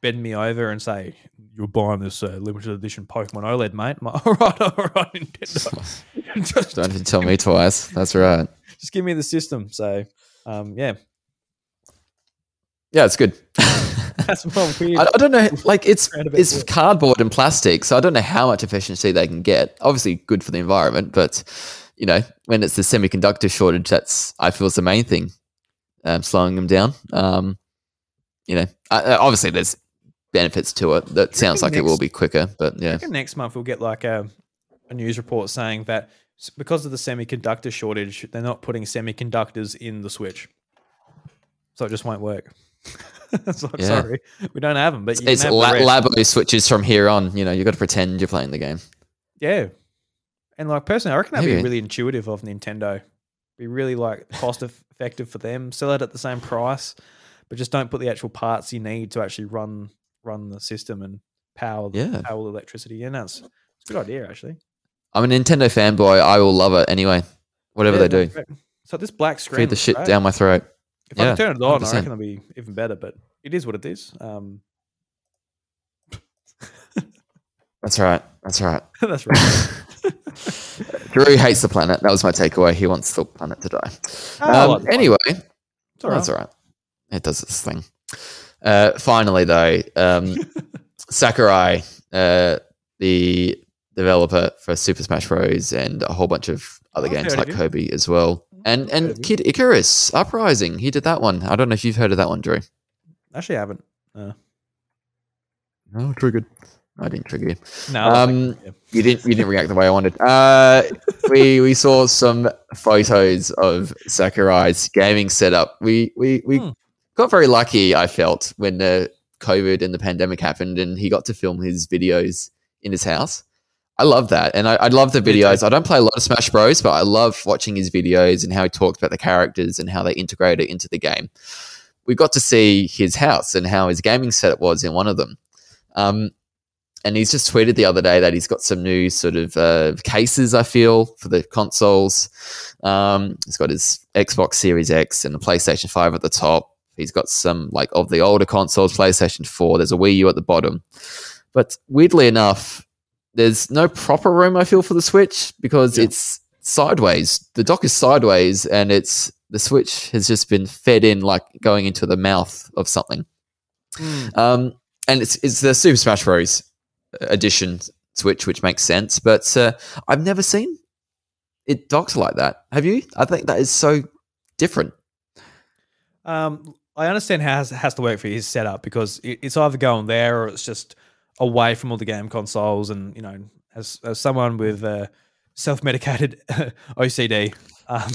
bend me over and say, "You're buying this uh, limited edition Pokemon OLED, mate." I'm all right, all right, Nintendo. just, Don't to tell me twice. That's right. just give me the system. So, um, yeah, Yeah, it's good. that's weird. I, I don't know. Like it's it's way. cardboard and plastic, so I don't know how much efficiency they can get. Obviously, good for the environment, but you know, when it's the semiconductor shortage, that's I feel is the main thing, um, slowing them down. Um, you know, I, I- obviously there's benefits to it. That sounds like reckon it will be quicker, but yeah, next month we'll get like a, a news report saying that because of the semiconductor shortage, they're not putting semiconductors in the Switch, so it just won't work. like, Yeah. sorry, we don't have them, but it's la-. Labo switches from here on. You know, you've got to pretend you're playing the game. yeah. And like personally, I reckon that'd be really intuitive of Nintendo. Be really like cost effective for them. Sell it at the same price, but just don't put the actual parts you need to actually run run the system and power the, Yeah. power the electricity. Yeah, That's, a good idea actually. I'm a Nintendo fanboy. I will love it anyway. Whatever Yeah, they do, great. So this black screen feed the shit great. down my throat. If I Yeah, can turn it on, 100%. I reckon it'll be even better. But it is what it is. Um, That's right. That's right. that's right. Drew hates the planet. That was my takeaway. He wants the planet to die. Oh, Um, like anyway, all that's right. all right. It does its thing. Uh, finally, though, um, Sakurai, uh, the developer for Super Smash Bros. and a whole bunch of other I've games like. Kirby as well, and and. Kid Icarus Uprising. He did that one. I don't know if you've heard of that one, Drew. Actually, I haven't. No, triggered. I didn't trigger you. No, Um, yeah. You didn't. You didn't react the way I wanted. Uh, we we saw some photos of Sakurai's gaming setup. We we we Hmm. Got very lucky. I felt when the COVID and the pandemic happened, and he got to film his videos in his house. I love that, and I, I love the videos. I don't play a lot of Smash Bros, but I love watching his videos and how he talks about the characters and how they integrate it into the game. We got to see his house and how his gaming setup was in one of them. Um, and he's just tweeted the other day that he's got some new sort of uh, cases. I feel for the consoles. Um, he's got his Xbox Series X and the PlayStation Five at the top. He's got some like of the older consoles, PlayStation Four. There's a Wii U at the bottom. But weirdly enough, there's no proper room. I feel for the Switch because Yeah. it's sideways. The dock is sideways, and it's the Switch has just been fed in like going into the mouth of something. Mm. Um, and it's it's the Super Smash Bros. edition Switch, which makes sense. But uh, I've never seen it docked like that. Have you? I think that is so different. Um, I understand how it has, has to work for his setup because it, it's either going there or it's just away from all the game consoles. And you know, as as someone with uh, self medicated OCD, um,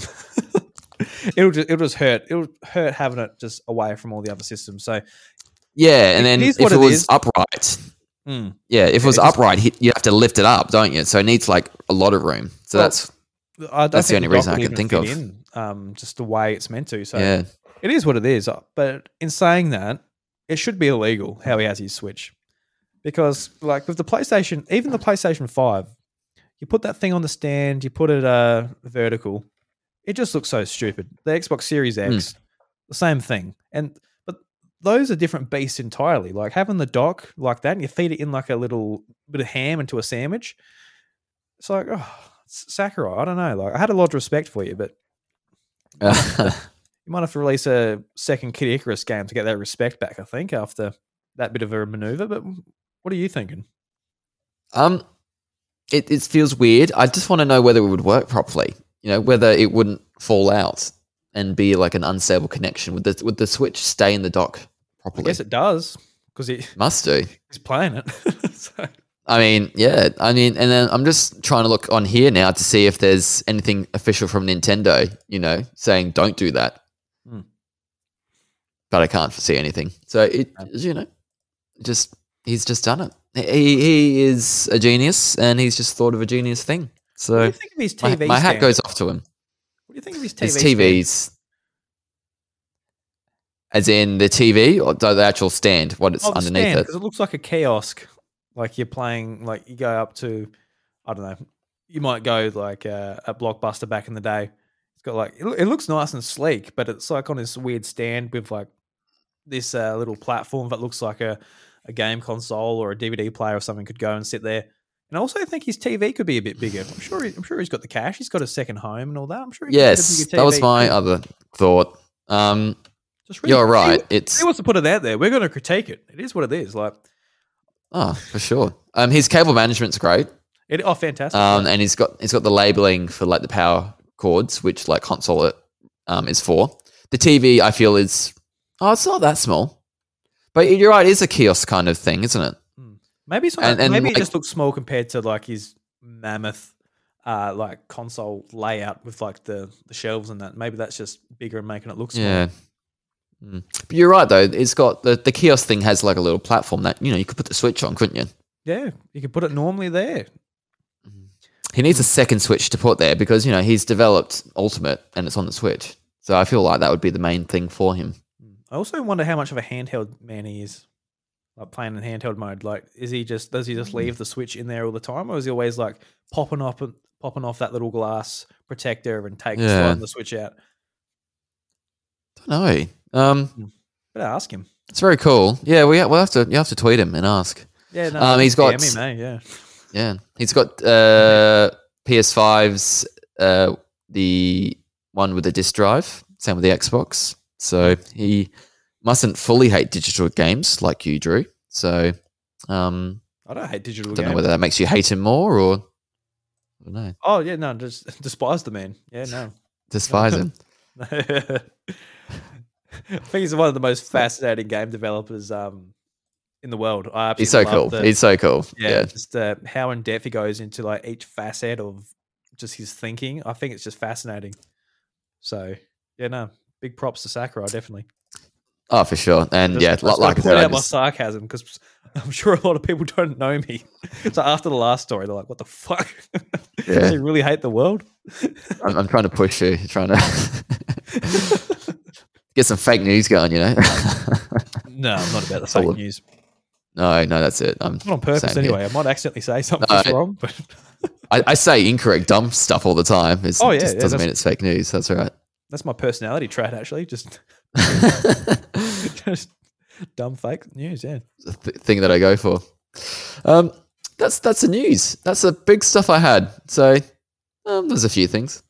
it'll just it'll just hurt. It'll hurt having it just away from all the other systems. So Yeah, and then if it it was is. upright, mm, yeah, if it was upright, he- you have to lift it up, don't you? So it needs like a lot of room. So Well, that's I That's the only reason I can think of. In, um, just the way it's meant to. So yeah, it is what it is. uh, But in saying that, it should be illegal how he has his Switch. Because, like, with the PlayStation, even the PlayStation 5, you put that thing on the stand, you put it uh, vertical, it just looks so stupid. The Xbox Series X, the same thing. And, but those are different beasts entirely. Like, having the dock like that, and you feed it in like a little bit of ham into a sandwich, it's like, oh, Sakurai, I don't know. Like, I had a lot of respect for you, but you might have to release a second Kid Icarus game to get that respect back, I think, after that bit of a maneuver. But what are you thinking? um, it it feels weird. I just want to know whether it would work properly. You know, whether it wouldn't fall out and be like an unstable connection. Would the would the switch stay in the dock I properly? guess it does because it Must do. he's playing it. so, I mean, yeah. I mean, and then I'm just trying to look on here now to see if there's anything official from Nintendo, you know, saying don't do that. Hmm. But I can't foresee anything. So it, you know, just he's just done it. He he is a genius, and he's just thought of a genius thing. what do So you think of his my, TV? my hat goes off to him. What do you think of his TV? His stand? TVs, as in the TV or the actual stand, what it's Oh, underneath stand, it. 'cause it looks like a kiosk. Like you're playing, like you go up to, I don't know, you might go like uh, a blockbuster back in the day. Got like it, it looks nice and sleek, but it's like on this weird stand with like this uh, little platform that looks like a, a game console or a DVD player or something could go and sit there. And I also think his TV could be a bit bigger. I'm sure. He, I'm sure he's got the cash. He's got a second home and all that. I'm sure. He could get a Yes, that was my other thought. Um, Just really- you're right. what- It's He wants to put it out there. We're going to critique it. It is what it is. Like Oh, for sure. Um, his cable management's great. it. Oh, fantastic. Um, and he's got he's got the labeling for like the power cords, which like console it um is for. The TV I feel is oh, it's not that small, but you're right. It is a kiosk kind of thing, isn't it? Maybe it's not, And- and, maybe like- it just looks small compared to like his mammoth uh like console layout with like the the shelves and that. Maybe that's just bigger and making it look small. Yeah. Mm. But you're right though. It's got the the kiosk thing has like a little platform that you know you could put the switch on, couldn't you? Yeah, you could put it normally there. He needs a second switch to put there because you know he's developed Ultimate and it's on the Switch. So I feel like that would be the main thing for him. I also wonder how much of a handheld man he is. Like playing in handheld mode. Like is he just does he just Hmm. leave the switch in there all the time or is he always like popping up and popping off that little glass protector and taking Yeah. the switch out? I don't know. Um, Better ask him. it's very cool. Yeah, we we'll have to you have to tweet him and ask. Yeah, no, Um, he's got- him, eh? yeah. Yeah, he's got uh, PS5s, uh, the one with the disc drive, same with the Xbox. So he mustn't fully hate digital games like you, Drew. So um, I don't hate digital I don't know whether that makes you hate him more or I don't know, Oh yeah, no, just despise the man. Yeah, no. despise him. I think he's one of the most fascinating game developers um, in the world. I He's so cool. the- He's so cool. yeah, Yeah. just uh, how in depth he goes into like each facet of just his thinking. I think it's just fascinating. So yeah, no, big props to Sakurai definitely. Oh, for sure. And Just- yeah, just gotta like I said, I out my sarcasm because I'm sure a lot of people don't know me. so after the last story, they're like, "What the fuck? Yeah. Does he really hate the world?" I'm, I'm trying to push you, trying to get some fake news going. You know. No, I'm not about the fake news. No, no, that's it. I'm Not on purpose same here. anyway. I might accidentally say something No, wrong, but I, I say incorrect, dumb stuff all the time. It's, Oh, yeah, just yeah, doesn't mean it's fake news. That's all right. that's my personality trait actually. Just just dumb fake news, yeah. the th- thing that I go for. Um, that's that's the news. That's the big stuff I had. So um, there's a few things.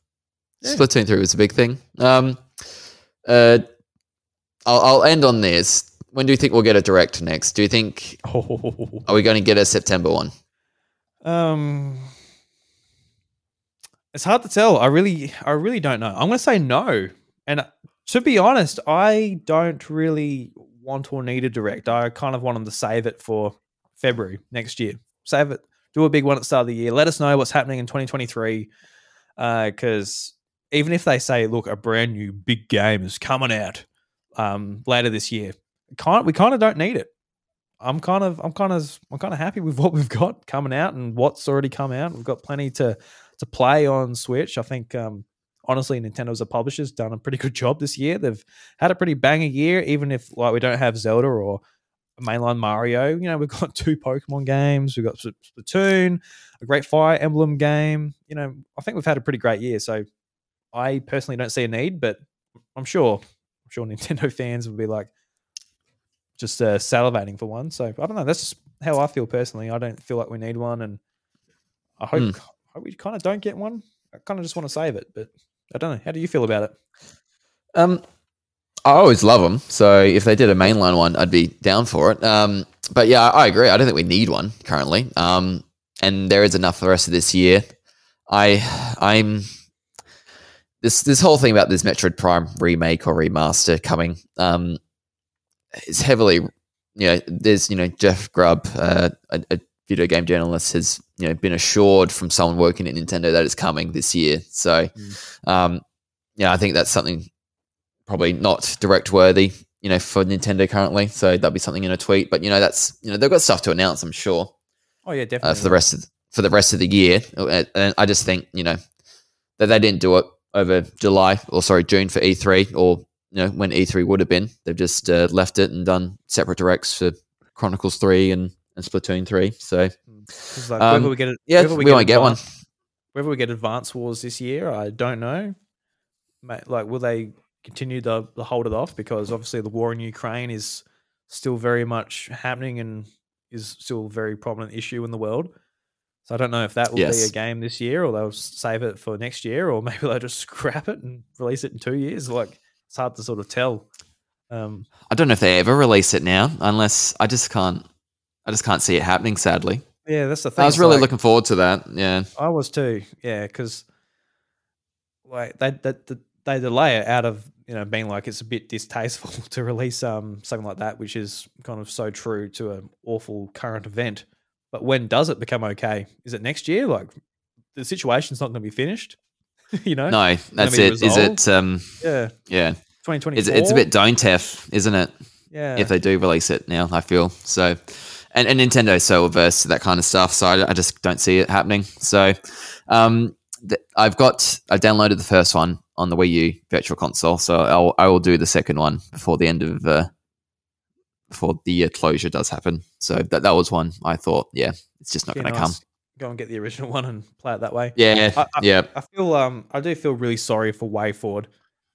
Yeah. Splatoon three was a big thing. Um, uh, I'll, I'll end on this. When do you think we'll get a direct next? Do you think Oh, are we going to get a September one? um, it's hard to tell. I really, I really don't know. I'm going to say no. And uh, to be honest, I don't really want or need a direct. I kind of want them to save it for February next year. Save it. Do a big one at the start of the year. Let us know what's happening in 2023. Because even if they say, look, a brand new big game is coming out um, later this year, kind we kind of don't need it. I'm kind of I'm kind of I'm kind of happy with what we've got coming out and what's already come out. We've got plenty to to play on Switch. I think um, honestly, Nintendo as a publisher's done a pretty good job this year. They've had a pretty banger year, even if like we don't have Zelda or mainline Mario. You know, we've got two Pokemon games, we've got Splatoon, a great Fire Emblem game. You know, I think we've had a pretty great year. So I personally don't see a need, but I'm sure I'm sure Nintendo fans will be like just uh, salivating for one. So I don't know. That's just how I feel personally. I don't feel like we need one, and I hope, Hmm. hope we kind of don't get one. I kind of just want to save it, but I don't know. How do you feel about it? Um, I always love them. So if they did a mainline one, I'd be down for it. Um, but yeah, I, I agree. I don't think we need one currently. Um, and there is enough for the rest of this year. I, I'm this this whole thing about this Metroid Prime remake or remaster coming. Um, is heavily, you know, there's you know Jeff Grubb, uh, a, a video game journalist, has you know been assured from someone working at Nintendo that it's coming this year. So, um, yeah, I think that's something probably not direct worthy, you know, for Nintendo currently. So that'd be something in a tweet. But you know, that's you know they've got stuff to announce, I'm sure, Oh yeah, definitely. uh, for the rest of for the rest of the year. Uh, And I just think you know that they didn't do it over July or sorry June for E3 or you know when E3 would have been. They've just uh, left it and done separate directs for Chronicles Three and, and Splatoon Three. So like, um, we get it, yeah, whether we, won't get one. Whether we get Advance Wars this year, I don't know. Like, will they continue to, to hold it off? Because obviously, the war in Ukraine is still very much happening and is still a very prominent issue in the world. So I don't know if that will be a game this year, or they'll save it for next year, or maybe they'll just scrap it and release it in two years. Like, it's hard to sort of tell. Um, I don't know if they ever release it now, unless I just can't. I just can't see it happening. Sadly, yeah, that's the thing. I was really like- looking forward to that. Yeah. I was too. Yeah, because like they, they they delay it out of you know being like it's a bit distasteful to release um something like that, which is kind of so true to an awful current event. But when does it become okay? Is it next year? Like the situation's not going to be finished. you know? No, that's it. Is it? Um, Yeah, yeah, twenty twenty. it's, it's a bit don't teff, isn't it? Yeah. If they do release it now, I feel so. And, and Nintendo's so averse to that kind of stuff, so I, I just don't see it happening. So, um, th- I've got I downloaded the first one on the Wii U Virtual Console, so I'll I will do the second one before the end of uh, before the uh, closure does happen. So that that was one I thought, yeah, it's just not Yeah, going to nice. come. Go and get the original one and play it that way. Yeah, I- I- yeah, I feel um I do feel really sorry for WayForward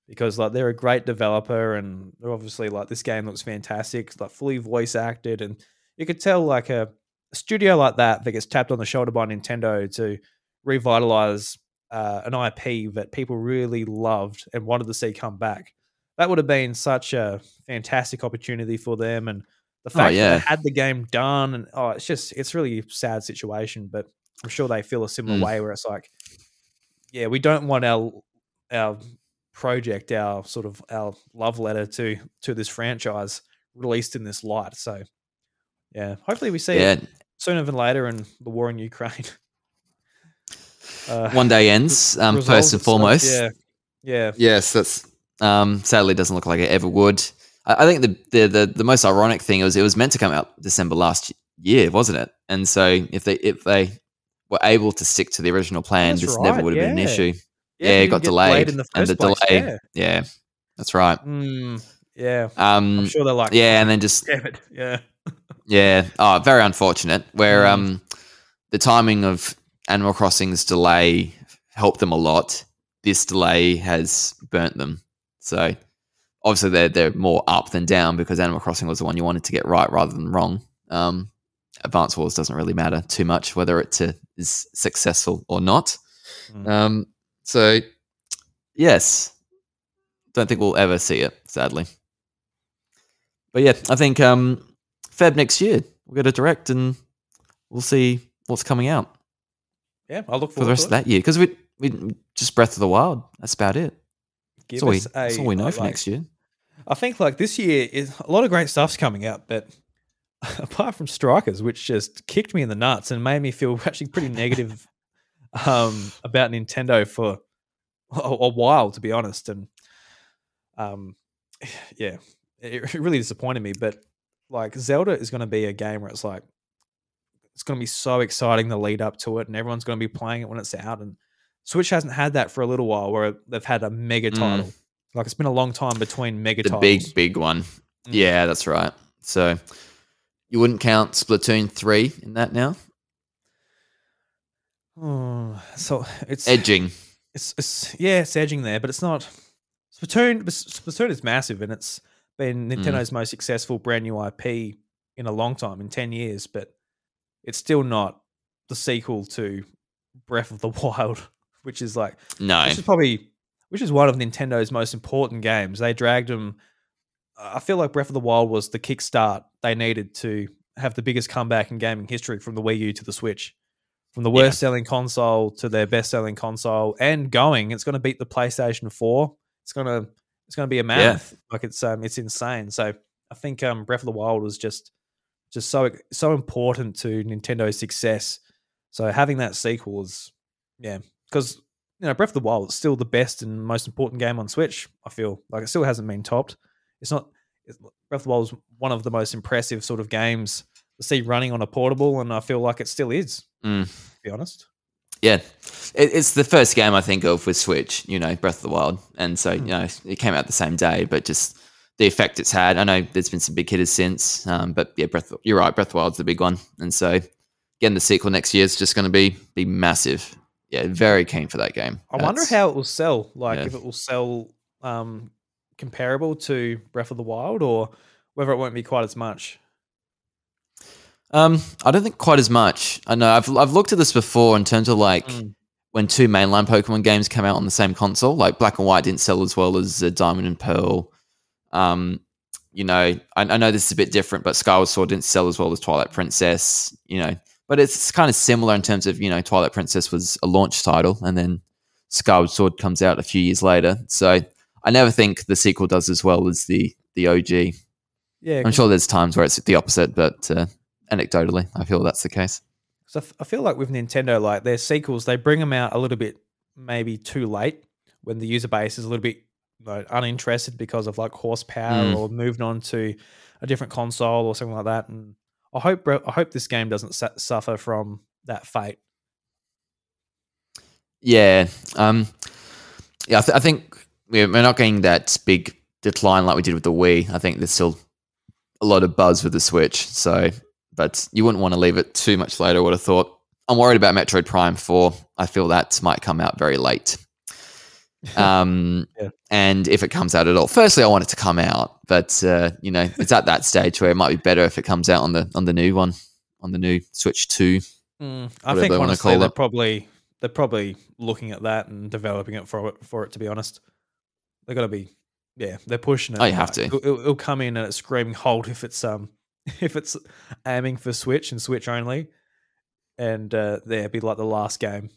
because like they're a great developer and they're obviously like this game looks fantastic, it's, like fully voice acted and you could tell like a, a studio like that that gets tapped on the shoulder by Nintendo to revitalize uh, an IP that people really loved and wanted to see come back. That would have been such a fantastic opportunity for them and the fact that yeah. they had the game done and oh it's just it's really a sad situation but I'm sure they feel a similar Mm. way where it's like yeah, we don't want our our project, our sort of our love letter to to this franchise released in this light. So yeah, hopefully we see yeah. it sooner than later in the war in Ukraine. Uh, One day ends. Um, first and foremost, Yeah, yeah, Yes, that's um, sadly doesn't look like it ever would. I, I think the, the the the most ironic thing was it was meant to come out December last year, wasn't it? And so if they if they were able to stick to the original plan, That's this never would have been an issue. yeah. Yeah, it got delayed, in the and the place. delay- Yeah. Yeah, that's right. Mm, yeah, I'm Um, sure they're like, yeah, and then just damn it, yeah, yeah, oh, very unfortunate. Where Mm. um, the timing of Animal Crossing's delay helped them a lot. This delay has burnt them. So obviously they're they're more up than down because Animal Crossing was the one you wanted to get right rather than wrong. Um, Advance Wars doesn't really matter too much whether it uh, is successful or not. Mm. Um, so yes, don't think we'll ever see it. Sadly, but yeah, I think um, Feb next year we'll get a direct and we'll see what's coming out Yeah, I'll look for the rest to of that year because we we just Breath of the Wild. That's about it. Give That's all, we, us that's all we know uh, for next year. I think like this year is a lot of great stuff's coming out, but apart from Strikers, which just kicked me in the nuts and made me feel actually pretty negative um, about Nintendo for a, a while, to be honest. And um, yeah, it, it really disappointed me. But like Zelda is going to be a game where it's like it's going to be so exciting the lead up to it, and everyone's going to be playing it when it's out. And Switch hasn't had that for a little while, where they've had a mega Mm. title. Like it's been a long time between mega The titles. big big one. Mm. Yeah, that's right. So you wouldn't count Splatoon three in that now. Oh, so it's Edging. it's, it's yeah, it's edging there, but it's not. Splatoon Splatoon is massive, and it's been Mm. Nintendo's most successful brand new IP in a long time, in ten years. But it's still not the sequel to Breath of the Wild, which is like No. which is probably which is one of Nintendo's most important games. They dragged them. I feel like Breath of the Wild was the kickstart they needed to have the biggest comeback in gaming history from the Wii U to the Switch. From the Yeah. worst selling console to their best selling console and going, it's going to beat the PlayStation 4. It's going to it's going to be a mammoth. Like it's um it's insane. So I think um Breath of the Wild was just just so so important to Nintendo's success. So having that sequel is yeah, because you know, Breath of the Wild is still the best and most important game on Switch. I feel like it still hasn't been topped. It's not. It's, Breath of the Wild is one of the most impressive sort of games to see running on a portable, and I feel like it still is. Mm. To be honest, Yeah, it, it's the first game I think of with Switch. You know, Breath of the Wild, and so Hmm. you know it came out the same day, but just the effect it's had. I know there's been some big hitters since, um, but yeah, Breath. You're right, Breath of the Wild's the big one, and so getting the sequel next year is just going to be be massive. Yeah, very keen for that game. I wonder how it will sell. Like yeah. if it will sell um, comparable to Breath of the Wild, or whether it won't be quite as much. Um, I don't think quite as much. I know I've I've looked at this before in terms of like Mm. when two mainline Pokemon games come out on the same console. Like Black and White didn't sell as well as uh, Diamond and Pearl. Um, you know, I, I know this is a bit different, but Skyward Sword didn't sell as well as Twilight Princess. You know, but it's kind of similar in terms of you know Twilight Princess was a launch title, and then Skyward Sword comes out a few years later. So I never think the sequel does as well as the the OG. Yeah, I'm sure there's times where it's the opposite, but uh, anecdotally, I feel that's the case. So I f- I feel like with Nintendo, like their sequels, they bring them out a little bit maybe too late when the user base is a little bit you know, uninterested because of like horsepower Mm. or moving on to a different console or something like that. And I hope I hope this game doesn't su- suffer from that fate. Yeah, um, yeah. I, th- I think we're not getting that big decline like we did with the Wii. I think there's still a lot of buzz with the Switch. So, but you wouldn't want to leave it too much later. I would have thought. I'm worried about Metroid Prime Four. I feel that might come out very late. Um, Yeah. and if it comes out at all, firstly, I want it to come out, but uh, you know, it's at that stage where it might be better if it comes out on the on the new one, on the new Switch Two. Mm, I think they honestly call they're it. probably they're probably looking at that and developing it for it for it. To be honest, they're gonna be yeah they're pushing it. Oh, you have to. It'll, it'll- it'll come in and it's screaming halt if it's um if it's aiming for Switch and Switch only, and uh, there be like the last game.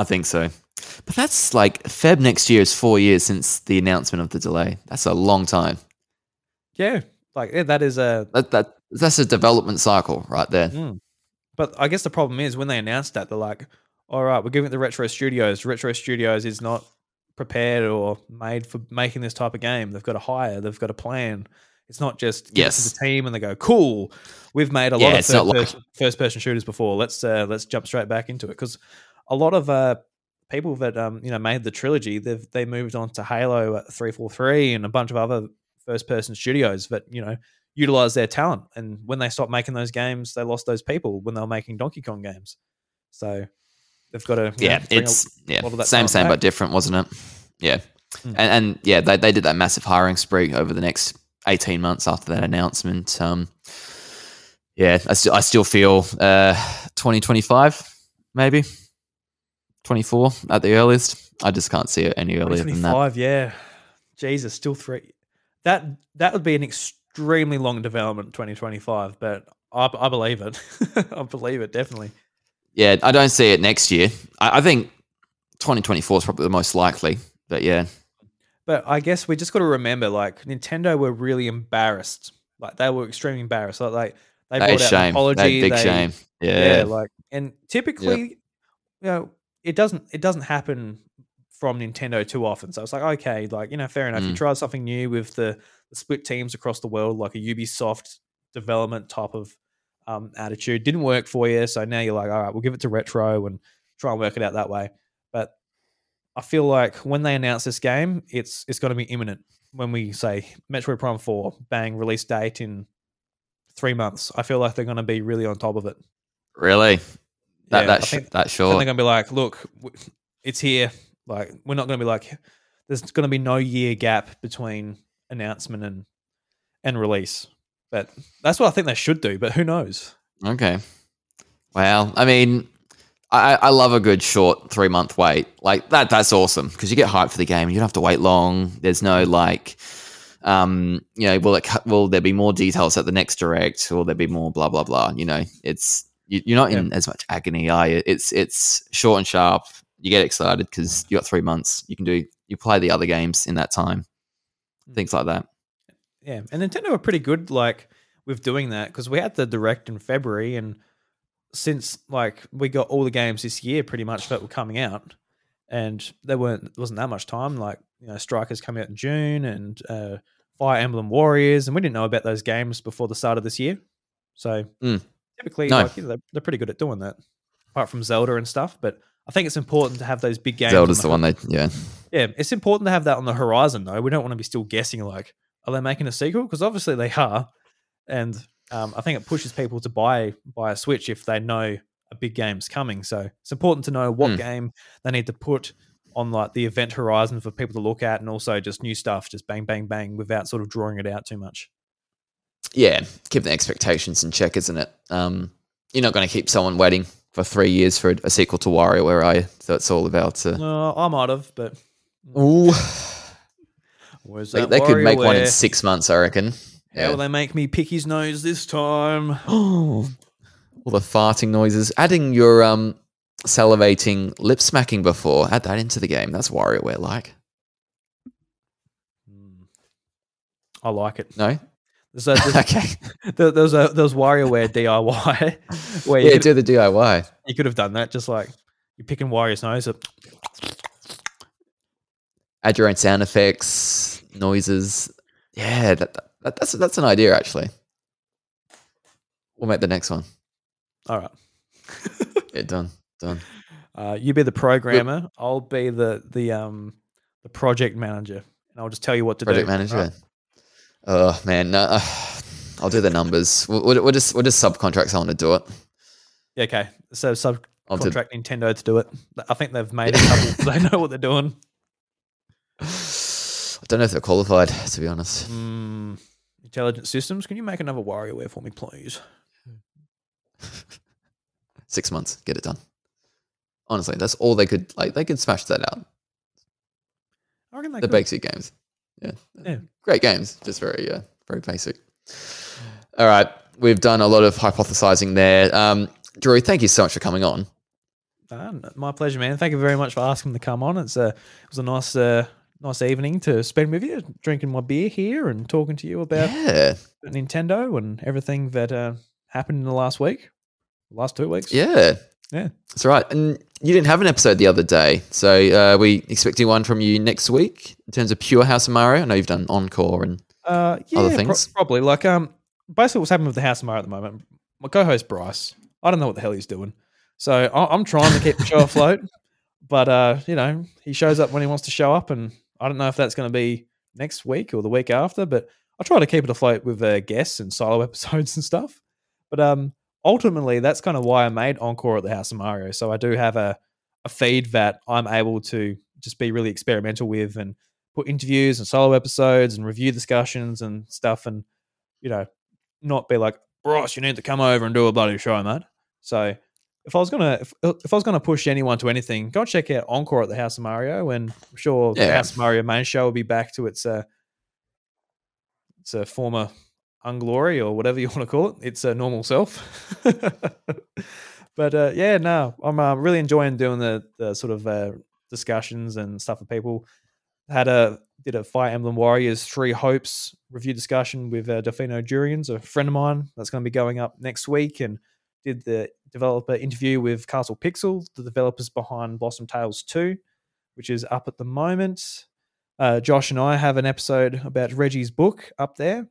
I think so. But that's like Feb next year is four years since the announcement of the delay. That's a long time. Yeah, like yeah, that is a. That that that's a development cycle right there. Mm. But I guess the problem is when they announced that they're like, all right, we're giving it to Retro Studios. Retro Studios is not prepared or made for making this type of game. They've got to hire. They've got to plan. It's not just give it to Yes. the team and they go, cool. We've made a Yeah, lot of first, like- person, first person shooters before. Let's uh, let's jump straight back into it because a lot of uh, people that um, you know made the trilogy, they've they moved on to Halo at three four three and a bunch of other first person studios that you know utilize their talent. And when they stopped making those games, they lost those people when they were making Donkey Kong games. So they've got to Yeah, know, bring a- it's yeah lot of that same same back. but different, wasn't it? Yeah, Mm. and, and yeah, they they did that massive hiring spree over the next eighteen months after that announcement. Um, yeah, I still I still feel uh, twenty twenty five maybe twenty four at the earliest. I just can't see it any earlier than that. 2025, yeah. Jesus, still three. that that would be an extremely long development 2025 but i, I believe it i believe it definitely Yeah, I don't see it next year. I, I think 2024 is probably the most likely. But yeah, but i guess we just got to remember like nintendo were really embarrassed like they were extremely embarrassed like, like they that brought is out an shame. Apology big they- shame. yeah. Yeah. like and typically you know it doesn't it doesn't happen from nintendo too often. So it's like okay like you know fair enough you Mm. try something new with the, the split teams across the world like a ubisoft development type of um, attitude. Didn't work for you so now you're like all right we'll give it to retro and try and work it out that way. But i feel like when they announce this game it's it's going to be imminent. When we say metroid prime 4 bang release date in three months i feel like they're going to be really on top of it. Really? That Yeah, that I sh- think- that I short. they're gonna be like, look, it's here. Like, we're not gonna be like, there's gonna be no year gap between announcement and and release. But that's what I think they should do. But who knows? Okay. Well, I mean, I, I love a good short three month wait. Like that, that's awesome because you get hyped for the game. You don't have to wait long. There's no like, um, you know, will it will there be more details at the next direct? Will there be more blah blah blah? You know, it's you, you're not in as much agony, are you? It's it's short and sharp. You get excited because you got three months. You can do you play the other games in that time, things like that. Yeah, and Nintendo are pretty good like with doing that because we had the direct in February, and since like we got all the games this year pretty much that were coming out, and there weren't wasn't that much time. Like you know, Strikers coming out in June, and uh, Fire Emblem Warriors, and we didn't know about those games before the start of this year. So Mm. Typically, No. like you know, they're, they're pretty good at doing that, apart from Zelda and stuff. But I think it's important to have those big games. on Zelda's the one they yeah. yeah, it's important to have that on the horizon, though. We don't want to be still guessing, like, are they making a sequel? Because obviously they are, and um, I think it pushes people to buy buy a Switch if they know a big game's coming. So it's important to know what Hmm. game they need to put on like the event horizon for people to look at, and also just new stuff, just bang, bang, bang, without sort of drawing it out too much. Yeah, keep the expectations in check, isn't it? Um, you're not going to keep someone waiting for three years for a, a sequel to WarioWare, are you? So it's all about. Uh, No, I might have, but Ooh, where's they, that they could make one in six months, I reckon. How will they make me pick his nose this time? all the farting noises. Adding your um, salivating lip smacking before. Add that into the game. That's WarioWare like. Hmm. I like it. No. There's a, there's okay. there, there was a there was WarioWare DIY where Yeah, do the DIY. you could have done that. Just like you're picking Wario's nose up. Add your own sound effects, noises. Yeah, that, that, that's that's an idea actually. We'll make the next one. All right. Yeah, done, done. Uh, you be the programmer. I'll be the the um the project manager, and I'll just tell you what to Project do. Project manager. Right. Oh man, no, uh, I'll do the numbers. We'll, we'll, just we'll just subcontract someone to do it. Yeah, okay. So do. subcontract Nintendo to do it. I think they've made a couple. they know what they're doing. I don't know if they're qualified, to be honest. Mm, intelligent systems. Can you make another WarioWare for me, please? Six months, get it done. Honestly, that's all they could like. They could smash that out. I reckon they The could. basic games, yeah, Yeah. great games, just very uh, very basic. All right, we've done a lot of hypothesizing there. Um, Drew, thank you so much for coming on. My pleasure, man. Thank you very much for asking me to come on. It's a it was a nice uh, nice evening to spend with you, drinking my beer here and talking to you about Yeah, Nintendo and everything that uh, happened in the last week, last two weeks. yeah, Yeah. That's right. And you didn't have an episode the other day, so uh, we expecting one from you next week in terms of pure House of Mario. I know you've done encore and Uh, yeah, Other pro- things? probably. Like, um, basically, what's happening with the House of Mario at the moment? My co-host Bryce, I don't know what the hell he's doing, so I- I'm trying to keep the show afloat. But uh, you know, he shows up when he wants to show up, and I don't know if that's going to be next week or the week after. But I try to keep it afloat with uh, guests and solo episodes and stuff. But um, ultimately, that's kind of why I made Encore at the House of Mario. So I do have a a feed that I'm able to just be really experimental with and put interviews and solo episodes and review discussions and stuff and you know not be like Bryce you need to come over and do a bloody show mate so if I was gonna if, if I was gonna push anyone to anything go check out Encore at the House of Mario and I'm sure the House of Mario main show will be back to its uh it's a former unglory or whatever you want to call it. It's a normal self. but uh, yeah, no, I'm uh, really enjoying doing the the sort of uh, discussions and stuff with people. Had a did a Fire Emblem Warriors Three Hopes review discussion with uh, Delfino Durians, a friend of mine that's going to be going up next week, and did the developer interview with Castle Pixel, the developers behind Blossom Tales 2, which is up at the moment. Uh, Josh and I have an episode about Reggie's book up there.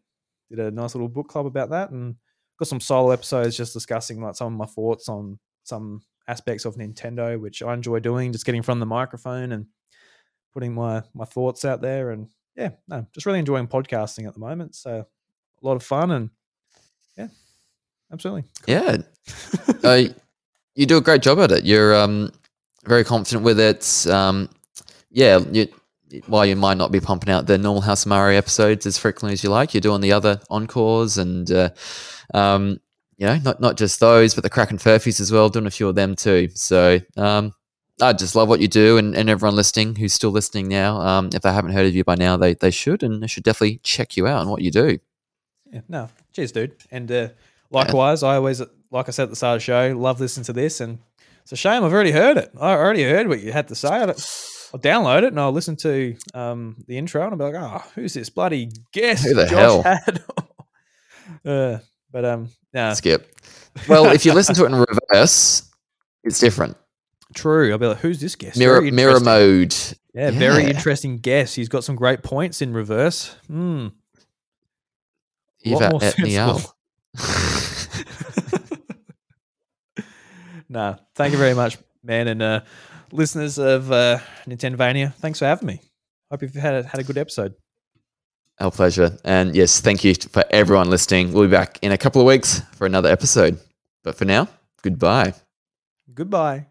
Did a nice little book club about that, and got some solo episodes just discussing like some of my thoughts on some aspects of Nintendo, which I enjoy doing, just getting from the microphone and putting my my thoughts out there. And yeah, no, just really enjoying podcasting at the moment. So a lot of fun and yeah, absolutely. Yeah, uh, you do a great job at it. You're um, very confident with it. Um, yeah, you, while you might not be pumping out the normal House of Mario episodes as frequently as you like, you're doing the other encores and, uh, um, you know, not not just those, but the Crack and Furfies as well, doing a few of them too. So um, I just love what you do, and, and everyone listening who's still listening now, um, if they haven't heard of you by now, they they should, and they should definitely check you out and what you do. Yeah, no, cheers, dude. And uh, likewise, yeah. I always, like I said at the start of the show, love listening to this, and it's a shame I've already heard it. I already heard what you had to say. I'll download it and I'll listen to um, the intro and I'll be like, oh, who's this bloody guest? Who the Josh hell? Had? uh, but um, yeah. Skip. Well, if you listen to it in reverse, it's different. True. I'll be like, who's this guest? Mirror mirror mode. Yeah, yeah, very interesting guest. He's got some great points in reverse. Hmm. Eva more nah, thank you very much, man, and uh, listeners of uh, NintenVania. Thanks for having me. Hope you've had a, had a good episode. Our pleasure. And yes, thank you for everyone listening. We'll be back in a couple of weeks for another episode. But for now, goodbye. Goodbye.